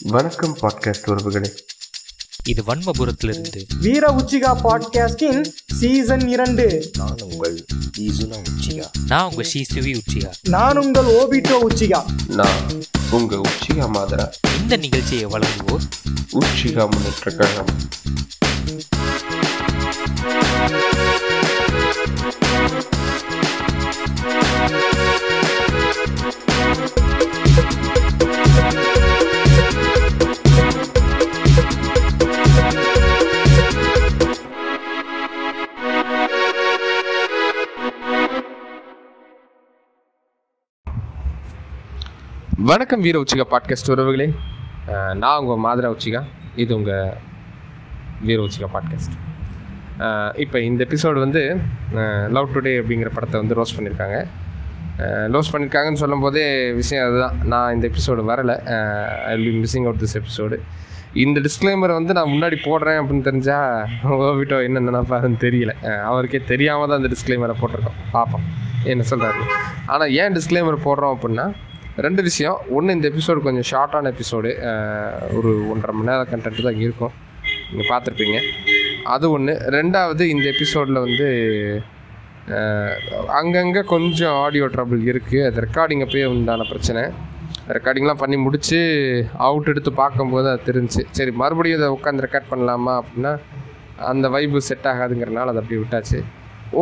வணக்கம் பாட்காஸ்ட் உறவுகளே. இது வன்மபுரத்திலிருந்து. வீர உச்சிகா பாட்காஸ்டின் சீசன் இரண்டு. நான் உங்கள் ஈசுனா உச்சியா நான் உங்க ஸ்ரீசுவி உச்சியா நான் உங்கள் ஓபிட்டோ உச்சிகா. நான் உங்க உச்சிகா மாதரா. இந்த நிகழ்ச்சியை வழங்குவோர்? உச்சிகா முன்னேற்ற கழகம் வணக்கம் வீர உச்சிகா பாட்காஸ்ட் உறவுகளே. நான் உங்கள் மாதிரா உச்சிகா. இது உங்கள் வீர உச்சிகா பாட்காஸ்ட் இப்போ இந்த எபிசோடு வந்து லவ் டுடே அப்படிங்கிற படத்தை வந்து ரோஸ் பண்ணியிருக்காங்க லோஸ் பண்ணியிருக்காங்கன்னு சொல்லும் போதே விஷயம் அதுதான். நான் இந்த எபிசோடு வரலை. I be missing out this episode இந்த டிஸ்க்ளைமரை வந்து நான் முன்னாடி போடுறேன் அப்படின்னு தெரிஞ்சால் ஓவிட்டோ என்ன நினைப்பாருன்னு தெரியல. அவருக்கே தெரியாமல் தான் அந்த டிஸ்க்ளைமரை போட்டிருக்கோம். பார்ப்போம் என்ன சொல்கிறாரு ஆனால் ஏன் டிஸ்க்ளைமர் போடுறோம் அப்படின்னா ரெண்டு விஷயம். ஒன்று இந்த எபிசோடு கொஞ்சம் ஷார்ட்டான எபிசோடு ஒரு ஒன்றரை மணி நேரம் கண்டென்ட் தான் இருக்கும். நீங்கள் பார்த்துருப்பீங்க. அது ஒன்று ரெண்டாவது இந்த எபிசோடில் வந்து அங்கங்கே கொஞ்சம் ஆடியோ ட்ரபிள் இருக்குது அது ரெக்கார்டிங் அப்பயே உண்டான பிரச்சனை. ரெக்கார்டிங்லாம் பண்ணி முடித்து அவுட் எடுத்து பார்க்கும்போது அது தெரிஞ்சு சரி மறுபடியும் அதை உட்காந்து ரெக்கார்ட் பண்ணலாமா அப்படின்னா அந்த வைப்பு செட் ஆகாதுங்கிறனால அதை அப்படியே விட்டாச்சு.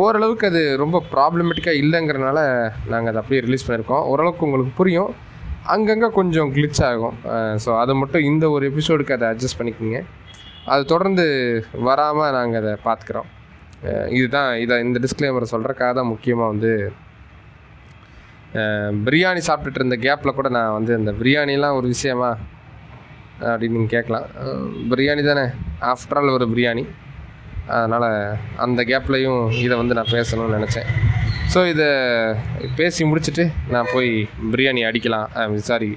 ஓரளவுக்கு அது ரொம்ப ப்ராப்ளமேட்டிக்காக இல்லைங்கிறனால நாங்கள் அதை அப்படியே ரிலீஸ் பண்ணியிருக்கோம். ஓரளவுக்கு உங்களுக்கு புரியும். அங்கங்கே கொஞ்சம் கிளிச் ஆகும். ஸோ அதை மட்டும் இந்த ஒரு எபிசோடுக்கு அதை அட்ஜஸ்ட் பண்ணிக்கோங்க. அது தொடர்ந்து வராமல் நாங்கள் அதை பார்த்துக்குறோம். இதுதான் இதை இந்த டிஸ்க்ளைமரை சொல்கிறக்காக தான் முக்கியமாக வந்து பிரியாணி சாப்பிட்டுட்டு இருந்த கேப்பில் கூட நான் வந்து அந்த பிரியாணிலாம் ஒரு விஷயமா அப்படின்னு நீங்கள் கேட்கலாம் பிரியாணி தானே? ஆஃப்டர் ஆல் ஒரு பிரியாணி. அதனால் அந்த கேப்லையும் இதை வந்து நான் பேசணும்னு நினச்சேன். ஸோ இதை பேசி முடிச்சுட்டு நான் போய் பிரியாணி அடிக்கலாம் சாரி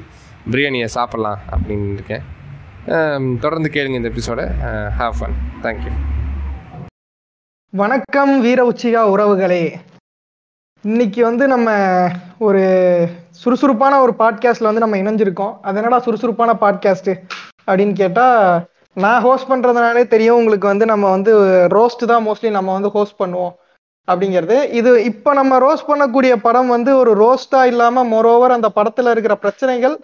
பிரியாணியை சாப்பிட்லாம் அப்படின்னு இருக்கேன். தொடர்ந்து கேளுங்க இந்த எபிசோட ஹாவ் ஃபன் தேங்க்யூ வணக்கம் வீர உச்சிகா உறவுகளே. இன்னைக்கு வந்து நம்ம ஒரு சுறுசுறுப்பான ஒரு பாட்காஸ்ட்ல வந்து நம்ம இணைஞ்சிருக்கோம். அது என்னடா சுறுசுறுப்பான பாட்காஸ்ட் அப்படின்னு கேட்டால் நான் ஹோஸ்ட் பண்றதுனாலே தெரியும் உங்களுக்கு வந்து நம்ம வந்து ரோஸ்ட் தான் மோஸ்ட்லி நம்ம வந்து ஹோஸ்ட் பண்ணுவோம் அப்படிங்கிறது. இது இப்போ நம்ம ரோஸ்ட் பண்ணக்கூடிய படம் வந்து ஒரு ரோஸ்டா இல்லாம மோரோவர் அந்த படத்துல இருக்கிற பிரச்சனைகள்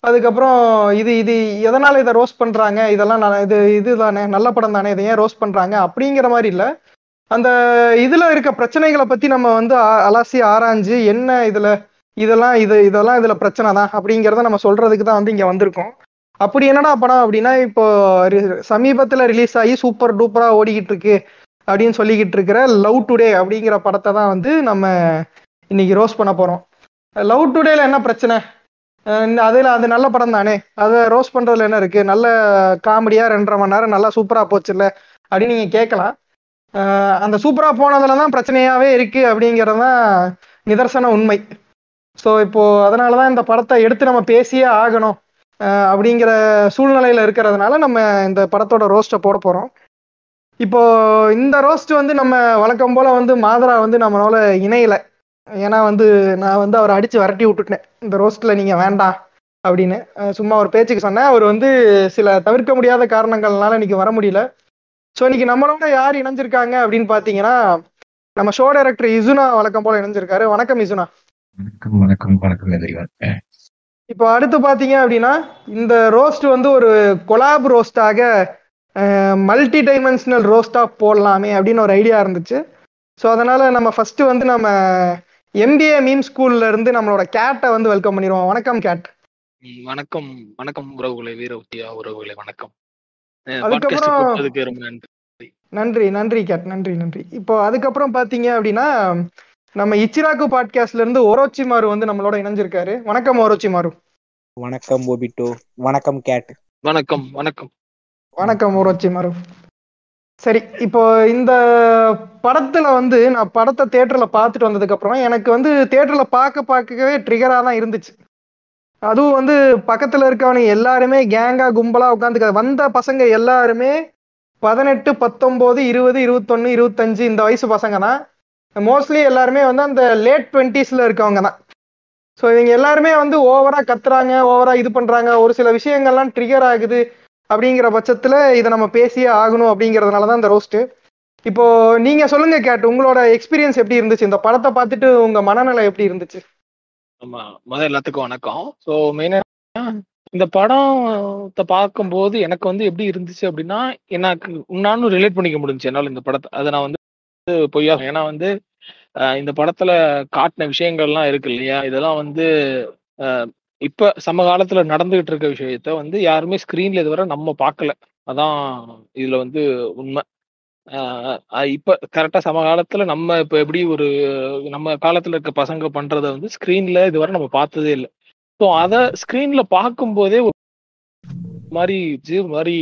அதுக்கப்புறம் இது இது எதனால இதை ரோஸ்ட் பண்றாங்க? இதெல்லாம் நல்ல- இது இதுதானே நல்ல படம் தானே இதை ஏன் ரோஸ்ட் பண்றாங்க? அப்படிங்கிற மாதிரி இல்ல. அந்த இதுல இருக்க பிரச்சனைகளை பத்தி நம்ம வந்து ஆ- அலசி ஆராய்ஞ்சு என்ன இதுல இதெல்லாம் இது இதெல்லாம் இதுல பிரச்சனை தான் அப்படிங்கிறத நம்ம சொல்றதுக்கு தான் வந்து இங்க வந்திருக்கோம். அப்படி என்னடா படம் அப்படின்னா இப்போ சமீபத்துல ரிலீஸ் ஆகி சூப்பர் டூப்பரா ஓடிக்கிட்டு இருக்கு அப்படின்னு சொல்லிக்கிட்டு இருக்கிற லவ் டுடே அப்படிங்கிற படத்தை தான் வந்து நம்ம இன்னைக்கு ரோஸ் பண்ண போறோம். லவ் டுடேல என்ன பிரச்சனை? அதில் அதுல அது நல்ல படம் தானே? அதை ரோஸ் பண்றதுல என்ன இருக்கு? நல்ல காமெடியா ரெண்டரை மணி நேரம் நல்லா சூப்பரா போச்சுல்ல அப்படின்னு நீங்க கேட்கலாம். அந்த சூப்பரா போனதுல தான் பிரச்சனையாவே இருக்கு அப்படிங்கிறது தான் நிதர்சன உண்மை. ஸோ இப்போ அதனாலதான் இந்த படத்தை எடுத்து நம்ம பேசியே ஆகணும். அப்படிங்கிற சூழ்நிலையில இருக்கிறதுனால நம்ம இந்த படத்தோட ரோஸ்ட்டை போட போறோம். இப்போ இந்த ரோஸ்ட் வந்து நம்ம வழக்கம் போல வந்து மாதரா வந்து நம்மளால இணையல. ஏன்னா வந்து நான் வந்து அவரை அடிச்சு விரட்டி விட்டுட்டேன். இந்த ரோஸ்ட்ல நீங்க வேண்டாம் அப்படின்னு. சும்மா ஒரு பேச்சுக்கு சொன்னேன். அவர் வந்து சில தவிர்க்க முடியாத காரணங்கள்னால இன்னைக்கு வர முடியல. ஸோ இன்னைக்கு நம்மளோட யார் இணைஞ்சிருக்காங்க அப்படின்னு பாத்தீங்கன்னா நம்ம ஷோ டைரக்டர் இசுனா வழக்கம் போல இணைஞ்சிருக்காரு. வணக்கம் இசுனா. வணக்கம் வணக்கம் வணக்கம் இப்போ அடுத்து பாத்தீங்க அப்படின்னா இந்த ரோஸ்ட் வந்து ஒரு கொலாப் ரோஸ்டாக மல்டி டைமென்ஷனல் ரோஸ்டா போடலாமே அப்படின்னு ஒரு ஐடியா இருந்துச்சு. ஸோ அதனால நம்ம ஃபர்ஸ்ட் வந்து நம்ம எம்பிஏ மீம் ஸ்கூல்ல இருந்து நம்மளோட கேட்டை வந்து வெல்கம் பண்ணிடுவோம். வணக்கம் கேட் வணக்கம். வணக்கம் உறவுகளே. வீர உத்தியா உறவுகளே. வணக்கம். அதுக்கப்புறம் நன்றி. நன்றி நன்றி கேட் நன்றி நன்றி. இப்போ அதுக்கப்புறம் பாத்தீங்க அப்படின்னா நம்ம இச்சிராக்கு பாட்காஸ்ட்ல இருந்து ஓரோச்சி மாரு வந்து நம்மளோட இணைஞ்சிருக்காரு. வணக்கம் ஓரோச்சி மாரு வணக்கம் ஓபிட்டோ வணக்கம் கேட். வணக்கம் வணக்கம். வணக்கம் ஓரோச்சி மாரு சரி இப்போ இந்த படத்துல வந்து நான் படத்தை தியேட்டர்ல பார்த்துட்டு வந்ததுக்கு அப்புறம் எனக்கு வந்து தியேட்டர்ல பார்க்க பார்க்கவே ட்ரிகரா தான் இருந்துச்சு. அதுவும் வந்து பக்கத்துல இருக்கவனுங்க எல்லாருமே கேங்கா கும்பலா உட்காந்து வந்த பசங்க எல்லாருமே பதினெட்டு பத்தொன்பது இருபது இருபத்தொன்னு இருபத்தஞ்சு இந்த வயசு பசங்க தான் மோஸ்ட்லி எல்லாருமே வந்து அந்த லேட் டுவெண்ட்டீஸ்ல இருக்கவங்க தான். ஸோ இவங்க எல்லாருமே வந்து ஓவராக கத்துறாங்க ஓவராக இது பண்ணுறாங்க ஒரு சில விஷயங்கள்லாம் ட்ரிகர் ஆகுது அப்படிங்கிற பட்சத்தில் இதை நம்ம பேசியே ஆகணும் அப்படிங்கிறதுனால தான் இந்த ரோஸ்ட்டு இப்போ நீங்க சொல்லுங்க கேட் உங்களோட எக்ஸ்பீரியன்ஸ் எப்படி இருந்துச்சு? இந்த படத்தை பார்த்துட்டு உங்க மனநிலை எப்படி இருந்துச்சு? ஆமா முதல் எல்லாத்துக்கும் வணக்கம். ஸோ மெயினா இந்த படத்தை பார்க்கும்போது எனக்கு வந்து எப்படி இருந்துச்சு அப்படின்னா எனக்கு நானும் ரிலேட் பண்ணிக்க முடிஞ்சுச்சு என்னால் இந்த படத்தை. அதை நான் வந்து பொய்யா ஏன்னா வந்து இந்த படத்துல காட்டின விஷயங்கள்லாம் இருக்கு இல்லையா? இதெல்லாம் வந்து இப்ப இப்ப சமகாலத்துல நடந்துகிட்டு இருக்க விஷயத்த வந்து யாருமே ஸ்கிரீன்ல இதுவரை நம்ம பார்க்கல அதான் இதுல வந்து உண்மை. இப்ப கரெக்டா சமகாலத்துல நம்ம இப்ப எப்படி ஒரு நம்ம காலத்துல இருக்க பசங்க பண்றத வந்து ஸ்கிரீன்ல இதுவரை நம்ம பார்த்ததே இல்லை. ஸோ அத ஸ்கிரீன்ல பார்க்கும்போதே போதே மாதிரி மாதிரி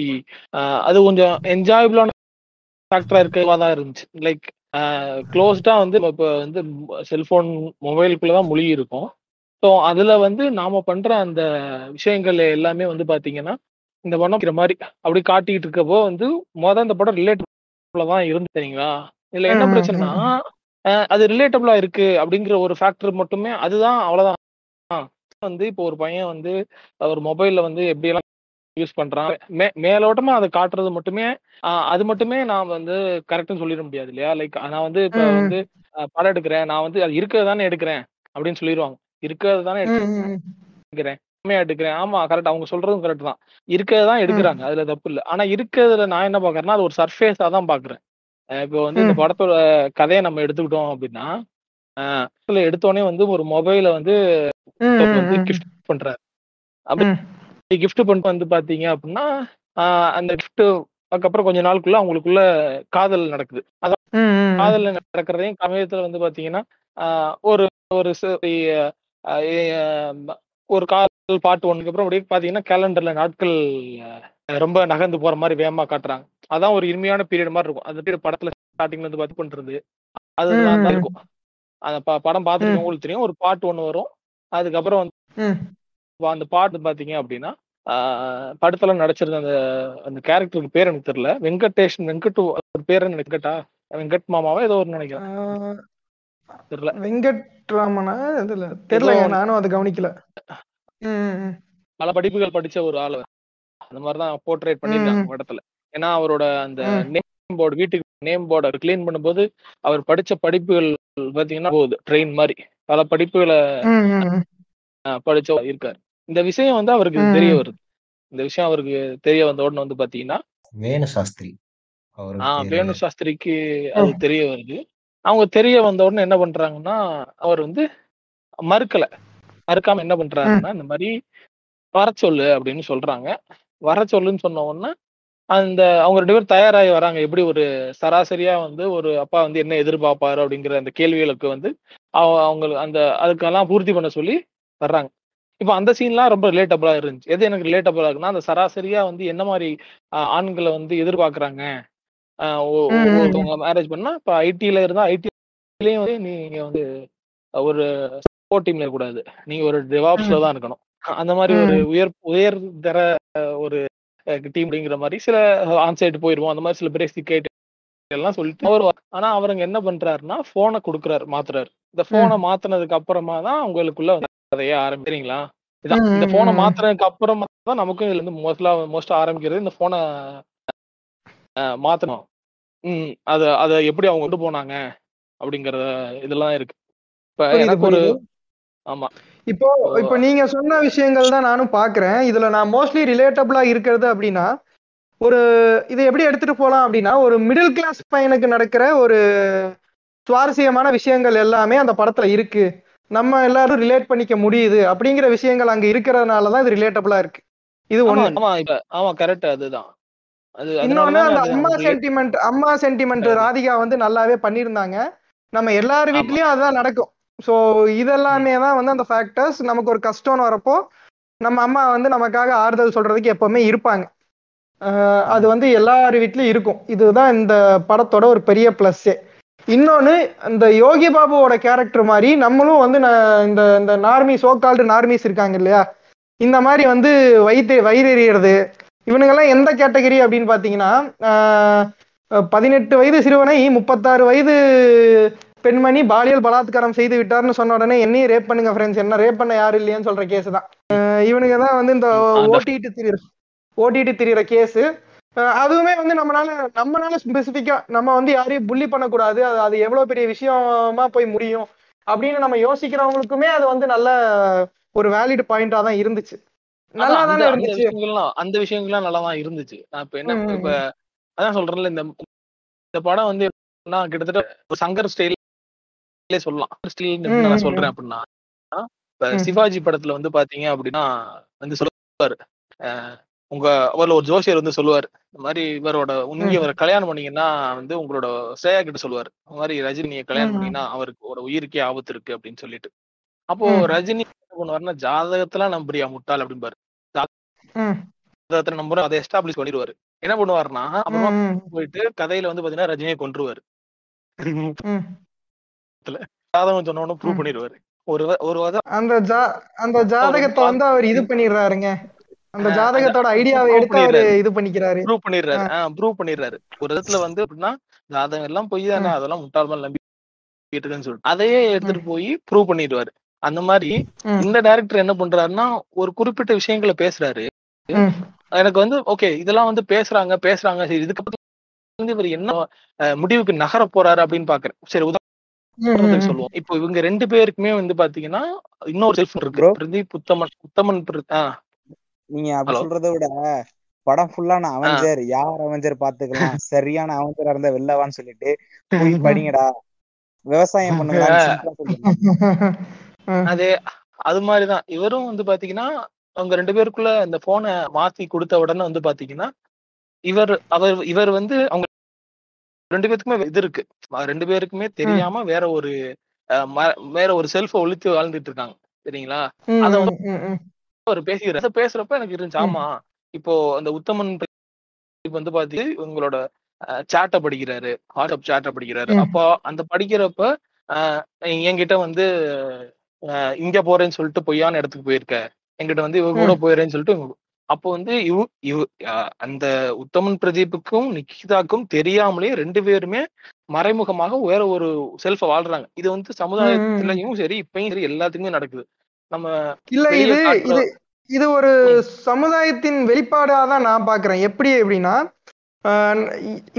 அது கொஞ்சம் என்ஜாயபிளான ஃபேக்டரா இருக்கவா தான் இருந்துச்சு. லைக் க்ளோஸ்டா வந்து இப்போ வந்து செல்போன் மொபைலுக்குள்ள தான் முழுகி இருக்கும். ஸோ அதுல வந்து நாம பண்ற அந்த விஷயங்கள் எல்லாமே வந்து பாத்தீங்கன்னா இந்த படம் மாதிரி அப்படி காட்டிக்கிட்டு இருக்கப்போ வந்து மொதல் இந்த படம் ரிலேட்டபிளா தான் இருந்து சரிங்களா இதுல என்ன பிரச்சனைனா அது ரிலேட்டபிளா இருக்கு அப்படிங்கிற ஒரு ஃபேக்டர் மட்டுமே அதுதான் அவ்வளவுதான். வந்து இப்போ ஒரு பையன் வந்து ஒரு மொபைல்ல வந்து எப்படியெல்லாம் யூஸ் பண்றான். மே மேலோட்டமா அதை காட்டுறது மட்டுமே அது மட்டுமே நான் வந்து கரெக்ட்னு சொல்லிட முடியாது இல்லையா? லைக் நான் வந்து இப்ப. வந்து படம் எடுக்கிறேன். நான் வந்து அது இருக்கிறது தானே எடுக்கிறேன் அப்படின்னு சொல்லிடுவாங்க. இருக்கிறது தானே. எடுக்கிறேன். எடுக்கிறேன். ஆமா கரெக்ட் அவங்க சொல்றதும் கரெக்ட் தான். இருக்கிறது தான் எடுக்கிறாங்க. அதுல தப்பு இல்லை. ஆனா இருக்கிறதுல நான் என்ன பாக்குறேன்னா அது ஒரு சர்ஃபேஸா தான் பாக்குறேன் இப்போ வந்து இந்த. படத்தோட கதையை நம்ம எடுத்துக்கிட்டோம் அப்படின்னா எடுத்தோடனே வந்து ஒரு மொபைலை வந்து. கிஃப்ட் பண்றாரு. அப்படி. கிஃப்ட் பண்ணிட்டு வந்து பாத்தீங்க அப்படின்னா அந்த கிஃப்ட் அதுக்கப்புறம் கொஞ்ச நாளுக்குள்ள அவங்களுக்குள்ள காதல் நடக்குது. ம். காதல் நடக்கிறதையும் சமயத்துல வந்து பாத்தீங்கன்னா ஒரு ஒரு ஒரு காதல் பாட்டு ஒண்ணுக்கு அப்புறம் அப்படியே பாத்தீங்கன்னா கேலண்டர்ல நாட்கள் ரொம்ப நகர்ந்து போற மாதிரி வேகமா காட்டுறாங்க. அதான் ஒரு இனிமையான பீரியட் மாதிரி இருக்கும். அந்த பீரியட் படத்துல ஸ்டார்டிங்ல இருந்து பார்த்து பண்றது. தான் இருக்கும். அந்த படம் பார்த்துட்டு உங்களுக்கு தெரியும். ஒரு பாட்டு ஒண்ணு வரும். அதுக்கப்புறம் வந்து அந்த பாட்டு பாத்தீங்க அப்படின்னா படத்துல நடிச்சிருந்த அந்த அந்த கேரக்டருக்கு பேர் எனக்கு தெரியல. வெங்கடேஷன் வெங்கட் ஒரு பேர் என்ன வெங்கட்டா வெங்கட் மாமாவா ஏதோ ஒரு நினைக்கிறேன். தெரியல. வெங்கட்ராமனா இதுல தெரியலங்க ஏதோ- நானும் அதை கவனிக்கல. பல படிப்புகள் படிச்ச ஒரு ஆளு அந்த மாதிரிதான் போர்ட்ரேட் பண்ணிருக்காங்க. படத்துல. ஏன்னா அவரோட அந்த. நேம் போர்டு வீட்டுக்கு நேம் போர்டு கிளீன் பண்ணும்போது அவர் படிச்ச படிப்புகள் பாத்தீங்கன்னா போகுது. ட்ரெயின் மாதிரி. பல படிப்புகளை படிச்ச இருக்காரு. இந்த விஷயம் வந்து அவருக்கு. தெரிய வருது. இந்த விஷயம் அவருக்கு தெரிய வந்த உடனே வந்து பாத்தீங்கன்னா வேணு சாஸ்திரி வேணு சாஸ்திரிக்கு அது தெரிய வருது. அவங்க தெரிய வந்த உடனே என்ன பண்றாங்கன்னா அவர் வந்து மறுக்கல. மறுக்காம என்ன பண்றாருன்னா இந்த மாதிரி வர சொல்லு அப்படின்னு சொல்றாங்க. வர சொல்லுன்னு சொன்ன உடனே அந்த அவங்க ரெண்டு பேரும் தயாராகி வராங்க. எப்படி ஒரு சராசரியா வந்து ஒரு அப்பா வந்து என்ன எதிர்பார்ப்பாரு அப்படிங்கிற அந்த கேள்விகளுக்கு வந்து அவ- அவங்க அந்த அதுக்கெல்லாம் பூர்த்தி பண்ண சொல்லி வர்றாங்க. இப்போ அந்த சீன்லாம் ரொம்ப ரிலேட்டபிளா இருந்துச்சு. எது எனக்கு ரிலேட்டபிளா இருக்குன்னா அந்த சராசரியா வந்து என்ன மாதிரி ஆண்களை வந்து எதிர்பார்க்கறாங்க. ஒருத்தவங்க மேரேஜ் பண்ணா இப்போ ஐடில இருந்தா ஐடிலயும் வந்து நீங்க வந்து ஒரு சப்போர்ட் டீம்ல இருக்கக்கூடாது. நீங்க ஒரு டெவாப்ஸ்ல தான் இருக்கணும். அந்த மாதிரி ஒரு உயர் உயர் தர ஒரு டீம் அப்படிங்கிற மாதிரி சில ஆன்சைட் போயிருவோம். அந்த மாதிரி சில பேசிக் எல்லாம் சொல்லிட்டு அவர் ஆனா அவருங்க என்ன பண்றாருன்னா போனை கொடுக்குறாரு மாத்துறாரு. இந்த போனை மாத்துனதுக்கு அப்புறமா தான் உங்களுக்குள்ள கதையே ஆரம்பிக்கிறீங்களா இந்த போனை. மாத்துறதுக்கு அப்புறமா தான் நமக்கும் இதுல இருந்து மோஸ்ட்லா மோஸ்ட் ஆரம்பிக்கிறது இந்த போனை மாத்தணும். ம் அத அத எப்படி அவங்க கொண்டு போனாங்க அப்படிங்கற இதெல்லாம் இருக்கு. இப்ப எனக்கு ஒரு. ஆமா. இப்போ இப்போ நீங்க சொன்ன விஷயங்கள் தான் நானும் பாக்குறேன். இதுல நான் மோஸ்ட்லி ரிலேட்டபிளா இருக்கிறது அப்படின்னா ஒரு இதை எப்படி எடுத்துட்டு போலாம் அப்படின்னா ஒரு மிடில் கிளாஸ் பையனுக்கு நடக்கிற ஒரு சுவாரஸ்யமான விஷயங்கள் எல்லாமே அந்த படத்துல இருக்கு. நம்ம எல்லாரும் ரிலேட் பண்ணிக்க முடியுது அப்படிங்கிற விஷயங்கள் அங்க இருக்கிறதுனால தான் இது ரிலேட்டபிளா இருக்கு. இது ஒண்ணு. ஆமா இப்ப ஆமா கரெக்ட் அதுதான். அது இன்னொன்னு அந்த அம்மா சென்டிமெண்ட் அம்மா சென்டிமெண்ட். ராதிகா வந்து நல்லாவே பண்ணியிருந்தாங்க. நம்ம எல்லார். வீட்லயும் அதுதான் நடக்கும். ஸோ இதெல்லாமே தான் வந்து அந்த ஃபேக்டர்ஸ் நமக்கு ஒரு கஷ்டம்னு வரப்போ நம்ம அம்மா வந்து நமக்காக ஆறுதல் சொல்றதுக்கு எப்பவுமே இருப்பாங்க. அது வந்து எல்லார் வீட்லயும் இருக்கும். இதுதான் இந்த படத்தோட ஒரு பெரிய ப்ளஸ்ஸே இன்னொன்னு இந்த யோகி பாபுவோட கேரக்டர் மாதிரி நம்மளும் வந்து இந்த இந்த நார்மி சோகால்டு நார்மிஸ் இருக்காங்க இல்லையா இந்த மாதிரி வந்து வயிற்று வயிறெறியறது இவனுங்கெல்லாம் எந்த கேட்டகரி அப்படின்னு பார்த்தீங்கன்னா பதினெட்டு வயது சிறுவனை முப்பத்தாறு வயது பெண்மணி பாலியல் பலாத்காரம் செய்து விட்டார்னு சொன்ன உடனே என்னையும் ரேப் பண்ணுங்க ஃப்ரெண்ட்ஸ் என்ன ரேப் பண்ண யாரும் இல்லையான்னு சொல்ற கேஸ் தான் இவனுங்க தான் வந்து இந்த அந்த- ஓடிடி திரியிற ஓடிடி திரியிற கேஸ் அதுவுமே வந்து நம்மளால நம்மளால ஸ்பெசிஃபிக்கா நம்ம வந்து யாரையும் புள்ளி பண்ணக்கூடாது. அது அது எவ்வளவு பெரிய விஷயமா போய் முடியும் அப்படின்னு நம்ம யோசிக்கிறவங்களுக்குமே அது வந்து நல்ல ஒரு வேலிட் பாயிண்டா தான் இருந்துச்சு. நல்லா தானே இருந்துச்சு. விஷயங்கள்லாம் அந்த விஷயங்கள்லாம் நல்லா தான் இருந்துச்சு. நான் இப்ப என்ன இப்ப அதான் சொல்றேன்ல இந்த இந்த படம் வந்து எப்படின்னா கிட்டத்தட்ட ஒரு சங்கர் ஸ்டைலே சொல்லலாம். ஸ்டைல் நான் சொல்றேன் அப்படின்னா இப்ப. சிவாஜி படத்துல வந்து பாத்தீங்க அப்படின்னா வந்து சொல்லுவாரு. உங்க அவர்ல ஒரு ஜோசியர் வந்து சொல்லுவாரு. இந்த மாதிரி இவரோட நீங்க இவரை கல்யாணம் பண்ணீங்கன்னா வந்து உங்களோட ஸ்ரேயா கிட்ட சொல்லுவாரு. இந்த மாதிரி ரஜினியை கல்யாணம். பண்ணீங்கன்னா அவருக்கு ஒரு உயிருக்கே ஆபத்து இருக்கு அப்படின்னு சொல்லிட்டு. அப்போ. ரஜினி என்ன பண்ணுவாருன்னா ஜாதகத்தெல்லாம் நம்புறியா முட்டாள் அப்படிம்பாரு. ம், ஜாதகத்தை நம்புறோம் அதை எஸ்டாப்ளிஷ் பண்ணிடுவாரு. என்ன பண்ணுவாருன்னா அப்புறமா போயிட்டு கதையில வந்து பாத்தீங்கன்னா ரஜினியை கொன்றுவாரு. ஜாதகம் சொன்னோன்னு ப்ரூவ். பண்ணிடுவாரு. ஒரு ஒரு வத அந்த ஜா அந்த ஜாதகத்தை வந்து அவர் இது பண்ணிடுறாருங்க. அந்த ஜாதகத்தோட ஐடியாவை எடுத்து அவரு. இது பண்ணிக்கிறாரு ப்ரூவ் பண்ணிடுறாரு ப்ரூவ் பண்ணிடுறாரு ஒரு இடத்துல வந்து அப்படின்னா ஜாதகம் எல்லாம் பொய் தானே அதெல்லாம் முட்டாள் மேல நம்பி இருக்குன்னு சொல்லிட்டு அதையே எடுத்துட்டு போய் ப்ரூவ் பண்ணிடுவாரு அந்த மாதிரி. இந்த டைரக்டர் என்ன பண்றாருன்னா ஒரு குறிப்பிட்ட விஷயங்களை பேசுறாரு எனக்கு வந்து ஓகே இதெல்லாம் வந்து பேசுறாங்க பேசுறாங்க சரி இதுக்கப்புறம் வந்து இவர் என்ன முடிவுக்கு நகர போறாரு அப்படின்னு பாக்குறேன் சரி உதாரணத்துக்கு. சொல்லுவோம் இப்போ இவங்க ரெண்டு பேருக்குமே வந்து பாத்தீங்கன்னா இன்னொரு செல்ஃப் இருக்கு. பிரதீப் பிர- ஆ, நீங்க அப்படி. சொல்றதை விட படம் ஃபுல்லான அவெஞ்சர் யார் அவெஞ்சர் பாத்துக்கலாம்? சரியான அவெஞ்சரா இருந்தா வெளிலவான்னு சொல்லிட்டு போய் படிங்கடா. விவசாயம் சொல்லுங்க. அதே அது மாதிரிதான். இவரும் வந்து பாத்தீங்கன்னா அவங்க ரெண்டு பேருக்குள்ள இந்த போனை மாத்தி கொடுத்த உடனே வந்து பாத்தீங்கன்னா இவர் அவர் இவர் வந்து அவங்க ரெண்டு பேருக்குமே இது இருக்கு. ரெண்டு பேருக்குமே தெரியாம வேற ஒரு வேற ஒரு செல்ஃப ஒழித்து வாழ்ந்துட்டு இருக்காங்க. சரிங்களா? அத. அவர் பேசுகிறார் அதை பேசுறப்ப எனக்கு இருந்துச்சு. ஆமா. இப்போ அந்த உத்தமன் பிரதீப் வந்து பாத்தி உங்களோட சாட்டை படிக்கிறாரு. வாட்ஸ்அப் சாட்டை படிக்கிறாரு. அப்போ அந்த படிக்கிறப்ப என்கிட்ட வந்து இங்க போறேன்னு சொல்லிட்டு பொய்யான இடத்துக்கு போயிருக்க. என்கிட்ட வந்து இவ கூட போயிடுறேன்னு சொல்லிட்டு அப்போ வந்து இவ இவ அந்த உத்தமன் பிரதீப்புக்கும் நிக்கிதாக்கும் தெரியாமலே ரெண்டு பேருமே மறைமுகமாக வேற ஒரு செல்ஃப வாழ்றாங்க. இது வந்து சமுதாயத்திலயும் சரி இப்பயும் சரி எல்லாத்துக்குமே நடக்குது. நம்ம இல்ல இது இது இது ஒரு சமுதாயத்தின் வெளிப்பாடா தான் நான் பாக்குறேன். எப்படி எப்படின்னா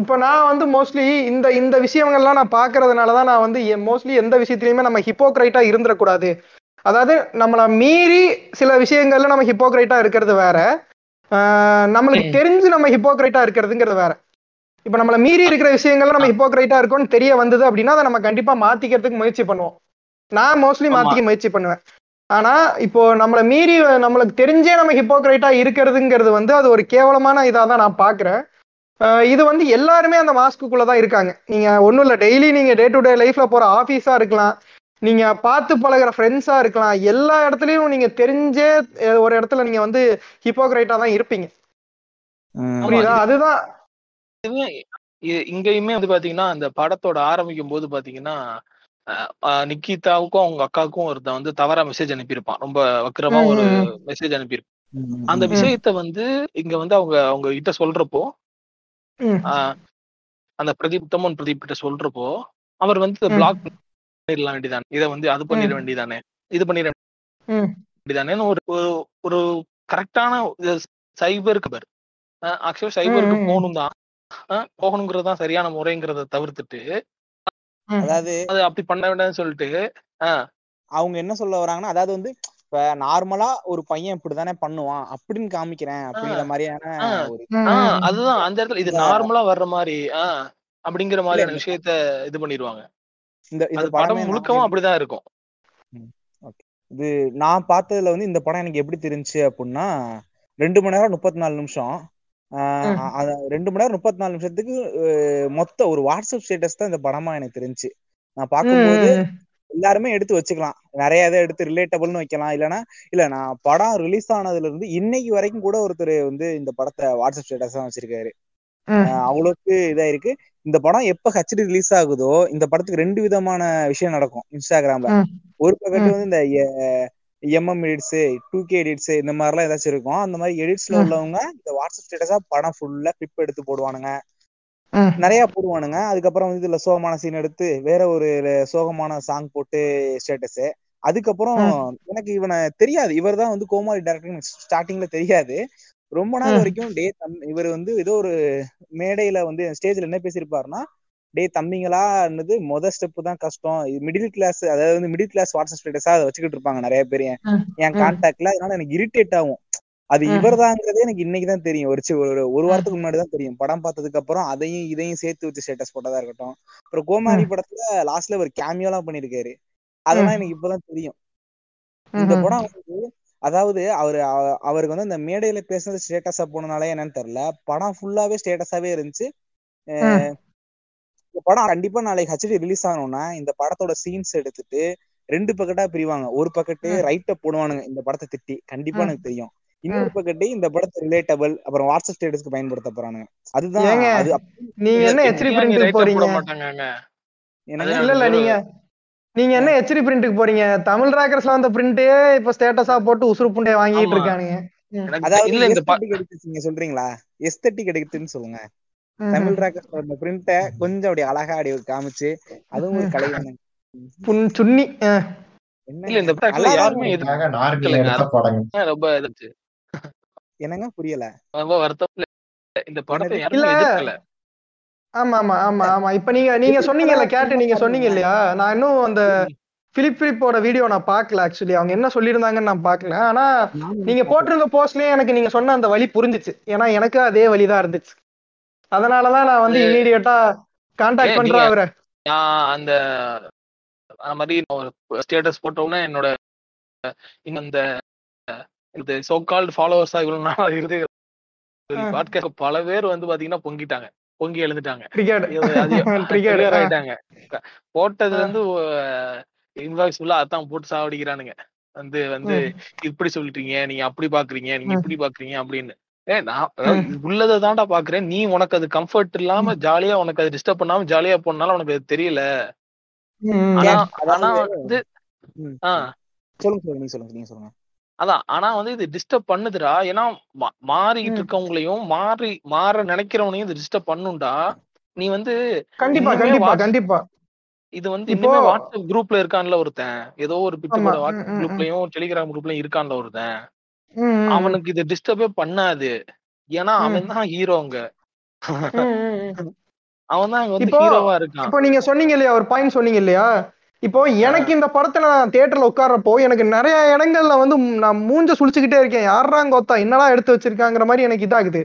இப்போ நான் வந்து மோஸ்ட்லி இந்த இந்த விஷயங்கள்லாம் நான் பாக்குறதுனால தான் நான் வந்து மோஸ்ட்லி எந்த விஷயத்துலயுமே நம்ம ஹிப்போக்ரைட்டா இருந்துடக்கூடாது. அதாவது நம்மளை மீறி சில விஷயங்கள்ல நம்ம ஹிப்போக்ரைட்டா இருக்கிறது வேற. ஆஹ் நம்மளுக்கு தெரிஞ்சு நம்ம ஹிப்போக்ரைட்டா இருக்கிறதுங்கிறது வேற. இப்போ நம்மளை மீறி இருக்கிற விஷயங்கள்ல நம்ம ஹிப்போக்ரைட்டா இருக்கோம்னு தெரிய வந்தது அப்படின்னா அதை நம்ம கண்டிப்பா மாத்திக்கிறதுக்கு முயற்சி பண்ணுவோம். நான் மோஸ்ட்லி. மாத்திக்க முயற்சி பண்ணுவேன். ஆனா இப்போ நம்மளை மீறி நம்மளுக்கு தெரிஞ்சே நம்ம ஹிப்போக்ரைட்டா இருக்கிறதுங்கிறது வந்து அது ஒரு கேவலமான இதா தான் நான் பாக்குறேன். இது வந்து எல்லாருமே அந்த மாஸ்க்குள்ள தான் இருக்காங்க. நீங்க ஒண்ணும் இல்ல டெய்லி நீங்க டே டு டே லைஃப்ல போற ஆபீஸா இருக்கலாம். நீங்க பார்த்து பழகுற ஃப்ரெண்ட்ஸா இருக்கலாம். எல்லா இடத்துலயும் நீங்க தெரிஞ்சே ஒரு இடத்துல நீங்க வந்து ஹிப்போக்ரைட்டா தான் இருப்பீங்க. புரியுதா? அதுதான். இங்கேயுமே வந்து பாத்தீங்கன்னா அந்த படத்தோட ஆரம்பிக்கும் போது பாத்தீங்கன்னா நிக்கிதாவுக்கும் அவங்க அக்காவுக்கும் ஒருத்தன் வந்து தவறா மெசேஜ் அனுப்பியிருப்பான் ரொம்ப வக்கரமா ஒரு மெசேஜ் அனுப்பியிருப்பான். அந்த. விஷயத்த வந்து இங்க வந்து அவங்க அவங்க கிட்ட சொல்றப்போ அந்த பிரதீப் உத்தமன் பிரதீப் கிட்ட சொல்றப்போ அவர் வந்து. பிளாக் பண்ணிடலாம் வேண்டியதானே இதை வந்து அது பண்ணிட. வேண்டியதானே இது பண்ணிட ம், வேண்டியதானேன்னு ஒரு ஒரு- கரெக்டான சைபருக்கு பாரு ஆக்சுவலா சைபருக்கு. போகணும் தான் போகணுங்கிறது தான் சரியான முறைங்கிறத தவிர்த்துட்டு. அதாவது அது அப்படி பண்ண வேண்டாம்னு சொல்லிட்டு ஆஹ் அவங்க என்ன சொல்ல வராங்கன்னா அதாவது வந்து இப்ப நார்மலா ஒரு பையன் இப்படிதானே பண்ணுவான் அப்படின்னு காமிக்கிறேன் அப்படிங்கிற மாதிரியான. அதுதான். அந்த இடத்துல இது இந்த- நார்மலா வர்ற மாதிரி ஆஹ் அப்படிங்கிற மாதிரியான விஷயத்த இது பண்ணிடுவாங்க இந்த அது படமே முழுக்கவும் அப்படிதான் இருக்கும். இது நான் பார்த்ததுல வந்து இந்த படம் எனக்கு எப்படி தெரிஞ்சுச்சு அப்படின்னா ரெண்டு மணி நேரம் முப்பத்தி நாலு நிமிஷம். ரெண்டு மணி நேரம் முப்பத்தி நாலு நிமிஷத்துக்கு மொத்த ஒரு வாட்ஸ்அப் ஸ்டேட்டஸ் தான் இந்த படமா எனக்கு தெரிஞ்சு நான் பார்க்கும்போது ம், எல்லாருமே எடுத்து வச்சுக்கலாம். நிறைய இதை எடுத்து ரிலேட்டபிள்னு வைக்கலாம். இல்லைன்னா இல்ல நான் படம் ரிலீஸ் ஆனதுல இருந்து இன்னைக்கு வரைக்கும் கூட ஒருத்தர் வந்து இந்த படத்தை வாட்ஸ்அப் ஸ்டேட்டஸ் தான் வச்சிருக்காரு அவ்வளவுக்கு இதா இருக்கு. இந்த படம் எப்ப ஹச்டி ரிலீஸ் ஆகுதோ இந்த படத்துக்கு ரெண்டு விதமான விஷயம் நடக்கும். இன்ஸ்டாகிராம்ல. ஒரு பக்கத்து. வந்து இந்த MM edits two K edits இந்த மாதிரிலாம் ஏதாச்சும் இருக்கும். அந்த மாதிரி எடிட்ஸ்ல. உள்ளவங்க இந்த வாட்ஸ்அப் ஸ்டேட்டஸா படம் ஃபுல்லா கிளிப் எடுத்து போடுவானுங்க. நிறைய போடுவானுங்க. அதுக்கப்புறம் வந்து இதுல சோகமான சீன் எடுத்து வேற ஒரு சோகமான சாங் போட்டு ஸ்டேட்டஸ் அதுக்கப்புறம் எனக்கு இவனை தெரியாது. இவர் தான் வந்து கோமாளி டேரக்டர் ஸ்டார்டிங்ல தெரியாது. ரொம்ப நாள். வரைக்கும் டே இவர் வந்து ஏதோ ஒரு மேடையில வந்து ஸ்டேஜ்ல என்ன பேசியிருப்பாருன்னா டே தம்பிங்களான்றது மொத ஸ்டெப் தான் கஷ்டம். மிடில் கிளாஸ் அதாவது வந்து மிடில் கிளாஸ் வாட்ஸ்அப் ஸ்டேட்டஸா அதை வச்சுக்கிட்டு இருப்பாங்க நிறைய பேர். என். கான்டாக்ட்ல அதனால எனக்கு இரிட்டேட் ஆகும். அது ம். இவர்தாங்கிறதே எனக்கு இன்னைக்கு தான் தெரியும். ஒரு ஒரு வாரத்துக்கு முன்னாடி தான் தெரியும். படம் பார்த்ததுக்கு அப்புறம் அதையும் இதையும் சேர்த்து வச்சு ஸ்டேட்டஸ் போட்டதா இருக்கட்டும். அப்புறம் கோமாளி படத்துல லாஸ்ட்ல ஒரு கேமியோ எல்லாம் பண்ணிருக்காரு அதெல்லாம் எனக்கு இப்பதான் தெரியும். இந்த. படம் வந்து அதாவது அவரு அவ- அவருக்கு வந்து இந்த மேடையில பேசுனது ஸ்டேட்டஸா போனனாலே என்னன்னு தெரியல. படம் ஃபுல்லாவே ஸ்டேட்டஸாவே இருந்துச்சு. இந்த படம் கண்டிப்பா நாளைக்கு ஹெச்டி ரிலீஸ் ஆகணும்னா இந்த படத்தோட சீன்ஸ் எடுத்துட்டு ரெண்டு பக்கெட்டா பிரிவாங்க. ஒரு பக்கெட்டு. ரைட்ட போடுவானுங்க இந்த படத்தை திட்டி. கண்டிப்பா. எனக்கு தெரியும். இன்னொரு பக்கெட்டு இந்த படத்தை ரிலேட்டபிள் அப்புறம் வாட்ஸ்அப் ஸ்டேட்டஸ்க்கு பயன்படுத்த போறானுங்க. அதுதான் அது நீங்க என்ன ஹெச்டி பிரிண்ட் போறீங்க? இல்ல இல்ல நீங்க நீங்க என்ன ஹெச்டி பிரிண்ட்டுக்கு போறீங்க? தமிழ் ராக்கர்ஸ்ல வந்த பிரிண்டே இப்ப ஸ்டேட்டஸா போட்டு உசுறு புண்டைய வாங்கிட்டு. இருக்கானுங்க. அதாவது இல்ல இந்த சொல்றீங்களா? எஸ்தட்டிக் எடுத்துன்னு சொல்லுங்க. தமிழ் ராக்கர்ஸ் அந்த பிரிண்ட கொஞ்சம் அப்படி அழகா அப்படி காமிச்சு அதுவும் ஒரு கலை சுன்னி இல்ல இந்த நல்லாதான் யாருமே ரொம்ப இருந்துச்சு என்னங்க? புரியல. ரொம்ப வருத்தம் இல்ல. இந்த படத்தை என்னது? இல்ல. யாருமே எதிர்க்கல. ஆமா ஆமா ஆமா ஆமா. இப்ப நீங்க நீங்க சொன்னீங்கல்ல கேட்டு நீங்க சொன்னீங்க இல்லையா? நான் இன்னும் அந்த பிலிப் பிலிப்போட வீடியோ நான் பார்க்கல ஆக்சுவலி அவங்க என்ன சொல்லியிருந்தாங்கன்னு நான் பார்க்கல. ஆனா நீங்க போட்டிருந்த போஸ்ட்லயே எனக்கு நீங்க சொன்ன அந்த வழி புரிஞ்சுச்சு. ஏன்னா எனக்கு அதே வழிதான் இருந்துச்சு. அதனாலதான் நான் வந்து இம்மீடியட்டா கான்டாக்ட் பண்றேன் அவரை. நான் அந்த அந்த மாதிரி ஒரு ஸ்டேட்டஸ் போட்டோன்னே என்னோட இந்த இந்த சோ கால்டு ஃபாலோவர்ஸா இவ்வளவு நாள் இருந்து. பாட்காஸ்ட் பல பேர் வந்து பாத்தீங்கன்னா பொங்கிட்டாங்க. பொங்கி எழுந்துட்டாங்க. ஆயிட்டாங்க. போட்டது வந்து இன்வாய்ஸ் ஃபுல்லா அதான் போட்டு சாவடிக்கிறானுங்க. வந்து வந்து இப்படி சொல்லிட்டீங்க நீங்க அப்படி பாக்குறீங்க நீங்க. இப்படி பாக்குறீங்க அப்படின்னு. நான் உள்ளதை தான்டா பாக்குறேன். நீ உனக்கு அது கம்ஃபர்ட் இல்லாம ஜாலியா உனக்கு அது டிஸ்டர்ப் பண்ணாம ஜாலியா போனாலும் உனக்கு அது தெரியல. ஆனா வந்து சொல்லுங்க சொல்லுங்க நீங்க சொல்லுங்க நீங்க சொல்லுங்க. அதான் ஆனா வந்து இது டிஸ்டர்ப் பண்ணுதுடா. ஏன்னா மா- மாறிட்டு ம். இருக்கவங்களையும் மாறி மாற நினைக்கிறவனையும் இது டிஸ்டர்ப் பண்ணுண்டா நீ வந்து கண்டிப்பா கண்டிப்பா கண்டிப்பா. இது வந்து இன்னுமே வாட்ஸ்அப் குரூப்ல இருக்கான்ல ஒருத்தன். ஏதோ ஒரு. ம், வாட்ஸ்அப். குரூப்லயும் டெலிகிராம் குரூப்லயும் இருக்கான்ல ஒருத்தன். அவனுக்கு இது டிஸ்டர்பே பண்ணாது. ஏன்னா. அவன் தான் ஹீரோங்க. அவன் தான் வந்து ஹீரோவா இருக்கான். இப்போ நீங்க சொன்னீங்க இல்லையா? ஒரு பாயிண்ட் சொன்னீங்க இல்லையா? இப்போ எனக்கு இந்த படத்துல நான் தியேட்டர்ல உட்கார்றப்போ எனக்கு நிறைய இடங்கள்ல வந்து நான் மூஞ்ச சுழிச்சுக்கிட்டே இருக்கேன். யாரா கோத்தா என்னடா எடுத்து வச்சிருக்காங்கிற மாதிரி எனக்கு இதாகுது.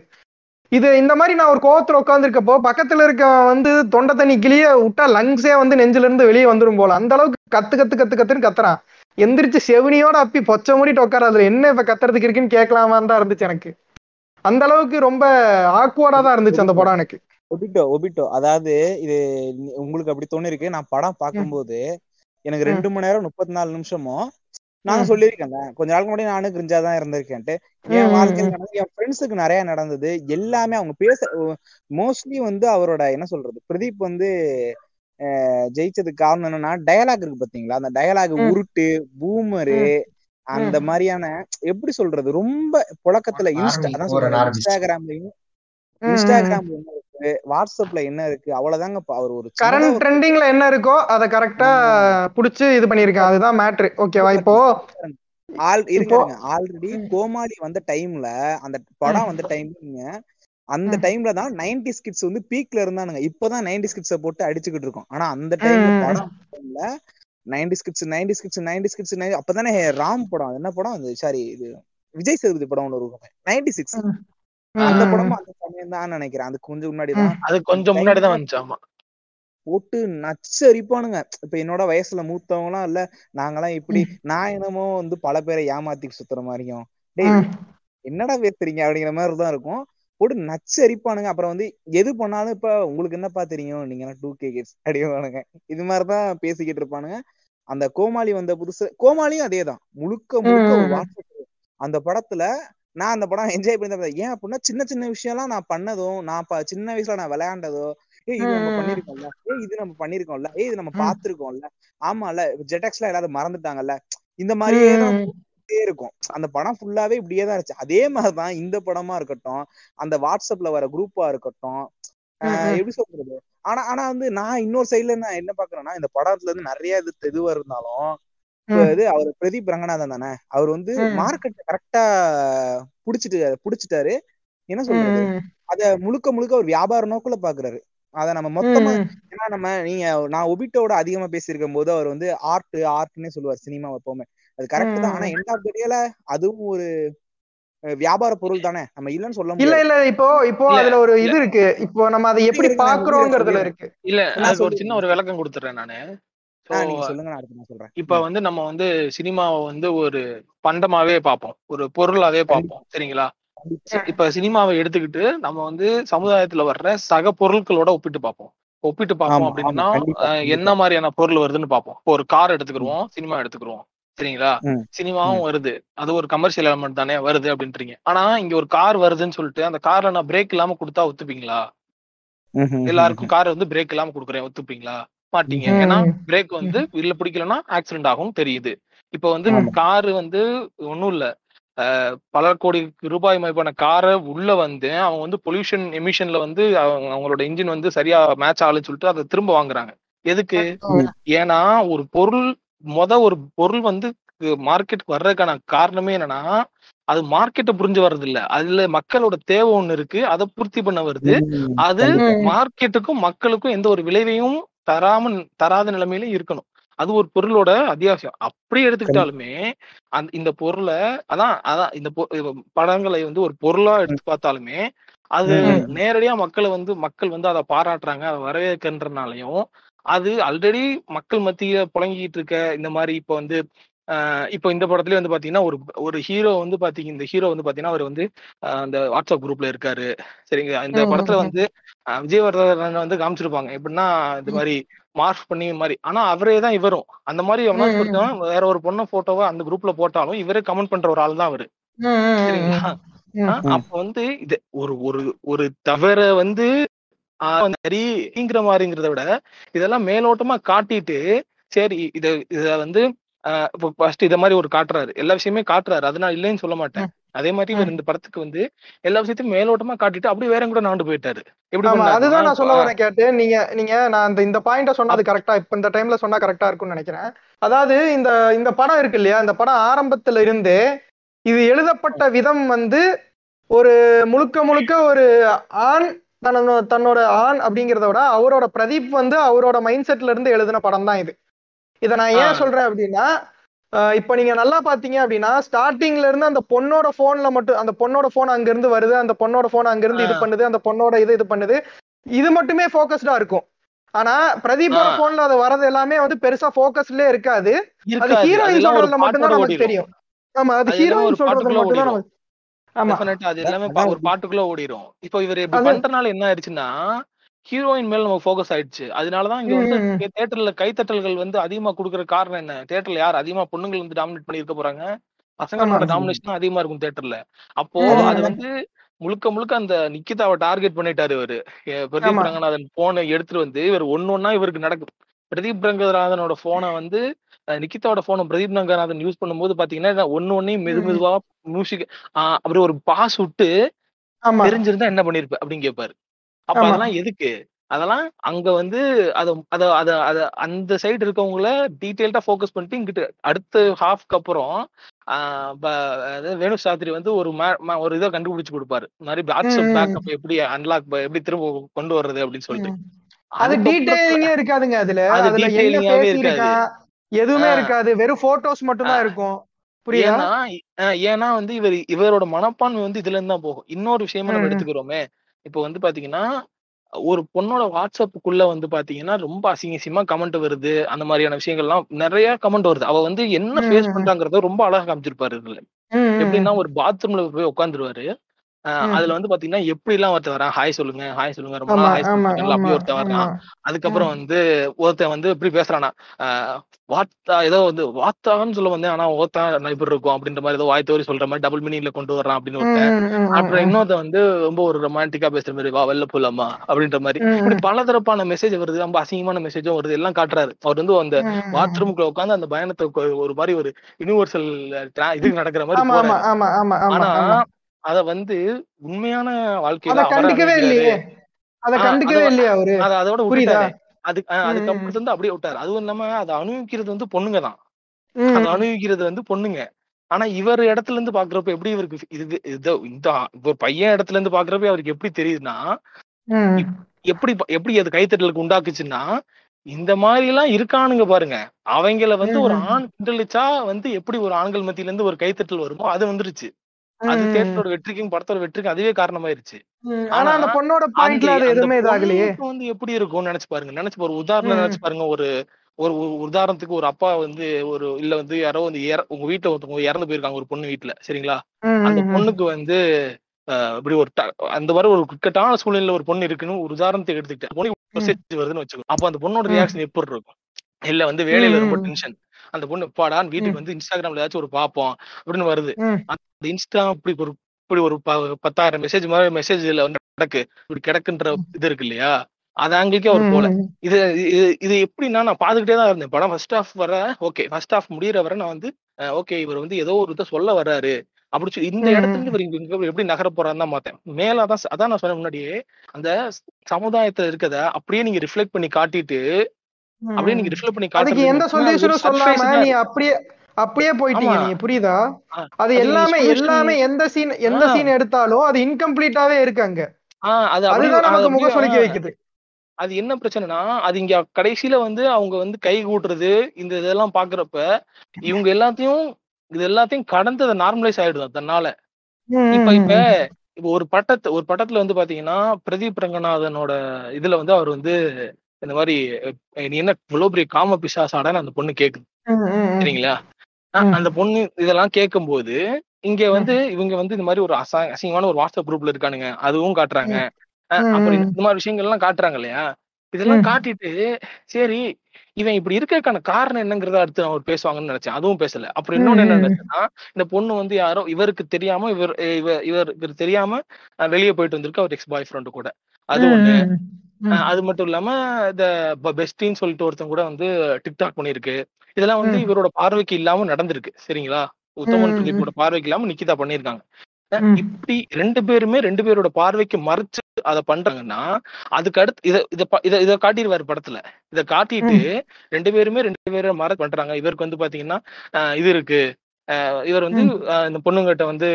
இது இந்த மாதிரி நான் ஒரு கோவத்துல உட்காந்துருக்கப்போ பக்கத்துல இருக்க வந்து தொண்டை தண்ணி கிளிய விட்டா லங்ஸே வந்து நெஞ்சில இருந்து வெளியே வந்துரும் போல. அந்த அளவுக்கு கத்து கத்து கத்து கத்துன்னு கத்துறான். எந்திரிச்சு செவினியோட அப்பி பொச்ச மூடிட்டு உட்கார. அதுல என்ன இப்ப கத்துறதுக்கு இருக்குன்னு கேட்கலாமான்னு தான் இருந்துச்சு எனக்கு. அந்த அளவுக்கு ரொம்ப ஆக்வர்டா தான் இருந்துச்சு அந்த படம் எனக்கு. Obito Obito. அதாவது இது உங்களுக்கு அப்படி தோணிருக்கு. நான் படம் பார்க்கும்போது எனக்கு ரெண்டு மணி நேரம் முப்பத்தி நாலு நிமிஷமும் நான் ம். சொல்லியிருக்கேன்ல. கொஞ்ச நாளுக்கு முன்னாடி நானும் கிரிஞ்சா தான் இருந்திருக்கேன்ட்டு. என் வாழ்க்கையில். நடந்தது என் ஃப்ரெண்ட்ஸுக்கு நிறைய நடந்தது. எல்லாமே அவங்க பேச மோஸ்ட்லி வந்து அவரோட என்ன சொல்றது பிரதீப் வந்து ஜெயிச்சதுக்கு காரணம் என்னன்னா டயலாக் இருக்கு பாத்தீங்களா? அந்த டயலாக். உருட்டு பூமரு அந்த மாதிரியான எப்படி சொல்றது? ரொம்ப புழக்கத்துல இன்ஸ்டா. இன்ஸ்டாகிராம்லயும். இன்ஸ்டாகிராம்ல என்ன இருக்கு? வாட்ஸ்அப்ல என்ன இருக்கு? அவ்வளவுதாங்க அவர் ஒரு கரண்ட் ட்ரெண்டிங்ல என்ன இருக்கோ அதை கரெக்டா புடிச்சு இது பண்ணிருக்கேன் அதுதான் மேட்ரு ஓகேவா இப்போ ஆல் இருங்க ஆல்ரெடி. கோமாளி வந்த டைம்ல அந்த படம் வந்த டைம்ல அந்த. டைம்ல தான் நைன்டி கிட்ஸ் வந்து பீக்ல இருந்தானுங்க. இப்பதான் நைன்டி கிட்ஸ போட்டு அடிச்சுக்கிட்டு இருக்கோம். ஆனா அந்த டைம்ல ம். படம் டைம்ல ninety kids ninety kids ninety kids அப்பதானே ராம் படம். அது என்ன படம்? அது சாரி இது விஜய் சேதுபதி படம் ஒன்று இருக்கும். Ninety six. அந்த. படமும் அந்த சமயம் தான் நினைக்கிறேன். அது கொஞ்சம் முன்னாடி தான். அது கொஞ்சம் முன்னாடி தான் வந்துச்சு ஆமா. போட்டு நச்சரிப்பானுங்க இப்ப என்னோட வயசுல மூத்தவங்களாம் இல்ல. நாங்கெல்லாம் இப்படி நான் என்னமோ வந்து பல பேரை ஏமாத்தி சுத்துற மாதிரியும். டேய். என்னடா பேசுறீங்க அப்படிங்கிற மாதிரி தான் இருக்கும். போட்டு நச்சரிப்பானுங்க அப்புறம் வந்து எது பண்ணாலும் இப்ப உங்களுக்கு என்னப்பா தெரியும்? நீங்க டூ கே கிட்ஸ் அப்படிவானுங்க இது மாதிரிதான் பேசிக்கிட்டு இருப்பானுங்க. அந்த கோமாளி வந்த புதுசு கோமாளியும் அதேதான். முழுக்க முழுக்க ஒரு ம். வாட்ஸ்அப் அந்த படத்துல நான் அந்த படம் என்ஜாய் பண்ணி. ஏன் அப்படின்னா சின்ன சின்ன விஷயம்லாம் நான் பண்ணதும் நான் சின்ன வயசுல நான் விளையாண்டதோ ஏய் இது நம்ம. பண்ணிருக்கோம்ல. ஏய் இது நம்ம பண்ணிருக்கோம்ல. ஏய் இது நம்ம ம். பார்த்திருக்கோம்ல. ஆமால ஜெட்டக்ஸ்ல எல்லாரும் மறந்துட்டாங்கல்ல. இந்த மாதிரியே போயிட்டே இருக்கும். அந்த படம் ஃபுல்லாவே இப்படியே தான் இருந்துச்சு. அதே மாதிரிதான் இந்த படமா இருக்கட்டும் அந்த வாட்ஸ்அப்ல வர குரூப்பா இருக்கட்டும். எப்படி சொல்றது? ஆனா ஆனா வந்து நான் இன்னொரு சைடுல நான் என்ன பாக்குறேன்னா இந்த படத்துல இருந்து நிறைய இது இதுவா இருந்தாலும். இது அவர் பிரதீப் ரங்கநாதன் தானே? அவர் வந்து. மார்க்கெட் கரெக்டா புடிச்சிட்டு புடிச்சிட்டாரு. என்ன சொல்றது? அத முழுக்க முழுக்க ஒரு வியாபார நோக்குல பாக்குறாரு. அத நம்ம மொத்தமா. ஏன்னா நம்ம நீங்க நான் ஒபிட்டோட அதிகமா பேசியிருக்கும் போது அவர் வந்து ஆர்ட் ஆர்ட்னே சொல்லுவார் சினிமா எப்பவுமே. அது கரெக்ட் தான். ஆனா. எண்ட் ஆஃப் த டேல அதுவும் ஒரு வியாபார பொருள் தானே. நம்ம இல்லைன்னு சொல்ல இல்ல இல்ல இப்போ இப்போ அதுல ஒரு. இது இருக்கு. இப்போ நம்ம அதை எப்படி பாக்குறோங்கிறதுல. இருக்கு. இல்ல நான் அதுக்கு ஒரு. சின்ன ஒரு விளக்கம் கொடுத்துறேன் நானு. இப்ப வந்து நம்ம வந்து சினிமாவை வந்து ஒரு பண்டமாவே பார்ப்போம். ஒரு பொருளாவே பார்ப்போம். சரிங்களா? இப்ப சினிமாவை எடுத்துக்கிட்டு நம்ம வந்து சமுதாயத்துல வர்ற சக பொருட்களோட ஒப்பிட்டு பார்ப்போம். ஒப்பிட்டு பார்ப்போம் அப்படின்னா. என்ன மாதிரியான பொருள் வருதுன்னு பார்ப்போம். இப்போ ஒரு கார் எடுத்துக்கிருவோம் சினிமா எடுத்துக்கிருவோம். சரிங்களா சினிமாவும் வருது. அது ஒரு கமர்ஷியல் எலமெண்ட் தானே வருது அப்படின்றீங்க. ஆனா இங்க ஒரு கார் வருதுன்னு சொல்லிட்டு அந்த கார்ல நான் பிரேக் இல்லாம கொடுத்தா ஒத்துப்பீங்களா? எல்லாருக்கும் கார் வந்து பிரேக் இல்லாம கொடுக்குறேன் ஒத்துப்பீங்களா? மாட்டீங்க. ஏன்னா பிரேக் வந்து இல்ல பிடிக்கலன்னா ஆக்சிடென்ட் ஆகும் தெரியுது. இப்போ வந்து. கார் வந்து ஒண்ணும் இல்ல. பல கோடி ரூபாய் மதிப்பான காரை உள்ள வந்து அவங்க வந்து பொல்யூஷன் எமிஷன்ல வந்து அவங்க- அவங்களோட இன்ஜின் வந்து சரியா மேட்ச் ஆகலன்னு சொல்லிட்டு அதை திரும்ப வாங்குறாங்க. எதுக்கு? ஏன்னா ஒரு பொருள் மொத ஒரு பொருள் வந்து மார்க்கெட்டுக்கு வர்றதுக்கான காரணமே என்னன்னா அது மார்க்கெட்டை புரிஞ்சு வர்றது இல்ல அதுல மக்களோட தேவை ஒண்ணு இருக்கு. அதை பூர்த்தி பண்ண வருது. அது. மார்க்கெட்டுக்கும் மக்களுக்கும் எந்த ஒரு விளைவையும் தராம தராத நிலைமையில இருக்கணும். அது ஒரு பொருளோட அத்தியாவசியம். அப்படி எடுத்துக்கிட்டாலுமே அந்த இந்த பொருளை அதான் அதான் இந்த படங்களை வந்து ஒரு பொருளா எடுத்து பார்த்தாலுமே அது. நேரடியா மக்களை வந்து மக்கள் வந்து அதை பாராட்டுறாங்க அதை வரவேற்கின்றனாலையும் அது ஆல்ரெடி மக்கள் மத்தியில புழங்கிட்டு இருக்க இந்த மாதிரி இப்போ வந்து இப்போ இந்த படத்துலயே வந்து பாத்தீங்கன்னா ஒரு ஒரு ஹீரோ வந்து பாத்தீங்க இந்த ஹீரோ வந்து பாத்தீங்கன்னா அவர் வந்து அந்த வாட்ஸ்அப் குரூப்ல இருக்காரு. சரிங்க இந்த படத்துல. வந்து விஜயவர்தன் வந்து காமிச்சிருப்பாங்க. எப்படின்னா இந்த மாதிரி மார்க் பண்ணி மாதிரி. ஆனா அவரே தான் இவரும். அந்த மாதிரி எவனாச்சும் ம், ஒருத்தன் வேற ஒரு பொண்ணை போட்டோவை அந்த குரூப்ல போட்டாலும் இவரே கமெண்ட் பண்ற ஒரு ஆள் தான் அவரு. சரிங்களா? அப்ப வந்து இது ஒரு ஒரு ஒரு தவற வந்து சரிங்கிற மாதிரிங்கிறத விட இதெல்லாம் மேலோட்டமா காட்டிட்டு சரி இத இத வந்து இப்போ ஃபர்ஸ்ட் இத மாதிரி ஒரு காட்டுறாரு. எல்லா விஷயமே காட்டுறாரு. அது நான் இல்லைன்னு சொல்ல மாட்டேன். அதே மாதிரி இவர் இந்த படத்துக்கு வந்து எல்லா விஷயத்தையும் மேலோட்டமா காட்டிட்டு அப்படியே வேற கூட நாண்டு போயிட்டாரு. அதுதான் நான் சொல்ல வரேன் கேட்டு நீங்க நீங்க நான் அந்த இந்த பாயிண்ட சொன்னது கரெக்டா இப்ப இந்த டைம்ல சொன்னா கரெக்டா இருக்கும்னு நினைக்கிறேன். அதாவது இந்த இந்த படம் இருக்கு இல்லையா? இந்த படம் ஆரம்பத்துல இருந்தே இது எழுதப்பட்ட விதம் வந்து ஒரு முழுக்க முழுக்க ஒரு ஆண் தன்னோட தன்னோட ஆண் அப்படிங்கிறத விட அவரோட பிரதீப் வந்து அவரோட மைண்ட் செட்ல இருந்து எழுதின படம் தான் இது. இதை நான் ஏன். சொல்றேன் அப்படின்னா இப்ப நீங்க நல்லா பாத்தீங்க அப்படின்னா ஸ்டார்டிங்ல இருந்து அந்த பொண்ணோட போன்ல மட்டும் அந்த பொண்ணோட போன் அங்க இருந்து வருது அந்த பொண்ணோட போன் அங்க இருந்து இது. பண்ணுது அந்த பொண்ணோட இது இது பண்ணுது இது மட்டுமே போக்கஸ்டா இருக்கும். ஆனா பிரதீப்போட ஆ. போன்ல அது வரது எல்லாமே வந்து பெருசா போக்கஸ்லயே இருக்காது. அது ஹீரோயின் சொல்றதுல மட்டும்தான் நமக்கு தெரியும். ஆமா அது ஹீரோயின் சொல்றதுல மட்டும்தான் நமக்கு அது எல்லாமே ஒரு பாட்டுக்குள்ள ஓடிடும் இப்போ இவர் இப்படி பண்றதுனால என்ன ஆயிடுச்சுன்னா ஹீரோயின் மேல நமக்கு ஃபோக்கஸ் ஆயிடுச்சு. அதனாலதான் இங்க வந்து கைத்தட்டல்கள் வந்து அதிகமா கொடுக்குற காரணம் என்ன? தியேட்டர்ல யார் அதிகமா பொண்ணுங்கள் வந்து டாமினேட் பண்ணிருக்க போறாங்க? பசங்களோட. டாமினேஷன் அதிகமா இருக்கும் தியேட்டர்ல அப்போ அது. வந்து முழுக்க முழுக்க அந்த நிக்கிதாவை டார்கெட் பண்ணிட்டாரு இவரு. பிரதீப். ரங்கநாதன் போனை எடுத்துட்டு வந்து இவர் ஒன்னு ஒன்னா இவருக்கு நடக்கும். பிரதீப் ரங்கநாதனோட போனை வந்து நிக்கிதாவோட போனை பிரதீப் ரங்கநாதன் யூஸ் பண்ணும்போது பாத்தீங்கன்னா ஒன்னு ஒன்னையும் மெது. மெதுவா மியூசிக் அப்படி ஒரு பாஸ் விட்டு தெரிஞ்சிருந்தா என்ன பண்ணிருப்ப? அப்படின்னு கேட்பாரு அப்ப. அதெல்லாம் எதுக்கு? அதெல்லாம் அங்க வந்து அத அத அத அத அந்த சைடு இருக்கவங்கள டீடைல்டா ஃபோக்கஸ் பண்ணிட்டு இங்கிட்டு அடுத்த ஹாஃப்க்கு அப்புறம் வேணு சாஸ்திரி வந்து ஒரு ஒரு இதை கண்டுபிடிச்சு கொடுப்பாரு. மாதிரி வாட்ஸ்அப். பேக்கப் எப்படி அன்லாக் எப்படி திரும்ப கொண்டு வர்றது அப்படின்னு சொல்லிட்டு. அது டீடைலிங்கே இருக்காதுங்க அதுல. அது அதுல என்ன பேசியிருக்கான் எதுவுமே. இருக்காது வெறும் போட்டோஸ் மட்டும் தான். இருக்கும் புரியுதா ஏன்னா வந்து இவர் இவரோட மனப்பான்மை வந்து இதுல இருந்து தான் போகும் இன்னொரு விஷயமா நம்ம. எடுத்துக்கிறோமே இப்போ வந்து பாத்தீங்கன்னா ஒரு பொண்ணோட வாட்ஸ்அப்புக்குள்ள வந்து பாத்தீங்கன்னா ரொம்ப அசிங்க அசிங்கமா கமெண்ட் வருது அந்த மாதிரியான விஷயங்கள்லாம் நிறைய கமெண்ட் வருது அவ வந்து என்ன ஃபேஸ் ம். பண்றாங்கறத ரொம்ப அழகா காமிச்சிருப்பாரு இதுல எப்படின்னா ஒரு பாத்ரூம்ல போய் உட்காந்துருவாரு. அதுல வந்து பாத்தீங்கன்னா எப்படி எல்லாம் ஒருத்தன் வரான் ஹாய் சொல்லுங்க ஹாய் சொல்லுங்க ரொம்ப ஹாய் சொல்லுங்க அப்படி ஆமா வர்றான் அதுக்கப்புறம் வந்து ஒருத்தன் வந்து எப்படி பேசுறானா வாத்தா ஏதோ வந்து வாத்தான்னு சொல்ல வந்தேன் ஆனா ஓத்தா இப்படி இருக்கும் அப்படின்ற மாதிரி ஏதோ வாய் தோறி சொல்ற மாதிரி டபுள் மீனிங்ல கொண்டு வர்றான் அப்படின்னு ஒருத்தன். அப்புறம் ம். இன்னொருத்தன் வந்து ரொம்ப ஒரு ரொமான்டிக்கா பேசுற மாதிரி வா வெளில போலாமா அப்படின்ற மாதிரி. இப்படி. பலதரப்பான மெசேஜ் வருது ரொம்ப அசிங்கமான மெசேஜும் வருது எல்லாம் காட்டுறாரு. அவர் வந்து அந்த. பாத்ரூம்குள்ள உட்காந்து அந்த பயணத்தை ஒரு மாதிரி ஒரு யூனிவர்சல் இது நடக்கிற மாதிரி ஆனா அத வந்து உண்மையான வாழ்க்கையில கண்டுக்கவே இல்லையே. அத கண்டுக்கவே இல்லையா அவரு. அத அதோட புரியுதா? அது அதுக்கப்புறம் வந்து அப்படியே விட்டாரு. அதுவும் இல்லாம அதை அனுபவிக்கிறது வந்து பொண்ணுங்க தான். அதை அனுபவிக்கிறது வந்து பொண்ணுங்க. ஆனா இவர் இடத்துல இருந்து பாக்குறப்ப எப்படி இவருக்கு இது இது இந்த இப்போ பையன் இடத்துல இருந்து பாக்குறப்ப அவருக்கு எப்படி தெரியுதுன்னா எப்படி எப்படி அது கைத்தட்டலுக்கு உண்டாக்குச்சுன்னா இந்த மாதிரி எல்லாம் இருக்கானுங்க பாருங்க. அவங்கள வந்து ஒரு. ஆண் கிண்டலிச்சா வந்து எப்படி ஒரு ஆண்கள் மத்தியில இருந்து ஒரு கைத்தட்டல் வருமோ அது வந்துருச்சு. அது தேட்டரோட வெற்றிக்கும் படத்தோட வெற்றிக்கும் அதுவே காரணமாயிருச்சு. ஆனா அந்த பொண்ணோட பாயிண்ட்ல அது எதுவுமே இதாகலையே. வந்து எப்படி இருக்கும்னு நினைச்சு பாருங்க. நினைச்சு பாருங்க ஒரு உதாரணம். நினைச்சு பாருங்க. ஒரு ஒரு உதாரணத்துக்கு ஒரு அப்பா வந்து ஒரு இல்ல வந்து யாரோ வந்து உங்க வீட்டுல ஒருத்தவங்க இறந்து போயிருக்காங்க ஒரு பொண்ணு வீட்டுல சரிங்களா? அந்த. பொண்ணுக்கு வந்து இப்படி ஒரு அந்த மாதிரி ஒரு குக்கட்டான சூழ்நிலையில ஒரு பொண்ணு இருக்குன்னு ஒரு உதாரணத்துக்கு எடுத்துக்கிட்டேன் பொண்ணு வருதுன்னு வச்சுக்கோ. அப்ப அந்த பொண்ணோட. ரியாக்ஷன் எப்படி இருக்கும்? இல்ல வந்து வேலையில ரொம்ப. டென்ஷன் அந்த பொண்ணு பாடான்னு வீட்டுக்கு வந்து இன்ஸ்டாகிராம்ல ஏதாச்சும் ஒரு பாப்போம் அப்படின்னு வருது. அந்த இன்ஸ்டா இப்படி ஒரு இப்படி ஒரு ப- பத்தாயிரம் மெசேஜ் மாதிரி மெசேஜ்ல வந்து கிடக்கு. இப்படி கிடக்குன்ற இது இருக்கு இல்லையா? அது ஆங்கிலுக்கே அவர் போல. இது இது எப்படின்னா நான் பாத்துக்கிட்டே தான் இருந்தேன். படம் ஃபர்ஸ்ட் ஹாஃப் வர ஓகே ஃபர்ஸ்ட் ஹாஃப் முடியற வரை நான் வந்து ஓகே இவர் வந்து ஏதோ ஒரு இதை சொல்ல வர்றாரு. அப்படி சொல்லி இந்த இடத்துல இவர் இங்க எப்படி நகர போறாருன்னு தான் பார்த்தேன். மேல அதான் ச- அதான் நான் சொன்ன முன்னாடியே அந்த சமுதாயத்துல இருக்கத அப்படியே நீங்க ரிஃப்ளெக்ட் பண்ணி காட்டிட்டு அப்படியே நீங்க ரிஃப்ளெக்ட் பண்ணி அதுக்கு எந்த சொல்யூஷனும் சொல்லாம நீ அப்படியே அப்படியே போயிட்டீங்க. நீங்க புரியுதா? அது எல்லாமே எல்லாமே எந்த சீன் எந்த. சீன் எடுத்தாலும் அது இன்கம்ப்ளீட்டாவே இருக்கு அங்க. அதுதான் அது நமக்கு முக சொலிக்க வைக்குது. அது என்ன பிரச்சனைனா அது இங்க கடைசியில வந்து அவங்க வந்து கை கூட்டுறது இந்த இதெல்லாம் பாக்குறப்ப இவங்க எல்லாத்தையும் இது எல்லாத்தையும் கடந்து அதை நார்மலைஸ் ஆயிடுது தன்னால. இப்ப இப்ப. இப்ப ஒரு பட்டத்தை ஒரு படத்துல வந்து பாத்தீங்கன்னா பிரதீப் ரங்கநாதனோட இதுல வந்து அவர் வந்து இந்த மாதிரி நீ என்ன இவ்வளவு பெரிய காம பிசாசாடான்னு அந்த பொண்ணு கேக்குது. சரிங்களா. அந்த பொண்ணு இதெல்லாம் கேட்கும்போது இங்க வந்து இவங்க வந்து இந்த மாதிரி ஒரு அசா அசிங்கமான ஒரு வாட்ஸ்அப் குரூப்ல இருக்கானுங்க. அதுவும் காட்டுறாங்க. அப்புறம். இந்த மாதிரி விஷயங்கள் எல்லாம் காட்டுறாங்க இல்லையா? இதெல்லாம். காட்டிட்டு சரி இவன் இப்படி இருக்கறதுக்கான காரணம் என்னங்கறத அடுத்து அவர் பேசுவாங்கன்னு நினைச்சேன். அதுவும் பேசல. அப்புறம் இன்னொன்னு என்ன. நினைச்சேன்னா இந்த பொண்ணு வந்து யாரோ இவருக்கு தெரியாம இவர் இவர் இவர் தெரியாம வெளியே போயிட்டு வந்திருக்கு. அவர் எக்ஸ் பாய் ஃப்ரெண்டு கூட. அது ஒண்ணு. அது மட்டும் இல்லாம இந்த பெஸ்டின்னு சொல்லிட்டு ஒருத்தன் கூட வந்து டிக்டாக் பண்ணிருக்கு இதெல்லாம் வந்து. இவரோட பார்வைக்கு இல்லாம நடந்திருக்கு சரிங்களா? உத்தமன். பிரதீப்போட பார்வைக்கு இல்லாம நிக்கிதா பண்ணிருக்காங்க. இப்படி ரெண்டு பேருமே ரெண்டு பேரோட பார்வைக்கு மறைச்சு அதை பண்றாங்கன்னா அதுக்கு அடுத்து இத இத இத காட்டிடுவாரு படத்துல. இத காட்டிட்டு ரெண்டு பேருமே ரெண்டு பேரும் மறை பண்றாங்க. இவருக்கு வந்து பாத்தீங்கன்னா இது இருக்கு. இவர் வந்து இந்த பொண்ணுங்கிட்ட வந்து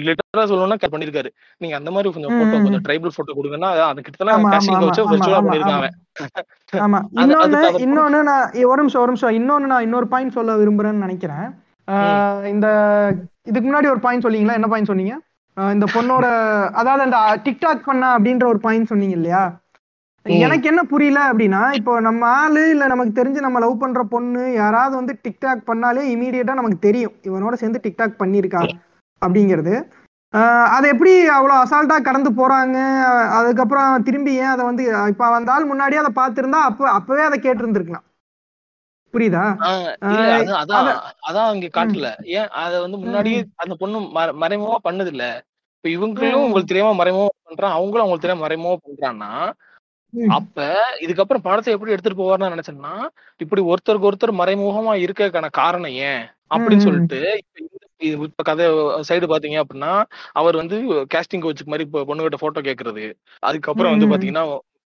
லிட்டரா சொல்லணும்னா care பண்ணிருக்காரு நீங்க அந்த மாதிரி கொஞ்சம் போட்டோ. கொஞ்சம் ட்ரைபல் போட்டோ கொடுங்கன்னா அந்த கிட்ட ஆமா, கேஷிங் வச்சு விர்ச்சுவலா பண்ணிருக்காங்க ஆமா அது- இன்னொன்னு அதை இன்னொன்னு நான் ஒரு நிமிஷம் ஒரு நிமிஷம். இன்னொன்னு நான் இன்னொரு பாயிண்ட் சொல்ல விரும்புறேன்னு நினைக்கிறேன். இந்த இதுக்கு முன்னாடி ஒரு பாயிண்ட் சொன்னீங்களா என்ன பாயிண்ட் சொன்னீங்க? இந்த பொண்ணோட அதாவது அந்த டிக்டாக் பண்ண அப்படின்ற ஒரு பாயிண்ட் சொன்னீங்க இல்லையா. எனக்கு என்ன புரியல அப்படின்னா இப்போ நம்ம ஆளு இல்ல நமக்கு தெரிஞ்சு நம்ம லவ் பண்ற பொண்ணு யாராவது வந்து டிக்டாக் பண்ணாலே இமீடியட்டா நமக்கு தெரியும். இவனோட சேர்ந்து டிக்டாக் பண்ணியிருக்கா அப்படிங்கிறது. அது எப்படி அவ்வளோ அசால்ட்டா கடந்து போறாங்க? அதுக்கப்புறம் திரும்பி ஏன் அதை வந்து இப்ப ஆள் முன்னாடியே அதை பார்த்திருந்தா அப்ப அப்பவே அதை கேட்டிருந்திருக்கலாம். புரியுதா? அதான் அத- அதான் அங்க காட்டல. ஏன் அத வந்து முன்னாடியே அந்த பொண்ணு மற- மறைமுகமா பண்ணது இல்ல இப்ப இவங்களும். உங்களுக்கு தெரியாம மறைமுகமா பண்றான் அவங்களும் அவங்களுக்கு தெரியாம மறைமுகமா பண்றான்னா. அப்ப இதுக்கப்புறம் படத்தை எப்படி எடுத்துட்டு போவார்னு நினைச்சேன்னா இப்படி ஒருத்தருக்கு ஒருத்தர் மறைமுகமா இருக்கக்கான காரணம் ஏன் அப்படின்னு. சொல்லிட்டு இப்ப கதை சைடு பாத்தீங்க அப்படின்னா அவர் வந்து கேஸ்டிங் கோச்சுக்கு மாதிரி இப்ப பொண்ணுகிட்ட போட்டோ கேக்குறது. அதுக்கப்புறம் வந்து. பாத்தீங்கன்னா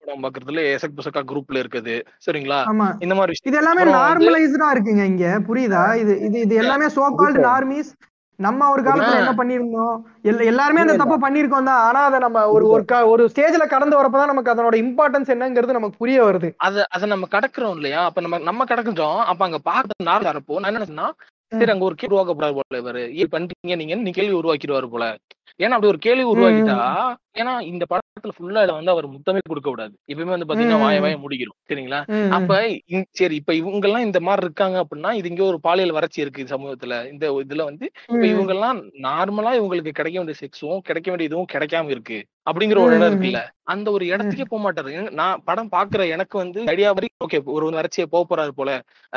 படம் பாக்குறதுல எசக் புசக்கா குரூப்ல இருக்குது. சரிங்களா? இந்த மாதிரி இது எல்லாமே நார்மலைஸ்டா இருக்குங்க இங்க. புரியுதா? இது இது இது எல்லாமே சோ கால்டு நார்மீஸ் நம்ம ஒரு காலத்துல என்ன பண்ணிருந்தோம் எல்லா- எல்லாருமே அந்த தப்ப பண்ணிருக்கோம் தான். ஆனா அதை நம்ம ஒரு ஒரு ஒரு ஸ்டேஜ்ல கடந்து வரப்பதான் நமக்கு அதனோட இம்பார்ட்டன்ஸ் என்னங்கிறது நமக்கு புரிய வருது. அத அத நம்ம கடக்குறோம் இல்லையா? அப்ப நம்ம நம்ம கடக்குறோம். அப்ப அங்க பாக்க நாள் வரப்போ நான் என்ன சரி அங்க ஒரு கேள்வி உருவாக்கப்படாது போல இவரு. ஏன் பண்றீங்க நீங்க கேள்வி உருவாக்கிடுவாரு போல. ஏன்னா அப்படி ஒரு கேள்வி உருவாக்கிட்டா ஏன்னா இந்த படத்துல ஃபுல்லா வந்து அவர் முத்தமே கொடுக்க கூடாது. எப்பயுமே வந்து பாத்தீங்கன்னா. வாய வாய முடிக்கிறோம் சரிங்களா? அப்ப சரி இப்ப இவங்க எல்லாம் இந்த மாதிரி இருக்காங்க அப்படின்னா இது இங்க ஒரு பாலியல் வறட்சி இருக்கு சமூகத்துல. இந்த இதுல வந்து இப்ப. இவங்க எல்லாம் நார்மலா இவங்களுக்கு கிடைக்க வேண்டிய செக்ஸும் கிடைக்க வேண்டிய இதுவும் கிடைக்காம இருக்கு. அப்படிங்கிற ஒரு இடம். இருக்குல்ல? அந்த ஒரு இடத்துக்கே போக மாட்டாரு. நான் படம் பாக்குற எனக்கு வந்து ஐடியா மாதிரி ஓகே ஒரு வறட்சியை போக போறாரு போல.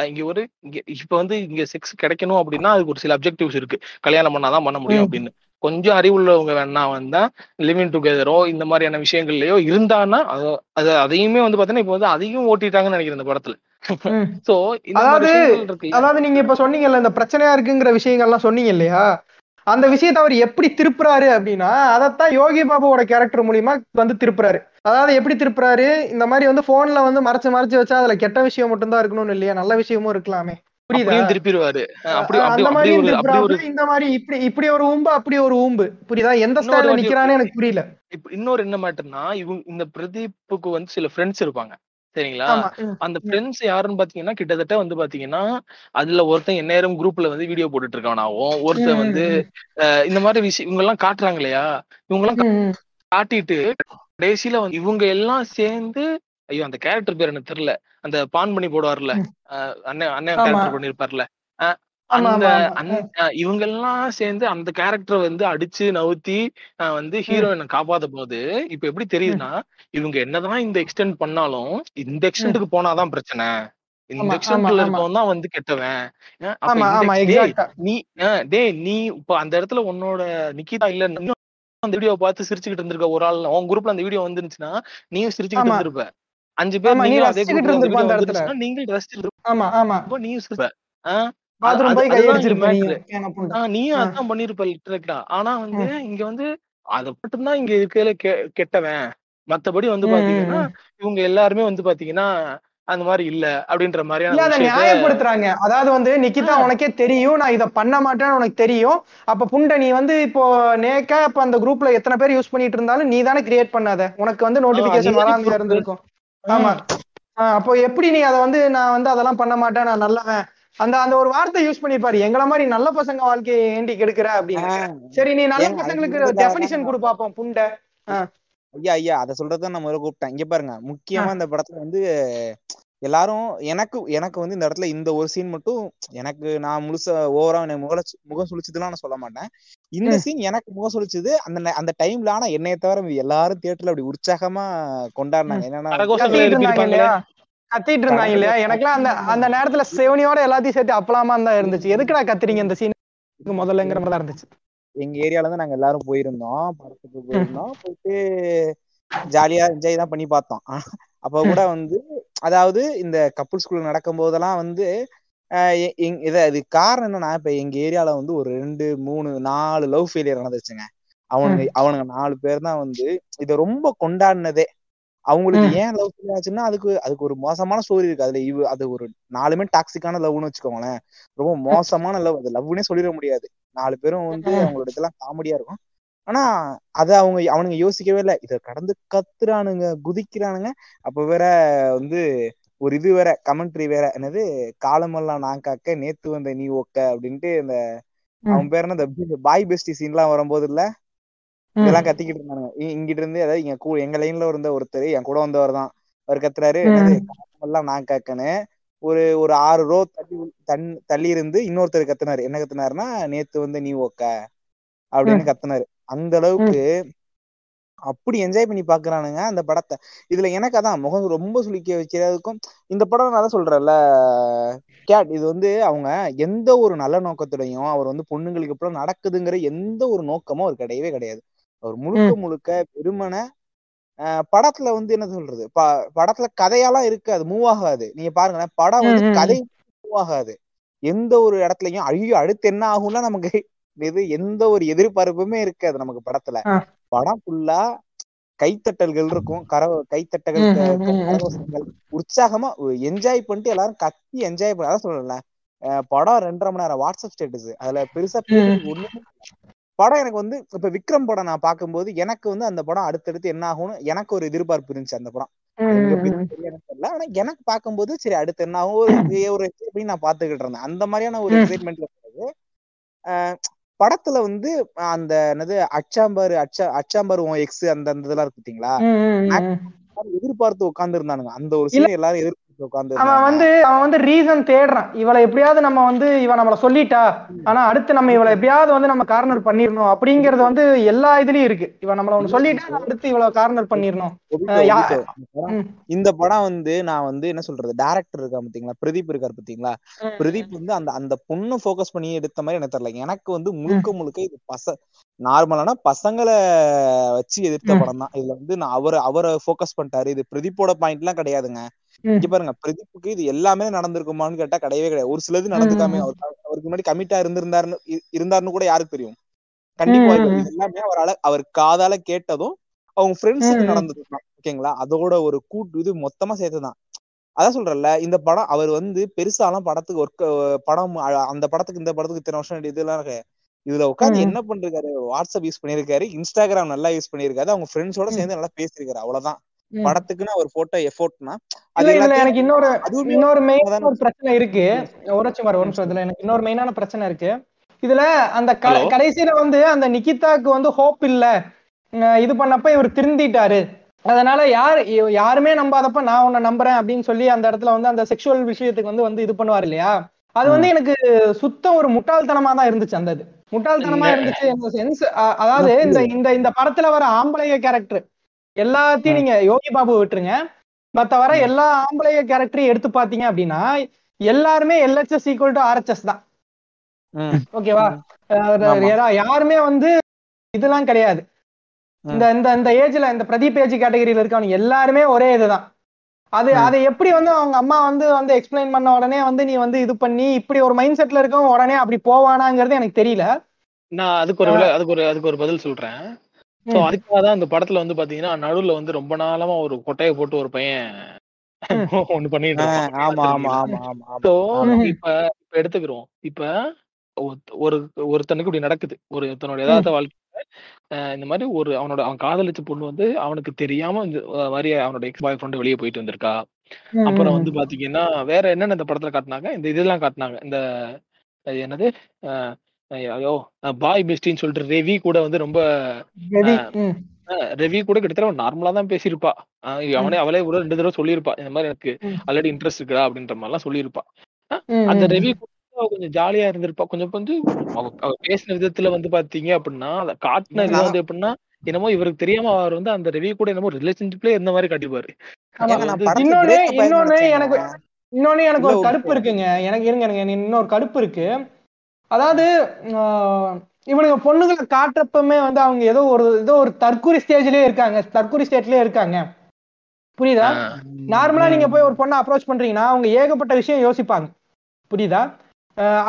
இங்க ஒரு இங்க இப்ப வந்து இங்க செக்ஸ் கிடைக்கணும் அப்படின்னா அதுக்கு ஒரு சில அப்ஜெக்டிவ்ஸ் இருக்கு. கல்யாணம் பண்ணாதான் பண்ண முடியும். அப்படின்னு. கொஞ்சம் அறிவுள்ளவங்க வேணா வந்தா லிவிங் டுகெதரோ இந்த மாதிரியான விஷயங்கள்லயோ இருந்தான்னா அது- அது அதையுமே வந்து பாத்தீங்கன்னா இப்ப வந்து அதையும் ஓட்டிட்டாங்கன்னு நினைக்கிறேன் இந்த படத்துல. சோ அதாவது- அதாவது நீங்க இப்ப சொன்னீங்கல்ல இந்த பிரச்சனையா இருக்குங்கிற விஷயங்கள்லாம் சொன்னீங்க இல்லையா? அந்த விஷயத்தை அவர் எப்படி திருப்புறாரு அப்படின்னா அதைத்தான் யோகி பாபுவோட கேரக்டர் மூலியமா வந்து திருப்புறாரு. அதாவது எப்படி திருப்புறாரு? இந்த மாதிரி வந்து போன்ல வந்து மறைச்சு மறைச்சு வச்சா அதுல கெட்ட விஷயம் மட்டும்தான் இருக்கணும்னு இல்லையா? நல்ல விஷயமும் இருக்கலாமே. புரியுதா? திருப்பிடுவாரு. அந்த திருப்புறாப்புல இந்த மாதிரி இப்படி இப்படி ஒரு ஊம்பு அப்படி ஒரு ஊம்பு. புரியுதா? எந்த வாட்டி நிக்கிறான்னு எனக்கு புரியல. இன்னொரு என்ன மேட்டர்னா இவங்க இந்த பிரதீப்புக்கு வந்து சில ஃப்ரெண்ட்ஸ் இருப்பாங்க. சரிங்களா? அந்த ஃப்ரெண்ட்ஸ் யாருன்னு பாத்தீங்கன்னா கிட்டத்தட்ட வந்து பாத்தீங்கன்னா அதுல ஒருத்தன் எந்நேரம் குரூப்ல வந்து வீடியோ போட்டுட்டு இருக்கானாவும் ஒருத்தன் வந்து இந்த மாதிரி விஷயம் இவங்க எல்லாம் காட்டுறாங்க இல்லையா? இவங்க எல்லாம். காட்டிட்டு கடைசியில வந்து இவங்க எல்லாம் சேர்ந்து ஐயோ அந்த கேரக்டர் பேர் எனக்கு தெரியல. அந்த பான் பண்ணி போடுவார்ல அண்ணன் அண்ணன் கேரக்டர் பண்ணிருப்பார்ல. அந்த இவங்க எல்லாம் சேர்ந்து அந்த கேரக்டரை வந்து அடிச்சு நவுத்தி வந்து ஹீரோயினை காப்பாத்த போது இப்ப எப்படி தெரியுதுன்னா இவங்க என்னதான் இந்த எக்ஸ்டெண்ட் பண்ணாலும் இந்த ம். எக்ஸ்டென்ட்டுக்கு போனாதான் பிரச்சனை. இந்த ஆமா இருக்கவன் தான் வந்து கெட்டவன். நீ டேய் நீ இப்ப அந்த இடத்துல உன்னோட நிக்கிதா இல்ல அந்த வீடியோ பார்த்து சிரிச்சுக்கிட்டு இருந்திருக்க ஒரு ஆள் உன் குரூப்ல அந்த வீடியோ வந்துருந்துச்சுன்னா நீயும் சிரிச்சுக்கிட்டு இருந்திருப்ப. அஞ்சு பேர் நீ நீங்களும் அதே குரூப்ல நீங்கள் ரசிச்சுட்டு ஆமா ஆமா. ஆஹ் அது பாத்ரூம் போய் இங்க கையடிச்சிருப்ப மேட்ரு நீயும் அதான் பண்ணிருப்ப லிட்டரா ஆனா வந்து இங்க வந்து அத மட்டும்தான் இங்க இருக்கையில கெ கெட்டவன். மத்தபடி வந்து பாத்தீங்கன்னா. இவங்க எல்லாருமே வந்து பாத்தீங்கன்னா அந்த மாதிரி இல்ல அப்படின்ற இல்ல மாதிரியான அதை விஷயத்த நியாயப்படுத்துறாங்க. அதாவது வந்து நிக்கிதா உனக்கே தெரியும் நான் இதை பண்ண மாட்டேன்னு உனக்கு தெரியும். அப்ப புண்டை நீ வந்து இப்போ நேக்கா இப்ப அந்த குரூப்ல எத்தனை பேர் யூஸ் பண்ணிட்டு இருந்தாலும் நீ தானே கிரியேட் பண்ணாத. உனக்கு வந்து நோட்டிபிகேஷன் பொறுப்பு இருந்திருக்கும். ஆமா. அப்போ எப்படி நீ அதை வந்து நான் வந்து அதெல்லாம் பண்ண மாட்டேன் நான் நல்லவன்? அந்த அந்த ஒரு வார்த்தை யூஸ் பண்ணிருப்பாரு எங்கள மாதிரி நல்ல பசங்க வாழ்க்கையை ஏண்டி கெடுக்கிற அப்படின்னு. சரி நீ நல்ல பசங்களுக்கு டெபினிஷன் கொடு பாப்போம் புண்டை. ஆஹ் ஐயா ஐயா அதை சொல்றதுதான் நான் முதல்ல கூப்பிட்டேன். இங்க பாருங்க முக்கியமா இந்த படத்துல வந்து எல்லாரும் எனக்கு எனக்கு வந்து இந்த இடத்துல இந்த ஒரு சீன் மட்டும் எனக்கு நான் முழுசா ஓவரா முக முகம் சுழிச்சதுலாம் நான் சொல்ல மாட்டேன். இந்த சீன் எனக்கு முகம் சுழிச்சது அந்த அந்த டைம்ல ஆனா என்னைய தவிர எல்லாரும் தியேட்டர்ல அப்படி உற்சாகமா கொண்டாடினாங்க. என்னன்னா கத்திட்டு இருந்தாங்க இல்லையா எனக்குலாம் அந்த அந்த நேரத்துல செவனியோட எல்லாத்தையும் சேர்த்து அப்பலாமா தான் இருந்துச்சு. எதுக்குடா கத்துறீங்க இந்த சீன் முதல்லங்கிற மாதிரி தான் இருந்துச்சு. எங்க ஏரியால இருந்து நாங்க எல்லாரும் போயிருந்தோம். படத்துக்கு போயிருந்தோம். போயிட்டு ஜாலியா என்ஜாய் தான் பண்ணி பார்த்தோம். அப்ப கூட வந்து அதாவது இந்த கப்புள் ஸ்கூல் நடக்கும் போதெல்லாம் வந்து இத இது காரணம் என்னன்னா இப்ப எங்க ஏரியால வந்து ஒரு ரெண்டு மூணு நாலு லவ் ஃபெயிலியர் நடந்துச்சுங்க. அவனுங்க அவனுங்க நாலு பேர் தான் வந்து இத ரொம்ப கொண்டாடினதே. அவங்களுக்கு. ஏன் லவ் ஃபெயிலியர் ஆச்சுன்னா அதுக்கு அதுக்கு ஒரு மோசமான ஸ்டோரி இருக்கு. அதுல இவ அது ஒரு நாலுமே டாக்ஸிக்கான லவ்னு வச்சுக்கோங்களேன். ரொம்ப மோசமான லவ் அது லவ்னே சொல்லிட முடியாது. நாலு பேரும் வந்து. அவங்களோட இதெல்லாம் காமெடியா இருக்கும். ஆனா அத அவங்க அவனுங்க யோசிக்கவே இல்லை. இத கடந்து கத்துறானுங்க குதிக்கிறானுங்க. அப்ப வேற வந்து ஒரு இது வேற கமெண்ட்ரி வேற. என்னது? காலமெல்லாம் நான் காக்க நேத்து வந்த நீ ஒக்க அப்படின்ட்டு இந்த அவன் பேர் என்ன? இந்த பாய் பெஸ்டி சீன்லாம் வரும்போது இல்ல. இதெல்லாம் கத்திக்கிட்டு இருந்தானுங்க. இ- இங்கிட்டு இருந்து அதாவது இங்க கூ எங்க லைன்ல இருந்த ஒருத்தர் என் கூட வந்தவர் தான். அவர் கத்துறாரு காலமெல்லாம் நான் காக்கன்னு. ஒரு ஒரு ஆறு ரோ தள்ளி தன் தள்ளி இருந்து இன்னொருத்தர் கத்துனாரு. என்ன கத்துனாருன்னா நேத்து வந்து நீ ஒக்க அப்படின்னு கத்துனாரு. அந்த அளவுக்கு அப்படி என்ஜாய் பண்ணி பாக்குறானுங்க அந்த படத்தை. இதுல எனக்கு அதான் முகம் ரொம்ப சுளிக்க வைக்கிறதுக்கும் இந்த படம் நான் சொல்றேன்ல கேட் இது வந்து அவங்க எந்த ஒரு நல்ல நோக்கத்துடையும் அவர் வந்து பொண்ணுங்களுக்கு அப்புறம் நடக்குதுங்கிற எந்த ஒரு நோக்கமும் அவர் கிடையவே கிடையாது. அவர் முழுக்க முழுக்க வெறுமன படத்துல வந்து என்ன சொல்றது? ப படத்துல கதையெல்லாம் இருக்காது மூவ் ஆகாது. நீங்க பாருங்களேன் படம் வந்து. கதை மூவ் ஆகாது. எந்த ஒரு இடத்துலயும் ஐயோ அடுத்து என்ன ஆகும்னா நமக்கு இது எந்த ஒரு எதிர்பார்ப்புமே இருக்காது நமக்கு படத்துல. படம் ஃபுல்லா கைத்தட்டல்கள் இருக்கும். கர கைத்தட்டல் ம், க- ம், ம், ம். கரகோஷங்கள் உற்சாகமா என்ஜாய் பண்ணிட்டு எல்லாரும் கத்தி என்ஜாய் பண்ண அதான் சொல்லல படம் ரெண்டரை மணி நேரம் வாட்ஸ்அப் ஸ்டேட்டஸ் அதுல பெருசா ஒண்ணுமே. படம் எனக்கு வந்து இப்ப விக்ரம் படம் நான் பார்க்கும்போது எனக்கு வந்து அந்த படம் அடுத்தடுத்து என்ன ஆகும்னு எனக்கு ஒரு எதிர்பார்ப்பு இருந்துச்சு அந்த படம். தெரியல. ஆனா எனக்கு பார்க்கும்போது சரி அடுத்து என்ன ஆகும்? ஒரு நான் பாத்துக்கிட்டு இருந்தேன். அந்த மாதிரியான ஒரு ம். எக்ஸைட்மெண்ட்ல இருந்தது படத்துல வந்து அந்த என்னது அச்சாம்பாரு அச்சா அச்சாம்பாரு எக்ஸ் அந்த அந்த இதெல்லாம் இருக்கு பாத்தீங்களா? எதிர்பார்த்து உட்கார்ந்து இருந்தானுங்க அந்த ஒரு சீன் எல்லாரும் அவன் வந்து அவன் வந்து ரீசன் தேடுறான். இவளை எப்படியாவது நம்ம வந்து இவ நம்மள சொல்லிட்டா ஆனா அடுத்து நம்ம இவளை எப்படியாவது வந்து நம்ம கார்னர் பண்ணிடணும் அப்படிங்கறது வந்து எல்லா இதுலயும் இருக்கு. இவன் நம்மள ஒண்ணு சொல்லிட்டா அடுத்து இவ்வளவு கார்னர் பண்ணிடணும். இந்த படம் வந்து நான் வந்து என்ன சொல்றது டேரக்டர் இருக்கா பாத்தீங்களா? பிரதீப் இருக்காரு பாத்தீங்களா? பிரதீப் வந்து அந்த அந்த பொண்ணு ஃபோக்கஸ் பண்ணி எடுத்த மாதிரி எனக்கு தெரியல. எனக்கு வந்து முழுக்க முழுக்க இது பச நார்மலான பசங்களை வச்சு எதிர்த்த. படம் தான் இதுல வந்து நான் அவரை அவரை ஃபோக்கஸ் பண்ணிட்டாரு. இது பிரதீப்போட பாயிண்ட் எல்லாம் கிடையாதுங்க. இங்க பாருங்க பிரதீப்புக்கு இது எல்லாமே நடந்திருக்குமான்னு கேட்டா கிடையவே கிடையாது. ஒரு சிலது நடந்துக்காம. அவர் அவருக்கு முன்னாடி கமிட்டா இருந்திருந்தாருன்னு இருந்தாருன்னு கூட யாருக்கு தெரியும்? கண்டிப்பா எல்லாமே அவரால அவர் காதால கேட்டதும் அவங்க ஃப்ரெண்ட்ஸுக்கு. நடந்ததுதான் ஓகேங்களா அதோட ஒரு கூட்டு இது மொத்தமா சேர்த்துதான். அதான் சொல்றேன்ல இந்த படம் அவர் வந்து பெருசாலாம் படத்துக்கு ஒர்க் படம் அந்த படத்துக்கு இந்த படத்துக்கு இத்தனை வருஷம் இதெல்லாம் இருக்கு. இதுல உட்காந்து. என்ன பண்றாரு? வாட்ஸ்அப் யூஸ் பண்ணிருக்காரு இன்ஸ்டாகிராம் நல்லா யூஸ் பண்ணிருக்காரு அவங்க ஃப்ரெண்ட்ஸோட. சேர்ந்து நல்லா பேசிருக்காரு அவ்வளவுதான். படத்துக்குன்னு ஒரு போட்டோ எஃபோர்ட்னா இல்ல அது எல்லாத்தையும் எனக்கு இன்னொரு இன்னொரு தானே ஒரு பிரச்சனை இருக்கு. உரைச்சு வர ஒரு நிமிஷம். இதுல எனக்கு இன்னொரு மெயினான பிரச்சனை இருக்கு. இதுல அந்த? கடைசியில வந்து அந்த நிக்கிதாக்கு வந்து ஹோப் இல்ல. இது பண்ணப்ப இவர் திருந்திட்டாரு. அதனால யார் யாருமே நம்பாதப்ப நான் உன்னை நம்புறேன் அப்படின்னு சொல்லி அந்த இடத்துல வந்து அந்த செக்ஷுவல் விஷயத்துக்கு வந்து வந்து இது பண்ணுவார் இல்லையா? அது வந்து எனக்கு சுத்த ஒரு முட்டாள்தனமா தான் இருந்துச்சு அந்த இது. முட்டாள்தனமா இல்ல. இருந்துச்சு சென்ஸ் அதாவது இந்த இந்த இந்த படத்துல வர ஆம்பளைய கேரக்டர் எல்லாத்தையும் நீங்க யோகி பாபு விட்டுருங்க. மத்த வர எல்லா ஆம்பளைய கேரக்டரையும் எடுத்து பாத்தீங்க அப்படின்னா எல்லாருமே எல்ஹெச்எஸ் ஈக்குவல் டு ஆர்ஹெச்எஸ் தான். ஓகேவா. யாருமே வந்து இதெல்லாம் கிடையாது. இந்த இந்த இந்த ஏஜ்ல இந்த பிரதீப் ஏஜ் கேட்டகரியில இருக்கவங்க எல்லாருமே ஒரே இதுதான் அது. அதை எப்படி வந்து அவங்க அம்மா வந்து வந்து எக்ஸ்பிளைன் பண்ண உடனே வந்து நீ வந்து இது பண்ணி இப்படி ஒரு மைண்ட் செட்ல இருக்கவங்க உடனே அப்படி போவானாங்கிறது எனக்கு தெரியல. நான் அதுக்கு ஒரு அதுக்கு ஒரு அதுக்கு ஒரு பதில் சொல்றேன். சோ. அதுக்காக தான் இந்த படத்துல வந்து பாத்தீங்கன்னா நடுவுல வந்து ரொம்ப நாளமா ஒரு கொட்டையை போட்டு ஒரு பையன் ஒண்ணு பண்ணிட்டு. இப்ப இப்ப எடுத்துக்கிறோம். இப்ப ஒரு ஒருத்தனுக்கு இப்படி நடக்குது. ஒரு ஒருத்தனோட யதார்த்த வாழ்க்கையில அஹ் இந்த மாதிரி ஒரு அவனோட அவன் காதலிச்ச பொண்ணு வந்து அவனுக்கு தெரியாம இந்த மாதிரி அவனோட எக்ஸ் பாய் ஃப்ரெண்ட் வெளியே போயிட்டு வந்திருக்கா. அப்புறம் வந்து பாத்தீங்கன்னா வேற என்னென்ன இந்த படத்துல காட்டினாங்க? இந்த இதெல்லாம் காட்டினாங்க. இந்த என்னது? ஐயோ பாய் பெஸ்டின்னு சொல்லிட்டு ரெவி கூட வந்து ரொம்ப ரெவி கூட கிட்டத்தட்ட நார்மலா தான் பேசியிருப்பா. அவனே அவளே கூட ரெண்டு தடவை சொல்லியிருப்பா இந்த மாதிரி எனக்கு. ஆல்ரெடி இன்ட்ரெஸ்ட் இருக்குடா அப்படின்ற மாதிரிலாம் சொல்லியிருப்பா. அந்த ரெவி கொஞ்சம் ஜாலியா இருந்திருப்பா. கொஞ்சம் வந்து அவ பேசின விதத்துல வந்து பாத்தீங்க அப்படின்னா அத காட்டின விதம் வந்து எப்படின்னா என்னமோ இவருக்கு தெரியாம அவர் வந்து அந்த ரெவி கூட என்னமோ ரிலேஷன்ஷிப்ல இருந்த மாதிரி காட்டிப்பாரு. இன்னொன்னு. எனக்கு இன்னொன்னு எனக்கு ஒரு ஒரு கடுப்பு இருக்குங்க. எனக்கு இருங்க எனக்கு இன்னொரு கடுப்பு இருக்கு. அதாவது இவனுங்க பொண்ணுங்களை காட்டுறப்பமே வந்து அவங்க ஏதோ ஒரு ஏதோ ஒரு தற்கொலை ஸ்டேஜ்லயே இருக்காங்க. தற்கொலை ஸ்டேட்லயே இருக்காங்க. புரியுதா? நார்மலா நீங்க போய் ஒரு பொண்ணை அப்ரோச் பண்றீங்கன்னா அவங்க ஏகப்பட்ட விஷயம் யோசிப்பாங்க. புரியுதா?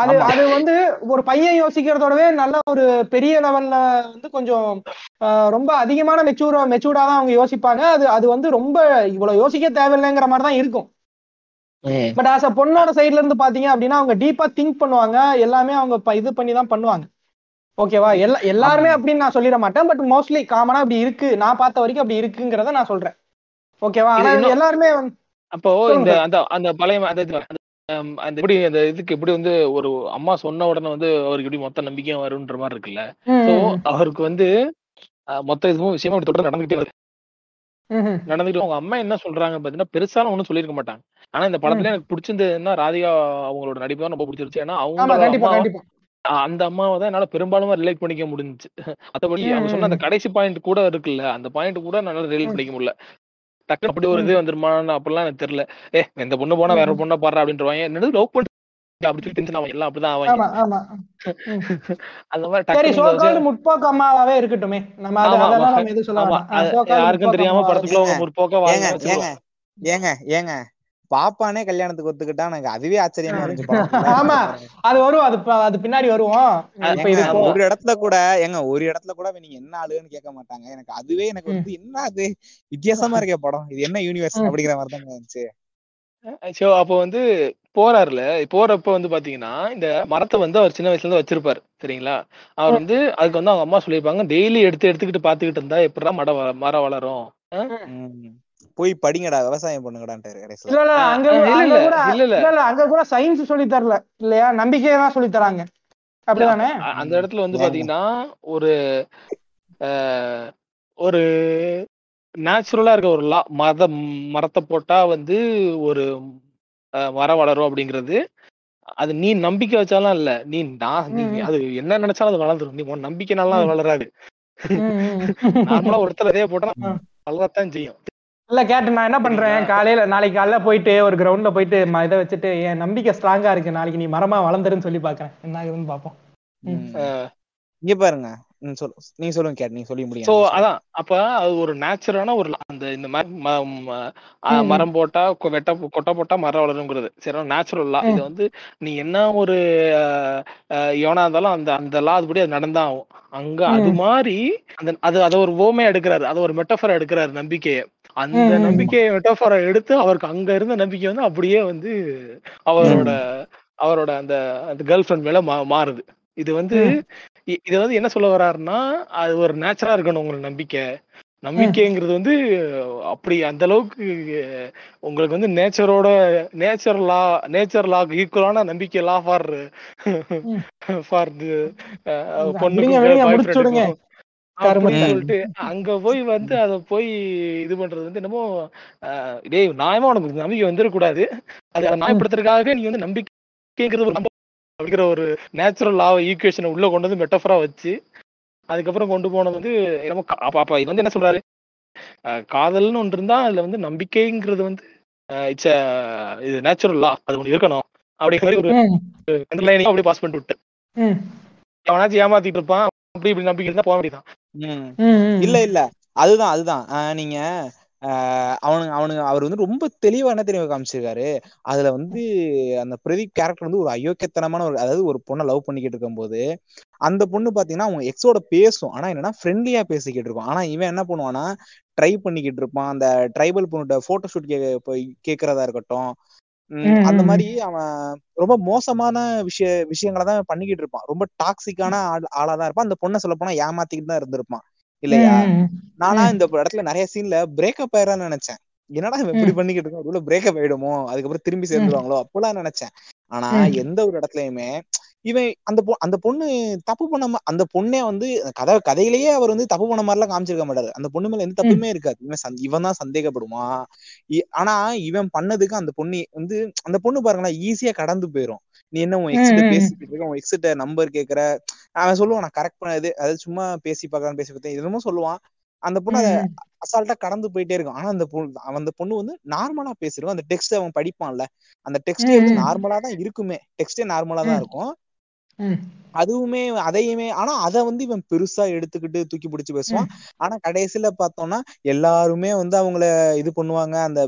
அது. அது வந்து ஒரு பையன் யோசிக்கிறதோடவே நல்ல ஒரு பெரிய லெவல்ல வந்து கொஞ்சம் ரொம்ப அதிகமான மெச்சூரா மெச்சூர்டா தான் அவங்க யோசிப்பாங்க. அது அது வந்து ரொம்ப இவ்வளவு யோசிக்க தேவையில்லைங்கிற மாதிரி தான் இருக்கும். பட் ஆஸ் அ பொண்ணோட சைடுல இருந்து பாத்தீங்க அப்படின்னா அவங்க டீப்பா திங்க் பண்ணுவாங்க. எல்லாமே அவங்க இது பண்ணி தான் பண்ணுவாங்க. ஓகேவா எல்லா எல்லாருமே அப்படின்னு நான் சொல்லிட மாட்டேன். பட் மோஸ்ட்லி காமனா அப்படி இருக்கு. நான் பார்த்த வரைக்கும் அப்படி இருக்குங்கிறத நான் சொல்றேன். ஓகேவா ஆனா எல்லாருமே அப்போ இந்த. அந்த அந்த பழைய அந்த எப்படி அந்த இதுக்கு எப்படி வந்து ஒரு அம்மா சொன்ன உடனே வந்து அவருக்கு எப்படி மொத்த நம்பிக்கையும் வரும்ன்ற மாதிரி இருக்குல்ல? அவருக்கு வந்து மொத்த இதுவும் விஷயமா தொடர்ந்து நடந்துகிட்டே வருது. நடந்துட்டு அவங்க அம்மா என்ன சொல்றாங்க பாத்தீங்கன்னா பெருசான ஒண்ணும் சொல்லியிருக்க மாட்டாங்க. ஆனா இந்த படத்துல எனக்கு பிடிச்சிருந்ததுன்னா ராதிகா அவங்களோட நடிப்பு தான் ரொம்ப பிடிச்சிருச்சு ஏன்னா அவங்க கண்டிப்பா அம்மா கண்டிப்பா. அந்த அம்மாவை தான் என்னால பெரும்பாலும் ரிலேட் பண்ணிக்க முடிஞ்சுச்சு. மத்தபடி ம், அவங்க சொன்ன அந்த. கடைசி பாயிண்ட் கூட இருக்குல்ல அந்த பாயிண்ட் கூட என்னால ரிலேட். பண்ணிக்க முடியல. டக்குனு அப்படி ஒரு இது வந்துருமான்னு அப்படிலாம் எனக்கு தெரியல. ஏ இந்த பொண்ணு போனா வேற. பொண்ணை பாடுறா அப்படின்றவாங்க என்னது லவ் பண்ணி அப்படி சொல்லி டென்ஷன் எல்லாம் அப்படிதான் ஆவாங்க. ஆமா ஆமா. ம். அந்த மாதிரி சரி முற்போக்கு அம்மாவாவே இருக்கட்டுமே. நம்ம அதெல்லாம் யாருக்கும் தெரியாம படத்துக்குள்ள முற்போக்கா வச்சிருவோம் ஏங்க ஏங்க. பாப்பானே கல்யாணத்துக்கு ஒத்துக்கிட்டா எனக்கு அதுவே ஆச்சரியமா இருந்துச்சு ஆமா. அது வரும் அது அது பின்னாடி வருவோம். ஒரு இடத்துல கூட ஏங்க ஒரு இடத்துல கூட நீங்க என்ன ஆளுன்னு கேட்க மாட்டாங்க. எனக்கு அதுவே எனக்கு. வந்து என்ன அது? வித்தியாசமா இருக்கே படம். இது என்ன யூனிவர்ஸ். அப்படிங்கிற மாதிரி தான் இருந்துச்சு. சோ அப்போ வந்து போறாருல. போறப்ப வந்து பாத்தீங்கன்னா இந்த மரத்தை வந்து அவர் சின்ன வயசுல இருந்து வச்சிருப்பாரு. சரிங்களா? அவர் வந்து அதுக்கு வந்து அவங்க அம்மா சொல்லியிருப்பாங்க டெய்லி எடுத்து எடுத்துக்கிட்டு பாத்துக்கிட்டு இருந்தா எப்படிடா மரம் வ- மரம் வளரும். போய் படிங்கடா விவசாயம் பண்ணுங்கடான்ட்டாரு கடைசியில இல்ல அங்க இல்ல, இல்ல, அங்க கூட சயின்ஸ் சொல்லி தரல இல்லையா நம்பிக்கையை தான் சொல்லி தராங்க அப்படிதானே அந்த இடத்துல வந்து. பாத்தீங்கன்னா ஒரு ஒரு நேச்சுரலா இருக்க ஒரு லா மத மரத்தை போட்டா வந்து ஒரு மரம் வளரும் அப்படிங்கிறது அது நீ நம்பிக்கை வச்சாலும் இல்ல நீ நான் நீ. அது என்ன நினைச்சாலும் அது வளர்ந்துரும் நீ உன் நம்பிக்கைனாலாம் அது. வளராது. நார்மலா ஒருத்தர் அதே போட்டா. வளரத்தான் செய்யும் இல்ல கேட்டு நான் என்ன பண்றேன்? காலையில நாளைக்கு காலையில போயிட்டு ஒரு கிரவுண்ட்ல போயிட்டு ம- இதை வச்சுட்டு என் நம்பிக்கை ஸ்ட்ராங்கா இருக்கு. நாளைக்கு நீ மரமா வளர்ந்துருன்னு சொல்லி பாக்குறேன் என்ன ஆகுதுன்னு பாப்போம். இங்க பாருங்க. நீங்க சொல்லுங்க கேட் நீங்க சொல்லி முடியும்? சோ அதான். அப்ப அது ஒரு நேச்சுரலான ஒரு அந்த இந்த மாதிரி. மரம் போட்டா வெட்ட கொட்டை போட்டா மரம் வளருங்கிறது. சரி நேச்சுரல் லா. இது வந்து நீ என்ன ஒரு எவனா இருந்தாலும் அந்த அந்த லா அதுபடி அது நடந்தா ஆகும். அங்க அது. மாதிரி அந்த அது அதை ஒரு ஓமையா எடுக்கிறாரு. அதை ஒரு மெட்டஃபரா எடுக்கிறாரு நம்பிக்கையை. அந்த. நம்பிக்கையை மெட்டஃபரா எடுத்து அவருக்கு அங்க இருந்த நம்பிக்கை வந்து அப்படியே வந்து அவரோட அவரோட அந்த அந்த கேர்ள் ஃப்ரெண்ட் மேல மா- மாறுது. இது வந்து இது வந்து என்ன சொல்ல வர்றாருன்னா அது ஒரு நேச்சரா இருக்கணும் உங்களுக்கு நம்பிக்கை. நம்பிக்கைங்கிறது வந்து அப்படி அந்த அளவுக்கு உங்களுக்கு வந்து நேச்சரோட நேச்சர் லா நேச்சர் லா ஈக்குவலான நம்பிக்கை லா ஃபார் ஃபார் விடுங்க, சொல்லிட்டு அங்க போய் வந்து அத போய் இது பண்றது வந்து என்னமோ டேய் நியாயமா உனக்கு நம்பிக்கை வந்துடக்கூடாது அது அதை நியாயப்படுத்துறதுக்காக நீ வந்து நம்பிக்கைங்கிறது அப்படிங்கிற ஒரு நேச்சுரல் லா ஈக்குவேஷனை உள்ள கொண்டு வந்து மெட்டஃபரா வச்சு அதுக்கப்புறம் கொண்டு போனது வந்து என்னமோ அப்ப அப்ப இது வந்து என்ன சொல்றாரு? காதல்னு ஒன்று இருந்தா அதுல வந்து நம்பிக்கைங்கிறது வந்து இட்ஸ் இது நேச்சுரல் லா அது ஒன்று இருக்கணும். அப்படிங்கிற மாதிரி ஒரு அப்படியே பாஸ் பண்ணிட்டு விட்டு. அவனாச்சும் ஏமாத்திட்டு இருப்பான். அப்படி இப்படி நம்பிக்கை இருந்தா போக வேண்டியதான். இல்ல இல்ல. அதுதான் அதுதான். நீங்க ஆஹ் அவனுங்க அவனுங்க அவர் வந்து ரொம்ப தெளிவா என்ன தெரியுமா காமிச்சிருக்காரு? அதுல வந்து அந்த பிரதீப் கேரக்டர் வந்து ஒரு அயோக்கியத்தனமான ஒரு அதாவது ஒரு பொண்ணை லவ் பண்ணிக்கிட்டு இருக்கும்போது அந்த பொண்ணு பாத்தீங்கன்னா அவங்க எக்ஸோட பேசும். ஆனா என்னன்னா ஃப்ரெண்ட்லியா பேசிக்கிட்டு இருக்கும். ஆனா இவன் என்ன பண்ணுவான்னா ட்ரை பண்ணிக்கிட்டு இருப்பான். அந்த ட்ரைபல் பொண்ணுட்ட போட்டோ ஷூட் கே போய் கேக்குறதா இருக்கட்டும். அந்த மாதிரி அவன் ரொம்ப மோசமான விஷய விஷயங்களை தான் பண்ணிக்கிட்டு இருப்பான். ரொம்ப டாக்ஸிக்கான ஆள் தான் இருப்பான். அந்த பொண்ணை சொல்ல போனா ஏமாத்திக்கிட்டு தான் இருந்திருப்பான். இல்லையா. நானா. இந்த இடத்துல நிறைய சீன்ல பிரேக்கப் ஆயிரான்னு நினைச்சேன். என்னடா இவன் இப்படி. பண்ணிக்கிட்டு இருக்கான்? ஒருவேளை பிரேக்கப் ஆயிடுமோ? அதுக்கப்புறம் திரும்பி சேர்ந்துருவாங்களோ? அப்பெல்லாம் நினைச்சேன். ஆனா. எந்த ஒரு இடத்துலயுமே இவன் அந்த பொ அந்த பொண்ணு தப்பு பண்ண அந்த பொண்ணே வந்து கதை கதையிலேயே அவர் வந்து தப்பு பண்ண மாதிரிலாம் காமிச்சிருக்க மாட்டாரு. அந்த பொண்ணு மேல எந்த தப்புமே இருக்காது. இவன் இவன் தான் சந்தேகப்படுவான் இ- ஆனா இவன் பண்ணதுக்கு அந்த பொண்ணு வந்து அந்த பொண்ணு பாருங்களேன் ஈஸியா கடந்து போயிரும். நீ என்ன உன் எக்ஸ்ட ம், ம், ம். பேசிக்கிட்டு இருக்க? உன் எக்ஸ்ட நம்பர் கேக்குற? அவன் சொல்லுவான் நான் கரெக்ட் பண்ணது அதாவது சும்மா பேசி பார்க்கலாம் பேசி பார்த்தேன். என்னமோ சொல்லுவான். அந்த பொண்ணு அதை அசால்ட்டா கடந்து போயிட்டே இருக்கும். ஆனா அந்த பொண்ணு அந்த பொண்ணு வந்து நார்மலா பேசிருக்கும் அந்த டெக்ஸ்ட் அவன் படிப்பான்ல. அந்த டெக்ஸ்டே வந்து. நார்மலா தான் இருக்குமே. டெக்ஸ்டே நார்மலா தான். இருக்கும். அதுவுமே அதையுமே ஆனா அத வந்து இவன் பெருசா எடுத்துக்கிட்டு தூக்கி பிடிச்சு பேசுவான். ஆனா கடைசியில பார்த்தோம்னா எல்லாருமே வந்து அவங்கள இது பண்ணுவாங்க. அந்த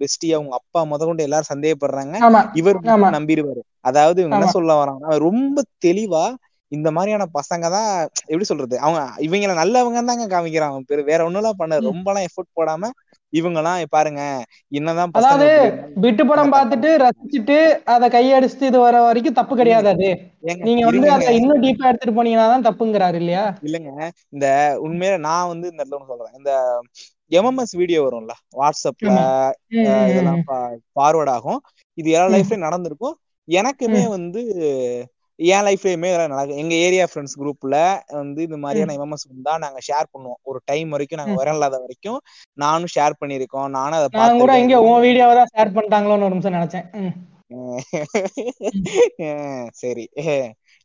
பெஸ்டி அவங்க அப்பா முத கொண்டு எல்லாரும் சந்தேகப்படுறாங்க. இவர் நம்பிடுவாரு அதாவது இவங்க என்ன. சொல்ல வராங்கன்னா ரொம்ப தெளிவா இந்த மாதிரியான பசங்க தான் எப்படி சொல்றது? அவங்க இவங்கள நல்லவங்க தாங்க காமிக்கிறாங்க பெரு- வேற ஒண்ணும் எல்லாம் பண்ண. ரொம்ப எல்லாம் எஃபோர்ட் போடாம இவங்க எல்லாம் பாருங்க என்னதான் அதாவது பிட்டு படம் பார்த்துட்டு ரசிச்சுட்டு அத கையடிச்சுட்டு இது வர வரைக்கும் தப்பு கிடையாது அது. நீங்க வந்து அதை இன்னும் டீப்பா எடுத்துட்டு போனீங்கன்னா தான் தப்புங்கிறாரு இல்லையா? இல்லைங்க. இந்த உண்மையில நான் வந்து இந்த இடத்துல சொல்றேன். இந்த எம்எம்எஸ் வீடியோ வரும்ல வாட்ஸ்அப்ல இதெல்லாம். ஃபார்வர்ட் ஆகும். இது எல்லா. லைஃப்லயும் நடந்திருக்கும். எனக்குமே வந்து என் லைஃப்லயுமே இதெல்லாம் நடக்கும் எங்க ஏரியா ஃப்ரெண்ட்ஸ் குரூப்ல வந்து இந்த மாதிரியான எம்எம்எஸ் வந்தா நாங்க ஷேர் பண்ணுவோம். ஒரு டைம் வரைக்கும் நாங்க. வர இல்லாத வரைக்கும் நானும் ஷேர் பண்ணிருக்கோம் நானும் அதை நான் கூட இங்க உன் வீடியோவை தான் ஷேர் பண்ணிட்டாங்களோன்னு ஒரு நிமிஷம் நினைச்சேன். சரி.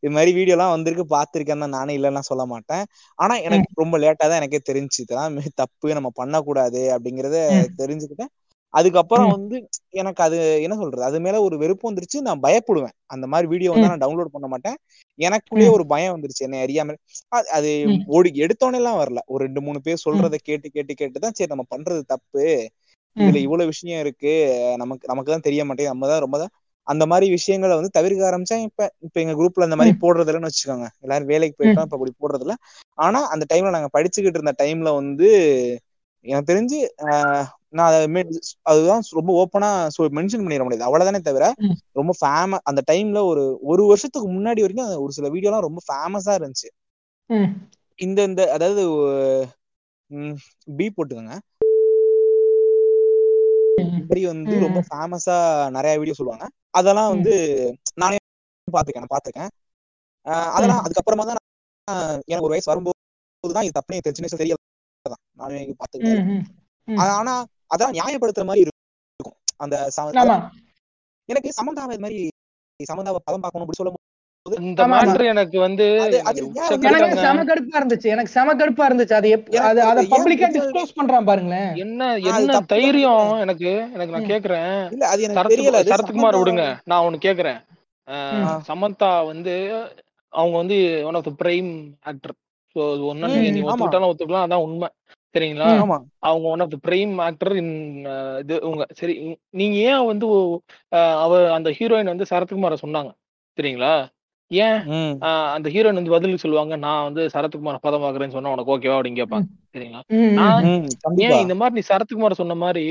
இது மாதிரி வீடியோ எல்லாம் வந்திருக்கு. பார்த்திருக்கேன் தான் நானே இல்லைன்னா சொல்ல மாட்டேன். ஆனா எனக்கு ரொம்ப லேட்டா தான் எனக்கே தெரிஞ்சு இதெல்லாம் மிக தப்பு. நம்ம பண்ணக்கூடாது அப்படிங்கறத. தெரிஞ்சுக்கிட்டேன். அதுக்கப்புறம். வந்து எனக்கு அது என்ன சொல்றது? அது மேல ஒரு வெறுப்பு வந்துருச்சு. நான் பயப்படுவேன். அந்த மாதிரி வீடியோ வந்து. நான் டவுன்லோட் பண்ண மாட்டேன். எனக்குள்ளேயே. ஒரு பயம் வந்துருச்சு. என்ன அறியாம. அது-. ஓடி எடுத்தோன்னே எல்லாம் வரல. ஒரு ரெண்டு மூணு பேர் சொல்றதை கேட்டு கேட்டு கேட்டு தான் சரி நம்ம பண்றது தப்பு. இதுல. இவ்வளவு விஷயம் இருக்கு. நமக்கு நமக்கு தான் தெரிய மாட்டேங்குது. நம்ம தான் ரொம்ப தான் அந்த மாதிரி விஷயங்களை வந்து தவிர்க்க ஆரம்பிச்சா இப்ப இப்ப எங்க குரூப்ல அந்த மாதிரி போடுறது இல்லைன்னு வச்சுக்கோங்க. எல்லாரும் வேலைக்கு போயிட்டோம் இப்ப அப்படி போடுறது இல்ல ஆனா அந்த டைம்ல நாங்க படிச்சுக்கிட்டு இருந்த டைம்ல வந்து எனக்கு தெரிஞ்சு ஆஹ் நான் அதுதான் ரொம்ப ஓப்பனா மென்ஷன் பண்ணிட முடியாது. அவ்வளவுதானே தவிர. ரொம்ப ஃபேம அந்த டைம்ல ஒரு ஒரு வருஷத்துக்கு முன்னாடி வரைக்கும் ஒரு சில வீடியோலாம் ரொம்ப ஃபேமஸா இருந்துச்சு. இந்த இந்த அதாவது பி போட்டுக்கோங்க. இப்படி வந்து ரொம்ப. ஃபேமஸா நிறைய வீடியோ சொல்லுவாங்க. அதெல்லாம் வந்து நானே பாத்துருக்கேன் ஆஹ் அதெல்லாம் அதுக்கப்புறமா தான் நான் எனக்கு ஒரு வயசு வரும்போது இது தப்புனே தெரிஞ்சுன்னு தெரியல நானே பாத்துக்கிட்டேன் ஆனா அதான் நியாயப்படுத்துற மாதிரி இருக்கும். அந்த எனக்கு சமந்தாவை இது மாதிரி சமந்தாவை பதம் பார்க்கணும் அப்படி சொல்லும் எனக்கு வந்து எனக்கு. செம கடுப்பா இருந்துச்சு. எனக்கு செம கடுப்பா இருந்துச்சு. அது அது அத பப்ளிக்கா? டிஸ்க்ளோஸ் பண்றான் பாருங்களேன். என்ன என்ன தைரியம் எனக்கு? எனக்கு நான். கேக்குறேன். இல்ல அது எனக்கு தெரியல. சரத்குமார் சமந்தா- விடுங்க. நான் ஒண்ணு கேக்குறேன். சமந்தா வந்து அவங்க வந்து one of the prime actor so ஒன்னு நீ. ஒத்துக்கிட்டாலும் ஒத்துக்கலாம். அதான் உண்மை. சரிங்களா அவங்க one of the prime actor in இது உங்க சரி நீங்க ஏன் வந்து அவ அந்த ஹீரோயின் வந்து சரத்குமார சொன்னாங்க சரிங்களா ஏன் அந்த ஹீரோயின் வந்து பதிலுக்கு சொல்லுவாங்க நான் வந்து சரத்குமார பதம் பார்க்கறேன்னு சொன்னா உனக்கு ஓகேவா அப்படின்னு கேட்பாங்க சரிங்களா ஏன் இந்த மாதிரி நீ சரத்குமார் சொன்ன மாதிரி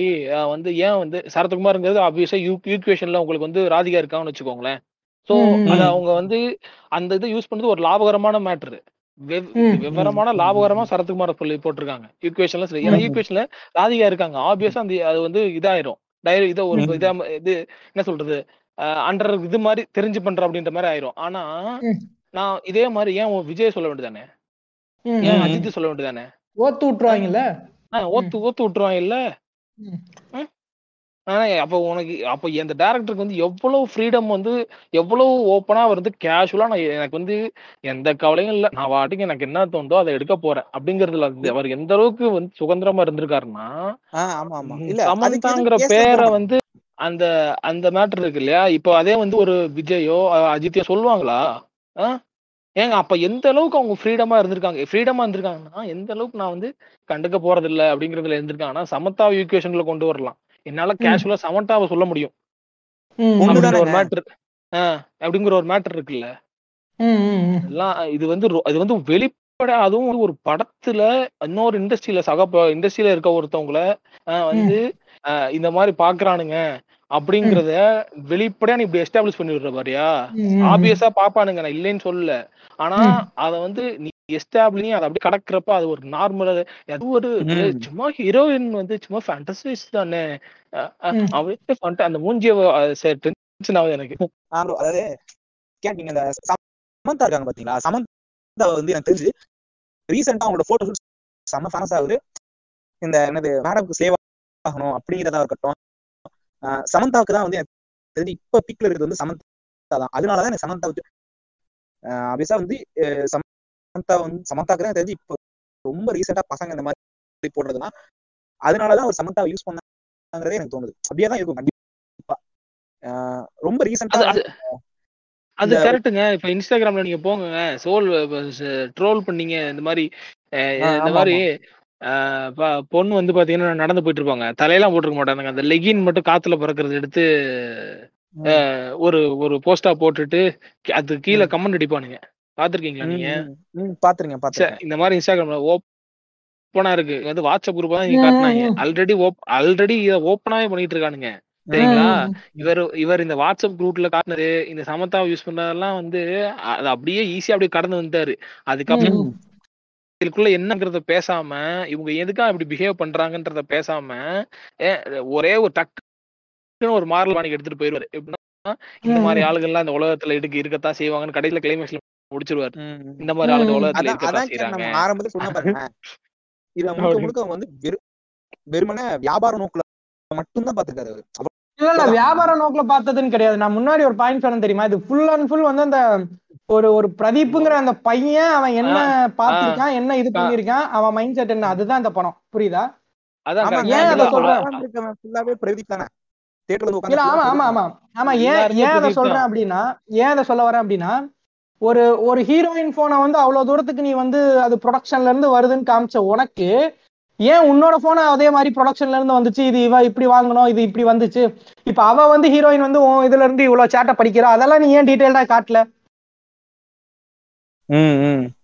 வந்து ஏன் வந்து சரத்குமார்ங்கிறது ஆப்வியஸா யூ ஈக்குவேஷன்ல உங்களுக்கு வந்து ராதிகா இருக்காங்கன்னு வச்சுக்கோங்களேன். சோ அத. அவங்க வந்து அந்த இதை யூஸ் பண்ணது ஒரு லாபகரமான மேட்ரு விவரமான லாபகரமா சரத்குமார சொல்லி போட்டிருக்காங்க. ஈக்குவேஷன்ல சரி. ஏன்னா. ஈக்குவேஷன்ல ராதிகா இருக்காங்க. ஆப்வியஸா அந்த அது வந்து இதாயிரும். டயரி இதை ஒரு. இதா இது என்ன சொல்றது? அண்டர் இது மாதிரி தெரிஞ்சு பண்ற அப்படின்ற மாதிரி ஆயிரும். ஆனா. நான் இதே மாதிரி ஏன் விஜய் சொல்ல வேண்டியதானே ஏன். அஜித் சொல்ல வேண்டியதானே ஓத்து விட்டுருவாங்கல்ல? ஓத்து ஓத்து ம். ஆனா அப்ப உனக்கு அப்ப இந்த டேரக்டருக்கு வந்து எவ்வளவு ஃப்ரீடம் வந்து எவ்வளவு ஓப்பனா வந்து கேஷுவலா நான் எனக்கு வந்து எந்த கவலையும் இல்ல. நான் வாட்டுக்கு எனக்கு என்ன தோணுதோ அதை எடுக்க போறேன். அப்படிங்கறதுல அவர் எந்த அளவுக்கு வந்து சுதந்திரமா இருந்திருக்காருன்னா சமந்தாங்கிற பேரை. வந்து அந்த அந்த மேட்டர் இருக்கு இல்லையா? இப்போ அதே வந்து ஒரு விஜயோ அஹ் அஜித்தையோ சொல்லுவாங்களா? ஏங்க அப்ப எந்த அளவுக்கு அவங்க ஃப்ரீடமா இருந்திருக்காங்க? ஃப்ரீடமா இருந்திருக்காங்கன்னா எந்த அளவுக்கு நான் வந்து கண்டுக்க போறது இல்ல அப்படிங்கறதுல இருந்திருக்காங்கன்னா சமத்தா ஈக்குவேஷன்ல கொண்டு வரலாம். என்னால கேஷுவலா சமந்தாவை சொல்ல முடியும். அப்படிங்கிற ஒரு. மேட்டர் அப்படிங்கிற ஒரு மேட்டர் இருக்குல்ல. இது வந்து இது வந்து வெளிப்பட அதுவும் ஒரு படத்துல இன்னொரு இண்டஸ்ட்ரியில சக இண்டஸ்ட்ரியில இருக்க ஒருத்தவங்கள வந்து இந்த மாதிரி பாக்குறானுங்க அப்படிங்கறத வெளிப்படையா நீ இப்படி எஸ்டாப்ளிஷ் பண்ணி விடுற பாரியா. ஆப்வியஸா பாப்பானுங்க நான் இல்லைன்னு சொல்லல. ஆனா. அத வந்து நீ எஸ்டாப்ளி அதை அப்படி கடக்குறப்ப அது ஒரு நார்மல் அது ஒரு. சும்மா ஹீரோயின் வந்து சும்மா ஃபேண்டசைஸ் தானே. அவளுக்கு அந்த மூஞ்சிய டென்ஷன் ஆகுது எனக்கு. அதாவது கேட்டீங்க இந்த சமந்தா இருக்காங்க பாத்தீங்களா? சமந்தா வந்து எனக்கு தெரிஞ்சு ரீசெண்டா அவங்களோட போட்டோ செம்ம ஃபேமஸ் ஆகுது. இந்த என்னது மேடம்க்கு சேவ் ஆகணும் அப்படிங்கிறதா இருக்கட்டும். ஆஹ் சமந்தாவுக்கு தான் வந்து எனக்கு தெரிஞ்சு இப்ப பீக்ல இருக்கிறது வந்து சமந்தா தான். அதனாலதான் எனக்கு சமந்தா வந்து அபிசா வந்து அஹ் சமந்தா வந்து சமந்தாக்கு தான் தெரிஞ்சு இப்போ ரொம்ப ரீசெண்டா பசங்க இந்த மாதிரி போடுறதுன்னா அதனாலதான் அவர் சமந்தாவை யூஸ் பண்ணாங்கிறதே எனக்கு தோணுது. அப்படியே தான் இருக்கும் கண்டிப்பா. ரொம்ப ரீசெண்டா அது கரெக்ட்டுங்க இப்ப இன்ஸ்டாகிராம்ல நீங்க போங்க சோல் ட்ரோல் பண்ணீங்க இந்த மாதிரி இந்த மாதிரி பொண்ணு வந்து பாத்தீங்கன்னா நடந்து போயிட்டு இருப்பாங்க. தலையெல்லாம் போட்டிருக்க மாட்டாங்க அந்த லெகின் மட்டும் காத்துல பறக்கறது எடுத்து ஒரு ஒரு போஸ்டா போட்டுட்டு அது கீழே கமெண்ட் அடிப்பானுங்க. பாத்திருக்கீங்களா நீங்க? பாத்துருங்க பாத்துருக்கேன் இந்த மாதிரி இன்ஸ்டாகிராம்ல ஓப்பனா இருக்கு. வந்து வாட்ஸ்அப் குரூப் தான் நீங்க காட்டினாங்க. ஆல்ரெடி ஆல்ரெடி இதை ஓப்பனாவே பண்ணிட்டு இருக்கானுங்க. சரிங்களா? இவர் இவர் இந்த வாட்ஸ்அப் குரூப்ல காட்டினது இந்த சமத்தாவை யூஸ் பண்ணதெல்லாம் வந்து அது அப்படியே ஈஸியா அப்படியே கடந்து வந்துட்டாரு. அதுக்கப்புறம். இதுக்குள்ள என்னங்கிறத பேசாம இவங்க எதுக்கா இப்படி பிஹேவ் பண்றாங்கன்றத பேசாம ஒரே ஒரு டக்குன்னு ஒரு மாரல் வாணிக்கு எடுத்துட்டு போயிருவாரு. எப்படின்னா இந்த மாதிரி. ஆளுகள்லாம் இந்த உலகத்துல இருக்கு இருக்கத்தான் செய்வாங்கன்னு கடைசியில கிளைமேக்ஸ்ல முடிச்சிருவாரு. இந்த மாதிரி ம். உலகத்துல கேட் செய்யறாங்க ஆரம்பத்துல சொன்ன பாருங்க இத முழுக்க. முழுக்க வந்து வெறு வெறுமனே வியாபார நோக்குல மட்டும்தான் பாத்துருக்காரு அவரு இல்ல இல்ல. வியாபார நோக்குல பார்த்ததுன்னு கிடையாது நான் முன்னாடி ஒரு பாயிண்ட் சொன்னேன் தெரியுமா இது ஃபுல் அண்ட் ஃபுல் வந்து அந்த ஒரு ஒரு பிரதீப்புங்கிற அந்த பையன் அவன் என்ன பார்த்திருக்கான் என்ன இது. பண்ணிருக்கான் அவன் மைண்ட் செட் என்ன அதுதான் இந்த படம் புரியுதா அதான். ஏன் அதை சொல்றேன்? ஃபுல்லாவே பிரதீப் தானே தியேட்டர்ல ஆமா ஆமா ஆமா ஆமா ஏன் ஏன் அதை சொல்றேன். அப்படின்னா ஏன் அதை சொல்ல வரேன் அப்படின்னா ஒரு ஒரு ஹீரோயின் போனை வந்து அவ்வளவு தூரத்துக்கு நீ வந்து அது ப்ரொடக்ஷன்ல இருந்து வருதுன்னு காமிச்ச உனக்கு ஏன் உன்னோட போனை அதே மாதிரி ப்ரொடக்ஷன்ல இருந்து வந்துச்சு? இது இவ இப்படி வாங்கணும் இது இப்படி வந்துச்சு. இப்ப அவ வந்து ஹீரோயின் வந்து உன் இதுல இருந்து இவ்வளவு சேட்டை படிக்கிறா? அதெல்லாம் நீ ஏன் டீடைல்டா காட்டல?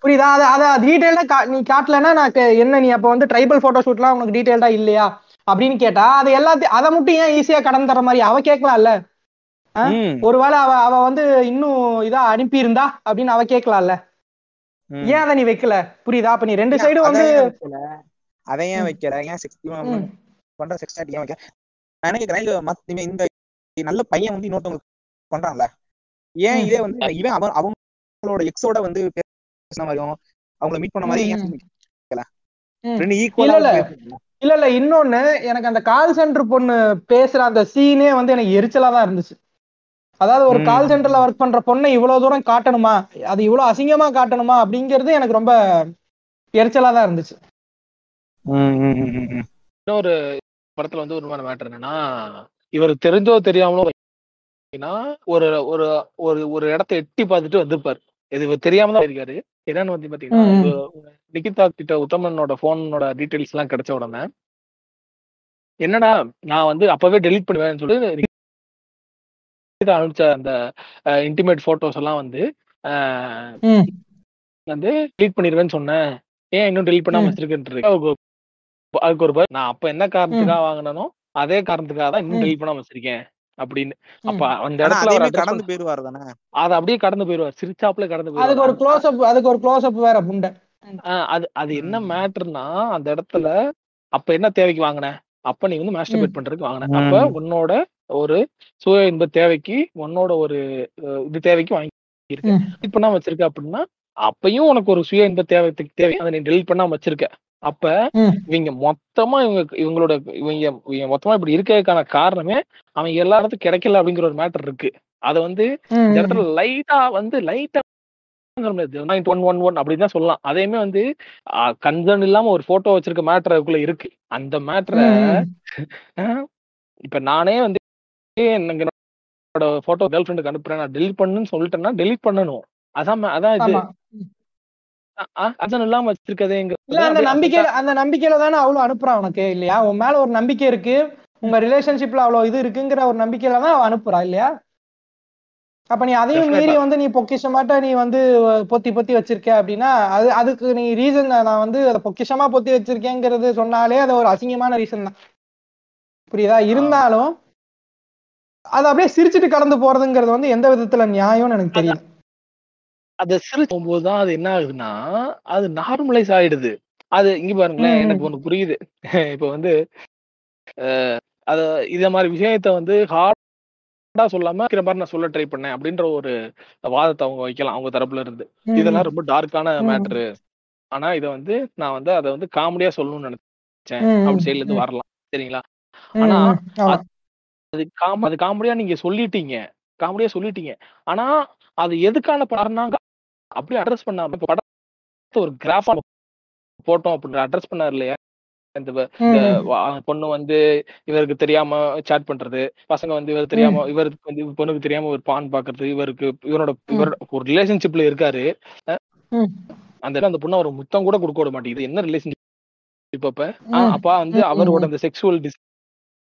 புரியுதா? அதை அதை டீடைல்டா கா நீ காட்டலன்னா நான் என்ன நீ அப்ப வந்து ட்ரைபல் போட்டோ ஷூட்லாம் உனக்கு டீடைல்டா இல்லையா? அப்படின்னு கேட்டா அது எல்லாத்தையும் அதை மட்டும் ஏன் ஈஸியா கடந்து தர மாதிரி அவ கேட்கலாம்ல ஒருவேளை அவ அவ வந்து இன்னும் இதா அனுப்பியிருந்தா அப்படின்னு அவ கேட்கலாம்ல. ஏன் அதை நீ வைக்கல? புரியுதா? அப்ப நீ ரெண்டு ஏன் சைடு அதை வந்து ஏன்? அதை ஏன். வைக்கல. ஏன் செக்ஸ் ம், பண்ற செக்ஸ் ஏன் வைக்கல நான் என்ன கேக்குறேன் இல்ல மத்த இவன் இந்த நல்ல பையன் வந்து இன்னொருத்தவங்களுக்கு பண்றான்ல. ஏன். இதே வந்து இவன் அவன் அவங்களோட எக்ஸோட வந்து பேசின மாதிரியும் அவங்கள மீட் பண்ண மாதிரி ஏன். ரெண்டு இல்ல, ஈக்குவலா இல்ல. இல்ல இல்ல. இன்னொன்னு எனக்கு அந்த கால் சென்டர் பொண்ணு பேசுற அந்த சீனே வந்து எனக்கு எரிச்சலா தான் இருந்துச்சு. அதாவது ஒரு. கால் சென்டர்ல ஒர்க் பண்ற பொண்ணை இவ்வளவு தூரம் காட்டணுமா? அது இவ்வளவு அசிங்கமா காட்டணுமா? அப்படிங்கிறது எனக்கு ரொம்ப எரிச்சலா தான் இருந்துச்சு. இன்னொரு படத்துல வந்து ஒரு மேட்டர் என்னன்னா இவர் தெரிஞ்சோ தெரியாமலோ ஒரு ஒரு ஒரு ஒரு இடத்த எட்டி பார்த்துட்டு வந்திருப்பாரு. இது இவர் தெரியாம தான் இருக்காரு என்னன்னு வந்து பாத்தீங்கன்னா நிகிதா கிட்ட உத்தமனோட போனோட டீடைல்ஸ் எல்லாம் கிடைச்ச உடனே என்னடா நான் வந்து அப்பவே டெலீட் பண்ணுவேன்னு சொல்லிட்டு அனுப்பிச்ச அந்த இன்டிமேட் போட்டோஸ் எல்லாம் வந்து. வந்து டெலீட் பண்ணிடுவேன்னு சொன்னேன் ஏன் இன்னும் டெலீட் பண்ணாம. வச்சிருக்கேன் அதுக்கு ஒரு- நான் அப்ப என்ன காரணத்துக்காக வாங்கினனோ அதே காரணத்துக்காக தான் இன்னும். டெலீட் பண்ணாம வச்சிருக்கேன் அப்படின்னு. அப்ப அந்த இடத்துல கடந்து போயிருவாரு தானே அதை அப்படியே கடந்து போயிருவார் சிரிச்சாப்புல கடந்து அதுக்கு ஒரு போயிருவார் க்ளோஸ் அப் அதுக்கு ஒரு க்ளோஸ் அப் வேற புண்டை ஆஹ் அது அது என்ன. மேட்டர்னா அந்த இடத்துல அப்ப என்ன தேவைக்கு வாங்கின அப்ப நீ வந்து மாஸ்டர்பேட் பண்றதுக்கு வாங்கின அப்ப. உன்னோட ஒரு சுய இன்ப தேவைக்கு உன்னோட ஒரு இது தேவைக்கு வாங்கியிருக்க ம். delete பண்ணாம வச்சிருக்க அப்படின்னா அப்பயும் உனக்கு ஒரு சுய இன்ப தேவைக்கு தேவை அதை நீ டெலிட் பண்ணாம வச்சிருக்க அப்ப. இவங்க மொத்தமா இவங்க இவங்களோட இவங்க இவங்க மொத்தமா இப்படி இருக்கிறதுக்கான காரணமே அவங்க எல்லா இடத்துக்கும் கிடைக்கல அப்படிங்கிற ஒரு மேட்டர் இருக்கு அத வந்து இந்த. இடத்துல லைட்டா வந்து லைட்டா ஒன் ஒன் ஒன் அப்படின்னு சொல்லலாம் அதையுமே வந்து கன்சர்ன் இல்லாம ஒரு போட்டோ வச்சிருக்க மேட்டர் அதுக்குள்ள இருக்கு அந்த மேட்டரை. இப்ப நானே வந்து எனக்கு என்னோட போட்டோ கேர்ள் ஃப்ரெண்டுக்கு அனுப்புறேன். நான் டெலிட் பண்ணுன்னு சொல்லிட்டேன்னா டெலிட் பண்ணணும். அதான் அதான் இது. அதான் இல்லாம வச்சிருக்கதேங்க இல்ல அந்த நம்பிக்கையில அந்த நம்பிக்கையில தானே அவ்வளவு அனுப்புறான் உனக்கு இல்லையா? உன் மேல ஒரு நம்பிக்கை இருக்கு. உங்க ரிலேஷன்ஷிப்ல அவ்வளவு இது இருக்குங்கிற ஒரு நம்பிக்கையில தான் அவன் அனுப்புறா இல்லையா? அப்ப நீ அதையும் மீறி. வந்து நீ பொக்கிஷமாட்ட நீ வந்து பொத்தி பொத்தி வச்சிருக்க அப்படின்னா அது அதுக்கு நீ ரீசன் நான் வந்து அதை பொக்கிஷமா பொத்தி வச்சிருக்கேங்கிறது சொன்னாலே அது ஒரு அசிங்கமான ரீசன் தான். புரியுதா? இருந்தாலும் அது அப்படியே சிரிச்சிட்டு கடந்து போறதுங்கிறது வந்து எந்த விதத்துல நியாயம்னு எனக்கு தெரியல. அத சிரிச்சு போகும்போதுதான் அது என்ன ஆகுதுன்னா அது நார்மலைஸ் ஆயிடுது. அது இங்க பாருங்களேன். எனக்கு ஒண்ணு புரியுது. இப்ப வந்து அத இத மாதிரி விஷயத்த வந்து ஹார்டா சொல்லாம இருக்கிற மாதிரி நான் சொல்ல ட்ரை பண்ணேன் அப்படின்ற ஒரு வாதத்தை அவங்க வைக்கலாம் அவங்க தரப்புல இருந்து. இதெல்லாம் ரொம்ப டார்க்கான ம். மேட்டரு ஆனா இத வந்து நான் வந்து அதை வந்து காமெடியா சொல்லணும்னு நினைச்சேன். அப்படி சைடுல. இருந்து வரலாம். சரிங்களா? ஆனா. அது காம அது காமெடியா நீங்க சொல்லிட்டீங்க. காமெடியா சொல்லிட்டீங்க. ஆனா அது எதுக்கான படம்னா அப்படியே அட்ரஸ் பண்ணாம இப்ப படத்தை ஒரு கிராஃபா போட்டோம் அப்படின்னு அட்ரஸ் பண்ணாரு இல்லையா? இந்த பொண்ணு வந்து இவருக்கு தெரியாம சாட் பண்றது பசங்க வந்து இவர் தெரியாம இவருக்கு வந்து பொண்ணுக்கு தெரியாம ஒரு பான் பாக்குறது இவருக்கு இவரோட இவரோட ஒரு ரிலேஷன்ஷிப்ல இருக்காரு. அந்த அந்த பொண்ணு அவர் முத்தம் கூட கொடுக்க விட மாட்டேங்குது. என்ன ரிலேஷன்ஷிப் ம். அப்ப வந்து அவரோட. அந்த செக்ஷுவல்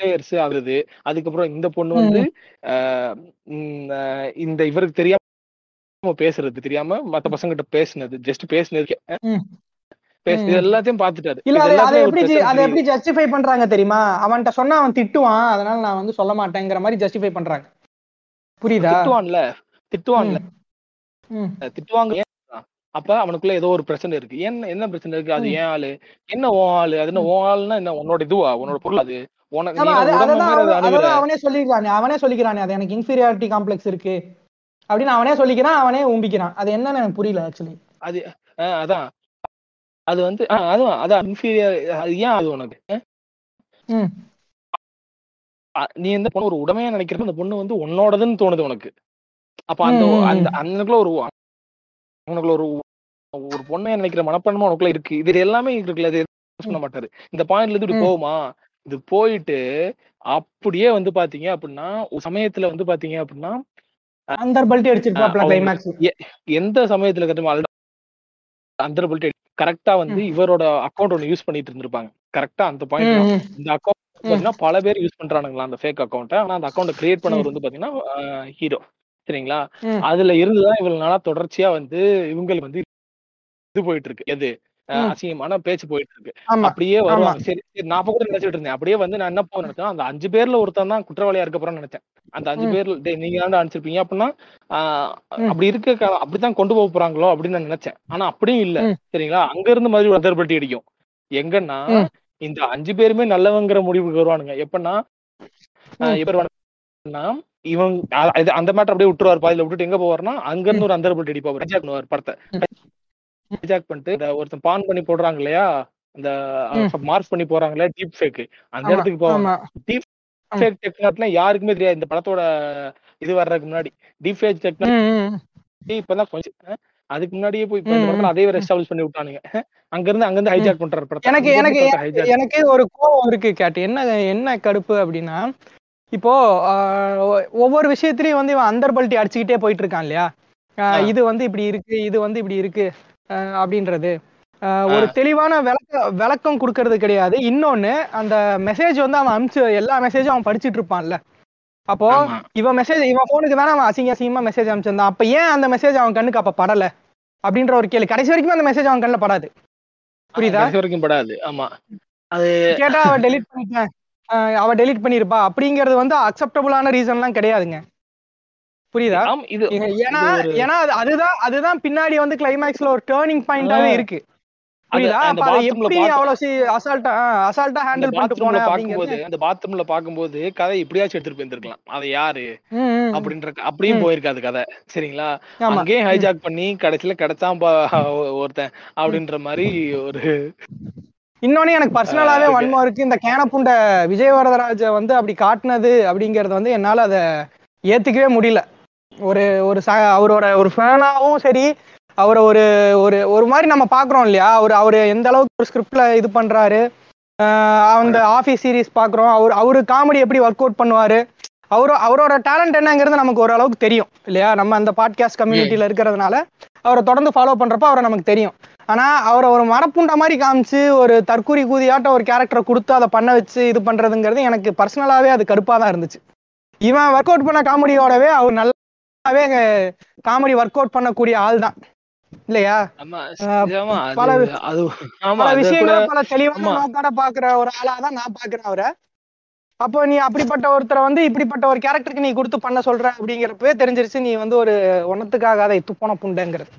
டிசைர்ஸ் ஆகுது அதுக்கப்புறம் இந்த பொண்ணு வந்து இந்த இவருக்கு தெரியாம பேசுறது தெரியாம மத்த பசங்கிட்ட பேசுனது ஜஸ்ட் பேசுனது ம். பேசு ம். இது எல்லாத்தையும் பாத்துட்டாரு. இல்ல அதை எப்படி அதை எப்படி ஜஸ்டிஃபை பண்றாங்க தெரியுமா? அவன்கிட்ட சொன்னா அவன் திட்டுவான். அதனால நான் வந்து சொல்ல மாட்டேங்கிற மாதிரி ஜஸ்டிஃபை பண்றாங்க. புரியுதா? திட்டுவான்ல. திட்டுவான்ல. திட்டுவாங்க. அப்ப அவனுக்குள்ள ஏதோ ஒரு பிரச்சனை இருக்கு. என்ன என்ன பிரச்சனை இருக்கு? அது. ஏன் ஆளு? என்ன ஓ ஆளு? அது என்ன ஓ ஆளுன்னா என்ன? உன்னோட இதுவா? உன்னோட பொருள் அது. அவன் சொல்லிக்கிறானே. அவனே சொல்லிக்கிறானே. அது எனக்கு இன்ஃபீரியாரிட்டி காம்ப்ளெக்ஸ் இருக்கு. அப்படின்னு அவனே சொல்லிக்கிறான் அவனே உம்பிக்கிறான் அது என்னன்னு எனக்கு புரியல ஆக்சுவலி அது அதான். அது வந்து அதான் அதான். இன்ஃபீரியர் அது ஏன் அது உனக்கு? நீ இந்த பொண்ணு ஒரு உடமையா நினைக்கிறப்ப அந்த பொண்ணு வந்து உன்னோடதுன்னு தோணுது உனக்கு. அப்ப அந்த அந்த. அந்தக்குள்ள ஒரு உனக்குள்ள ஒரு ஒரு பொண்ணை நினைக்கிற மனப்பான்மை உனக்குள்ள இருக்கு. இது எல்லாமே இருக்குல்ல இது சொல்ல மாட்டாரு. இந்த பாயிண்ட்ல இருந்து இப்படி. போகுமா இது போயிட்டு அப்படியே வந்து பாத்தீங்க அப்படின்னா சமயத்துல வந்து பாத்தீங்க அப்படின்னா எந்த சமயத்துல கட்டுமா அந்த கரெக்டா வந்து இவரோட அக்கௌண்ட் ஒன்னு யூஸ் பண்ணிட்டு இருந்திருப்பாங்க. கரெக்டா அந்த பாயிண்ட் இந்த அக்கௌண்ட் பல பேர் யூஸ் பண்றானுங்களா அந்த ஃபேக் அக்கௌண்ட்டை ஆனா அந்த அக்கௌண்ட் கிரியேட் பண்ணவர் வந்து பாத்தீங்கன்னா ஹீரோ சரிங்களா. அதுல இருந்துதான் இவ்வளவு நாளா தொடர்ச்சியா வந்து இவங்களுக்கு வந்து இது போயிட்டு இருக்கு எது. அசிங்கமான பேச்சு போயிட்டு இருக்கு அப்படியே வருவாங்க. சரி சரி. நான் கூட நினைச்சிட்டு இருந்தேன். அப்படியே வந்து நான் என்ன போக நினைச்சேன் அந்த அஞ்சு பேர்ல ஒருத்தன் தான் குற்றவாளியா இருக்க போறான்னு நினைச்சேன். அந்த அஞ்சு. பேர்ல நீங்க தான் அனுப்பிச்சிருப்பீங்க? அப்படின்னா. அப்படி இருக்க அப்படித்தான் கொண்டு போக போறாங்களோ அப்படின்னு நான் நினைச்சேன். ஆனா அப்படியும் இல்ல. சரிங்களா? அங்க இருந்து மாதிரி ஒரு அதர்பட்டி அடிக்கும். எங்கன்னா. இந்த அஞ்சு பேருமே நல்லவங்கிற முடிவுக்கு வருவானுங்க. எப்படி வருவானுங்கன்னா இவன் அந்த மேட்டர் அப்படியே விட்டுருவார். பாதியில விட்டுட்டு எங்க போவார்னா அங்க இருந்து ஒரு அந்தர்பட்டி அடிப்பார் ஹைஜாக் பண்ணுவார் படத்தை. ஹைஜாக் பண்ணிட்டு இந்த ஒருத்தன் பான் பண்ணி போடுறாங்க இல்லையா? அந்த மார்க் பண்ணி போறாங்களே டீப் ஃபேக் அந்த இடத்துக்கு போவாங்க டீப் ஃபேக் டெக்னாலஜி யாருக்குமே தெரியாது. இந்த படத்தோட இது வர்றதுக்கு முன்னாடி. Deep fake technology. இப்பதான் கொஞ்சம் அதுக்கு முன்னாடியே போய் அதே எஸ்டாப்ளிஷ் பண்ணி விட்டானுங்க. அங்க இருந்து அங்க இருந்து ஹைஜாக் பண்றாரு படத்தை. எனக்கு எனக்கு. எனக்கு ஒரு கோவம் இருக்கு கேட்டு. என்ன என்ன கடுப்பு அப்படின்னா இப்போ ஒவ்வொரு விஷயத்திலயும் வந்து இவன் அந்தர் பல்ட்டி அடிச்சுக்கிட்டே போயிட்டு இருக்கான் இல்லையா. இது வந்து இப்படி இருக்கு இது வந்து இப்படி இருக்கு அப்படின்றது. ஒரு தெளிவான விளக்க விளக்கம் கொடுக்கறது கிடையாது. இன்னொன்னு அந்த மெசேஜ் வந்து அவன் அனுப்பிச்சு எல்லா மெசேஜும் அவன் படிச்சிட்டு இருப்பான்ல. அப்போ. இவன் மெசேஜ் இவன் போனுக்கு தானே அவன் அசிங்க அசிங்கமா மெசேஜ் அனுப்பிச்சிருந்தான் அப்ப ஏன் அந்த மெசேஜ் அவன் கண்ணுக்கு அப்ப படல? அப்படின்ற ஒரு கேள்வி. கடைசி வரைக்கும் அந்த மெசேஜ் அவன் கண்ணில் படாது. புரியுதா? வரைக்கும் படாது. ஆமா. அது கேட்டா அவ டெலீட் பண்ணிட்டேன் அவ டெலீட் பண்ணிருப்பா. அப்படிங்கிறது வந்து அக்செப்டபுளான ரீசன்லாம் கிடையாதுங்க. புரியுதா? இது ஏன்னா ஏன்னா அது- அதுதான் அதுதான் பின்னாடி வந்து கிளைமேக்ஸ்ல ஒரு டேர்னிங் பாயிண்டாவே. இருக்கு. புரியுதா? எப்படி அவ்வளவு அசால்ட்டா அசால்ட்டா ஹேண்டில் பண்ணிட்டு போனேன் பாக்கும்போது அந்த பாத்ரூம்ல பாக்கும்போது கதை இப்படியாச்சும் எடுத்துட்டு போயிருந்திருக்கலாம். அதை யாரு. அப்படின்ற அப்படியும் போயிருக்காது கதை. சரிங்களா? அங்கேயும் ஹைஜாக் பண்ணி கடைசியில கிடைச்சான் ஒருத்தன் அப்படின்ற மாதிரி ஒரு இன்னொன்னு எனக்கு பர்சனலாவே. வன்மம் இருக்கு. இந்த கேனப்புண்ட விஜய் வரதராஜ வந்து அப்படி காட்டுனது அப்படிங்கறது வந்து என்னால அதை ஏத்துக்கவே முடியல. ஒரு ஒரு ச அவரோட ஒரு ஃபேனாவும் சரி அவரை ஒரு ஒரு ஒரு மாதிரி நம்ம பாக்குறோம் இல்லையா? அவர் அவர் எந்த அளவுக்கு ஒரு ஸ்கிரிப்ட்ல இது பண்றாரு? அந்த ஆஃபீஸ் சீரிஸ் பாக்குறோம். அவர் அவரு காமெடி எப்படி ஒர்க் அவுட் பண்ணுவாரு? அவரு அவரோட டேலண்ட் என்னங்கிறது நமக்கு ஓரளவுக்கு தெரியும் இல்லையா? நம்ம அந்த பாட்காஸ்ட் கம்யூனிட்டியில இருக்கிறதுனால. அவரை தொடர்ந்து ஃபாலோ பண்றப்ப அவரை நமக்கு தெரியும். ஆனா அவரை ஒரு மரப்புண்ட மாதிரி காமிச்சு ஒரு தற்கூரி கூதியாட்ட ஒரு கேரக்டரை கொடுத்து அதை பண்ண வச்சு இது பண்றதுங்கிறது எனக்கு பர்சனலாவே அது கடுப்பா தான் இருந்துச்சு. இவன் ஒர்க் அவுட் பண்ண காமெடியோடவே அவர் நல்லாவே காமெடி ஒர்க் அவுட் பண்ணக்கூடிய ஆள் தான். இல்லையா? பல அது அது பல அது விஷயங்களை பல தெளிவான. நோக்கோட பாக்குற ஒரு ஆளா தான் நான் பாக்குறேன் அவரை. அப்போ நீ அப்படிப்பட்ட ஒருத்தரை வந்து இப்படிப்பட்ட ஒரு கேரக்டருக்கு நீ கொடுத்து பண்ண சொல்ற அப்படிங்கிறப்பவே தெரிஞ்சிருச்சு நீ வந்து ஒரு ஒன்னத்துக்காகாத இத்து போன புண்டைங்கிறது.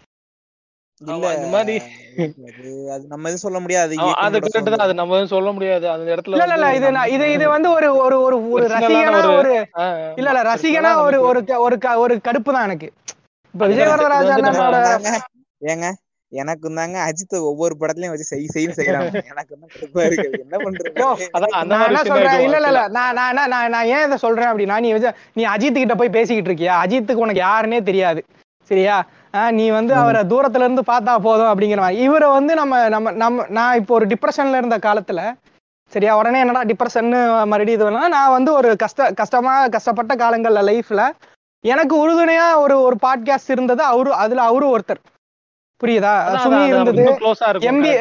இல்ல. ஆமா, இந்த மாதிரி. அது அது நம்ம எதுவும் சொல்ல முடியாது. அது இயக்குனரோட கரெக்ட் தான். அது நம்ம எதுவும் சொல்ல முடியாது. அந்த இடத்துல இல்ல இல்ல இது இது இது வந்து ஒரு ஒரு ஒரு ரசிகனா இல்ல இல்ல. ரசிகனா ஒரு ஒரு க- ஒரு க- ஒரு கடுப்பு தான் எனக்கு. இப்ப விஜய் வந்து- வரதராஜ இது வந்து அண்ணனோட தாங்க ஏங்க எனக்கு தாங்க அஜித் ஒவ்வொரு படத்துலயும் வச்சு செய் செய்யு செய்யறாங்க எனக்கு தான் கடுப்பா இருக்கு. என்ன இருக்கும் இல்ல இல்ல. நான் நான் என்ன- நான் நான் ஏன் இதை சொல்றேன் அப்படின்னா நீ நீ அஜித் கிட்ட போய் பேசிக்கிட்டு இருக்கியா? அஜித்துக்கு உனக்கு யாருன்னே தெரியாது. சரியா? நீ வந்து அவரை தூரத்துல இருந்து பார்த்தா போதும் அப்படிங்கிற மாதிரி. இவரை வந்து நம்ம நம்ம நம்ம நான் இப்போ ஒரு டிப்ரெஷன்ல இருந்த காலத்துல சரியா உடனே என்னடா டிப்ரெஷன் மறுபடியும் இது வேணா நான் வந்து ஒரு கஷ்ட கஷ்டமா கஷ்டப்பட்ட காலங்கள்ல லைஃப்ல எனக்கு உறுதுணையா ஒரு ஒரு பாட்காஸ்ட் இருந்தது. அவரு அதுல அவரு ஒருத்தர். புரியுதா? சுமி இருந்தது.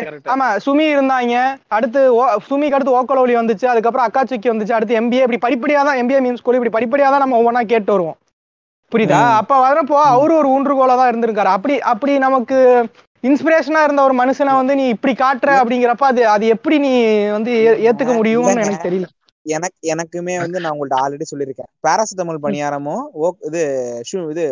correct. ஆமா சுமி இருந்தாங்க. அடுத்து ஓ- சுமிக்கு அடுத்து ஓக்கலோலி வந்துச்சு. அதுக்கப்புறம் அக்காச்சுக்கி வந்துச்சு. அடுத்து எம்பிஏ இப்படி படிப்படியா தான் எம்பிஏ மீன்ஸ் ஸ்கூல் இப்படி படிப்படியா தான் நம்ம ஒவ்வொன்றா கேட்டு வருவோம். புரியுதா? அப்ப வரப்போ அவரு ஒரு ஊன்றுகோலா தான் இருந்திருக்காரு. அப்படி அப்படி நமக்கு இன்ஸ்பிரேஷனா இருந்த ஒரு மனுஷனை வந்து நீ இப்படி காட்டுற அப்படிங்கிறப்ப அது அது எப்படி நீ வந்து ஏ- ஏத்துக்க முடியும்னு. எனக்கு தெரியல. எனக்கு எனக்குமே வந்து நான் உங்கள்ட்ட ஆல்ரெடி சொல்லியிருக்கேன். பேராசிட்டமால் பணியாரமும் ஓ இது இது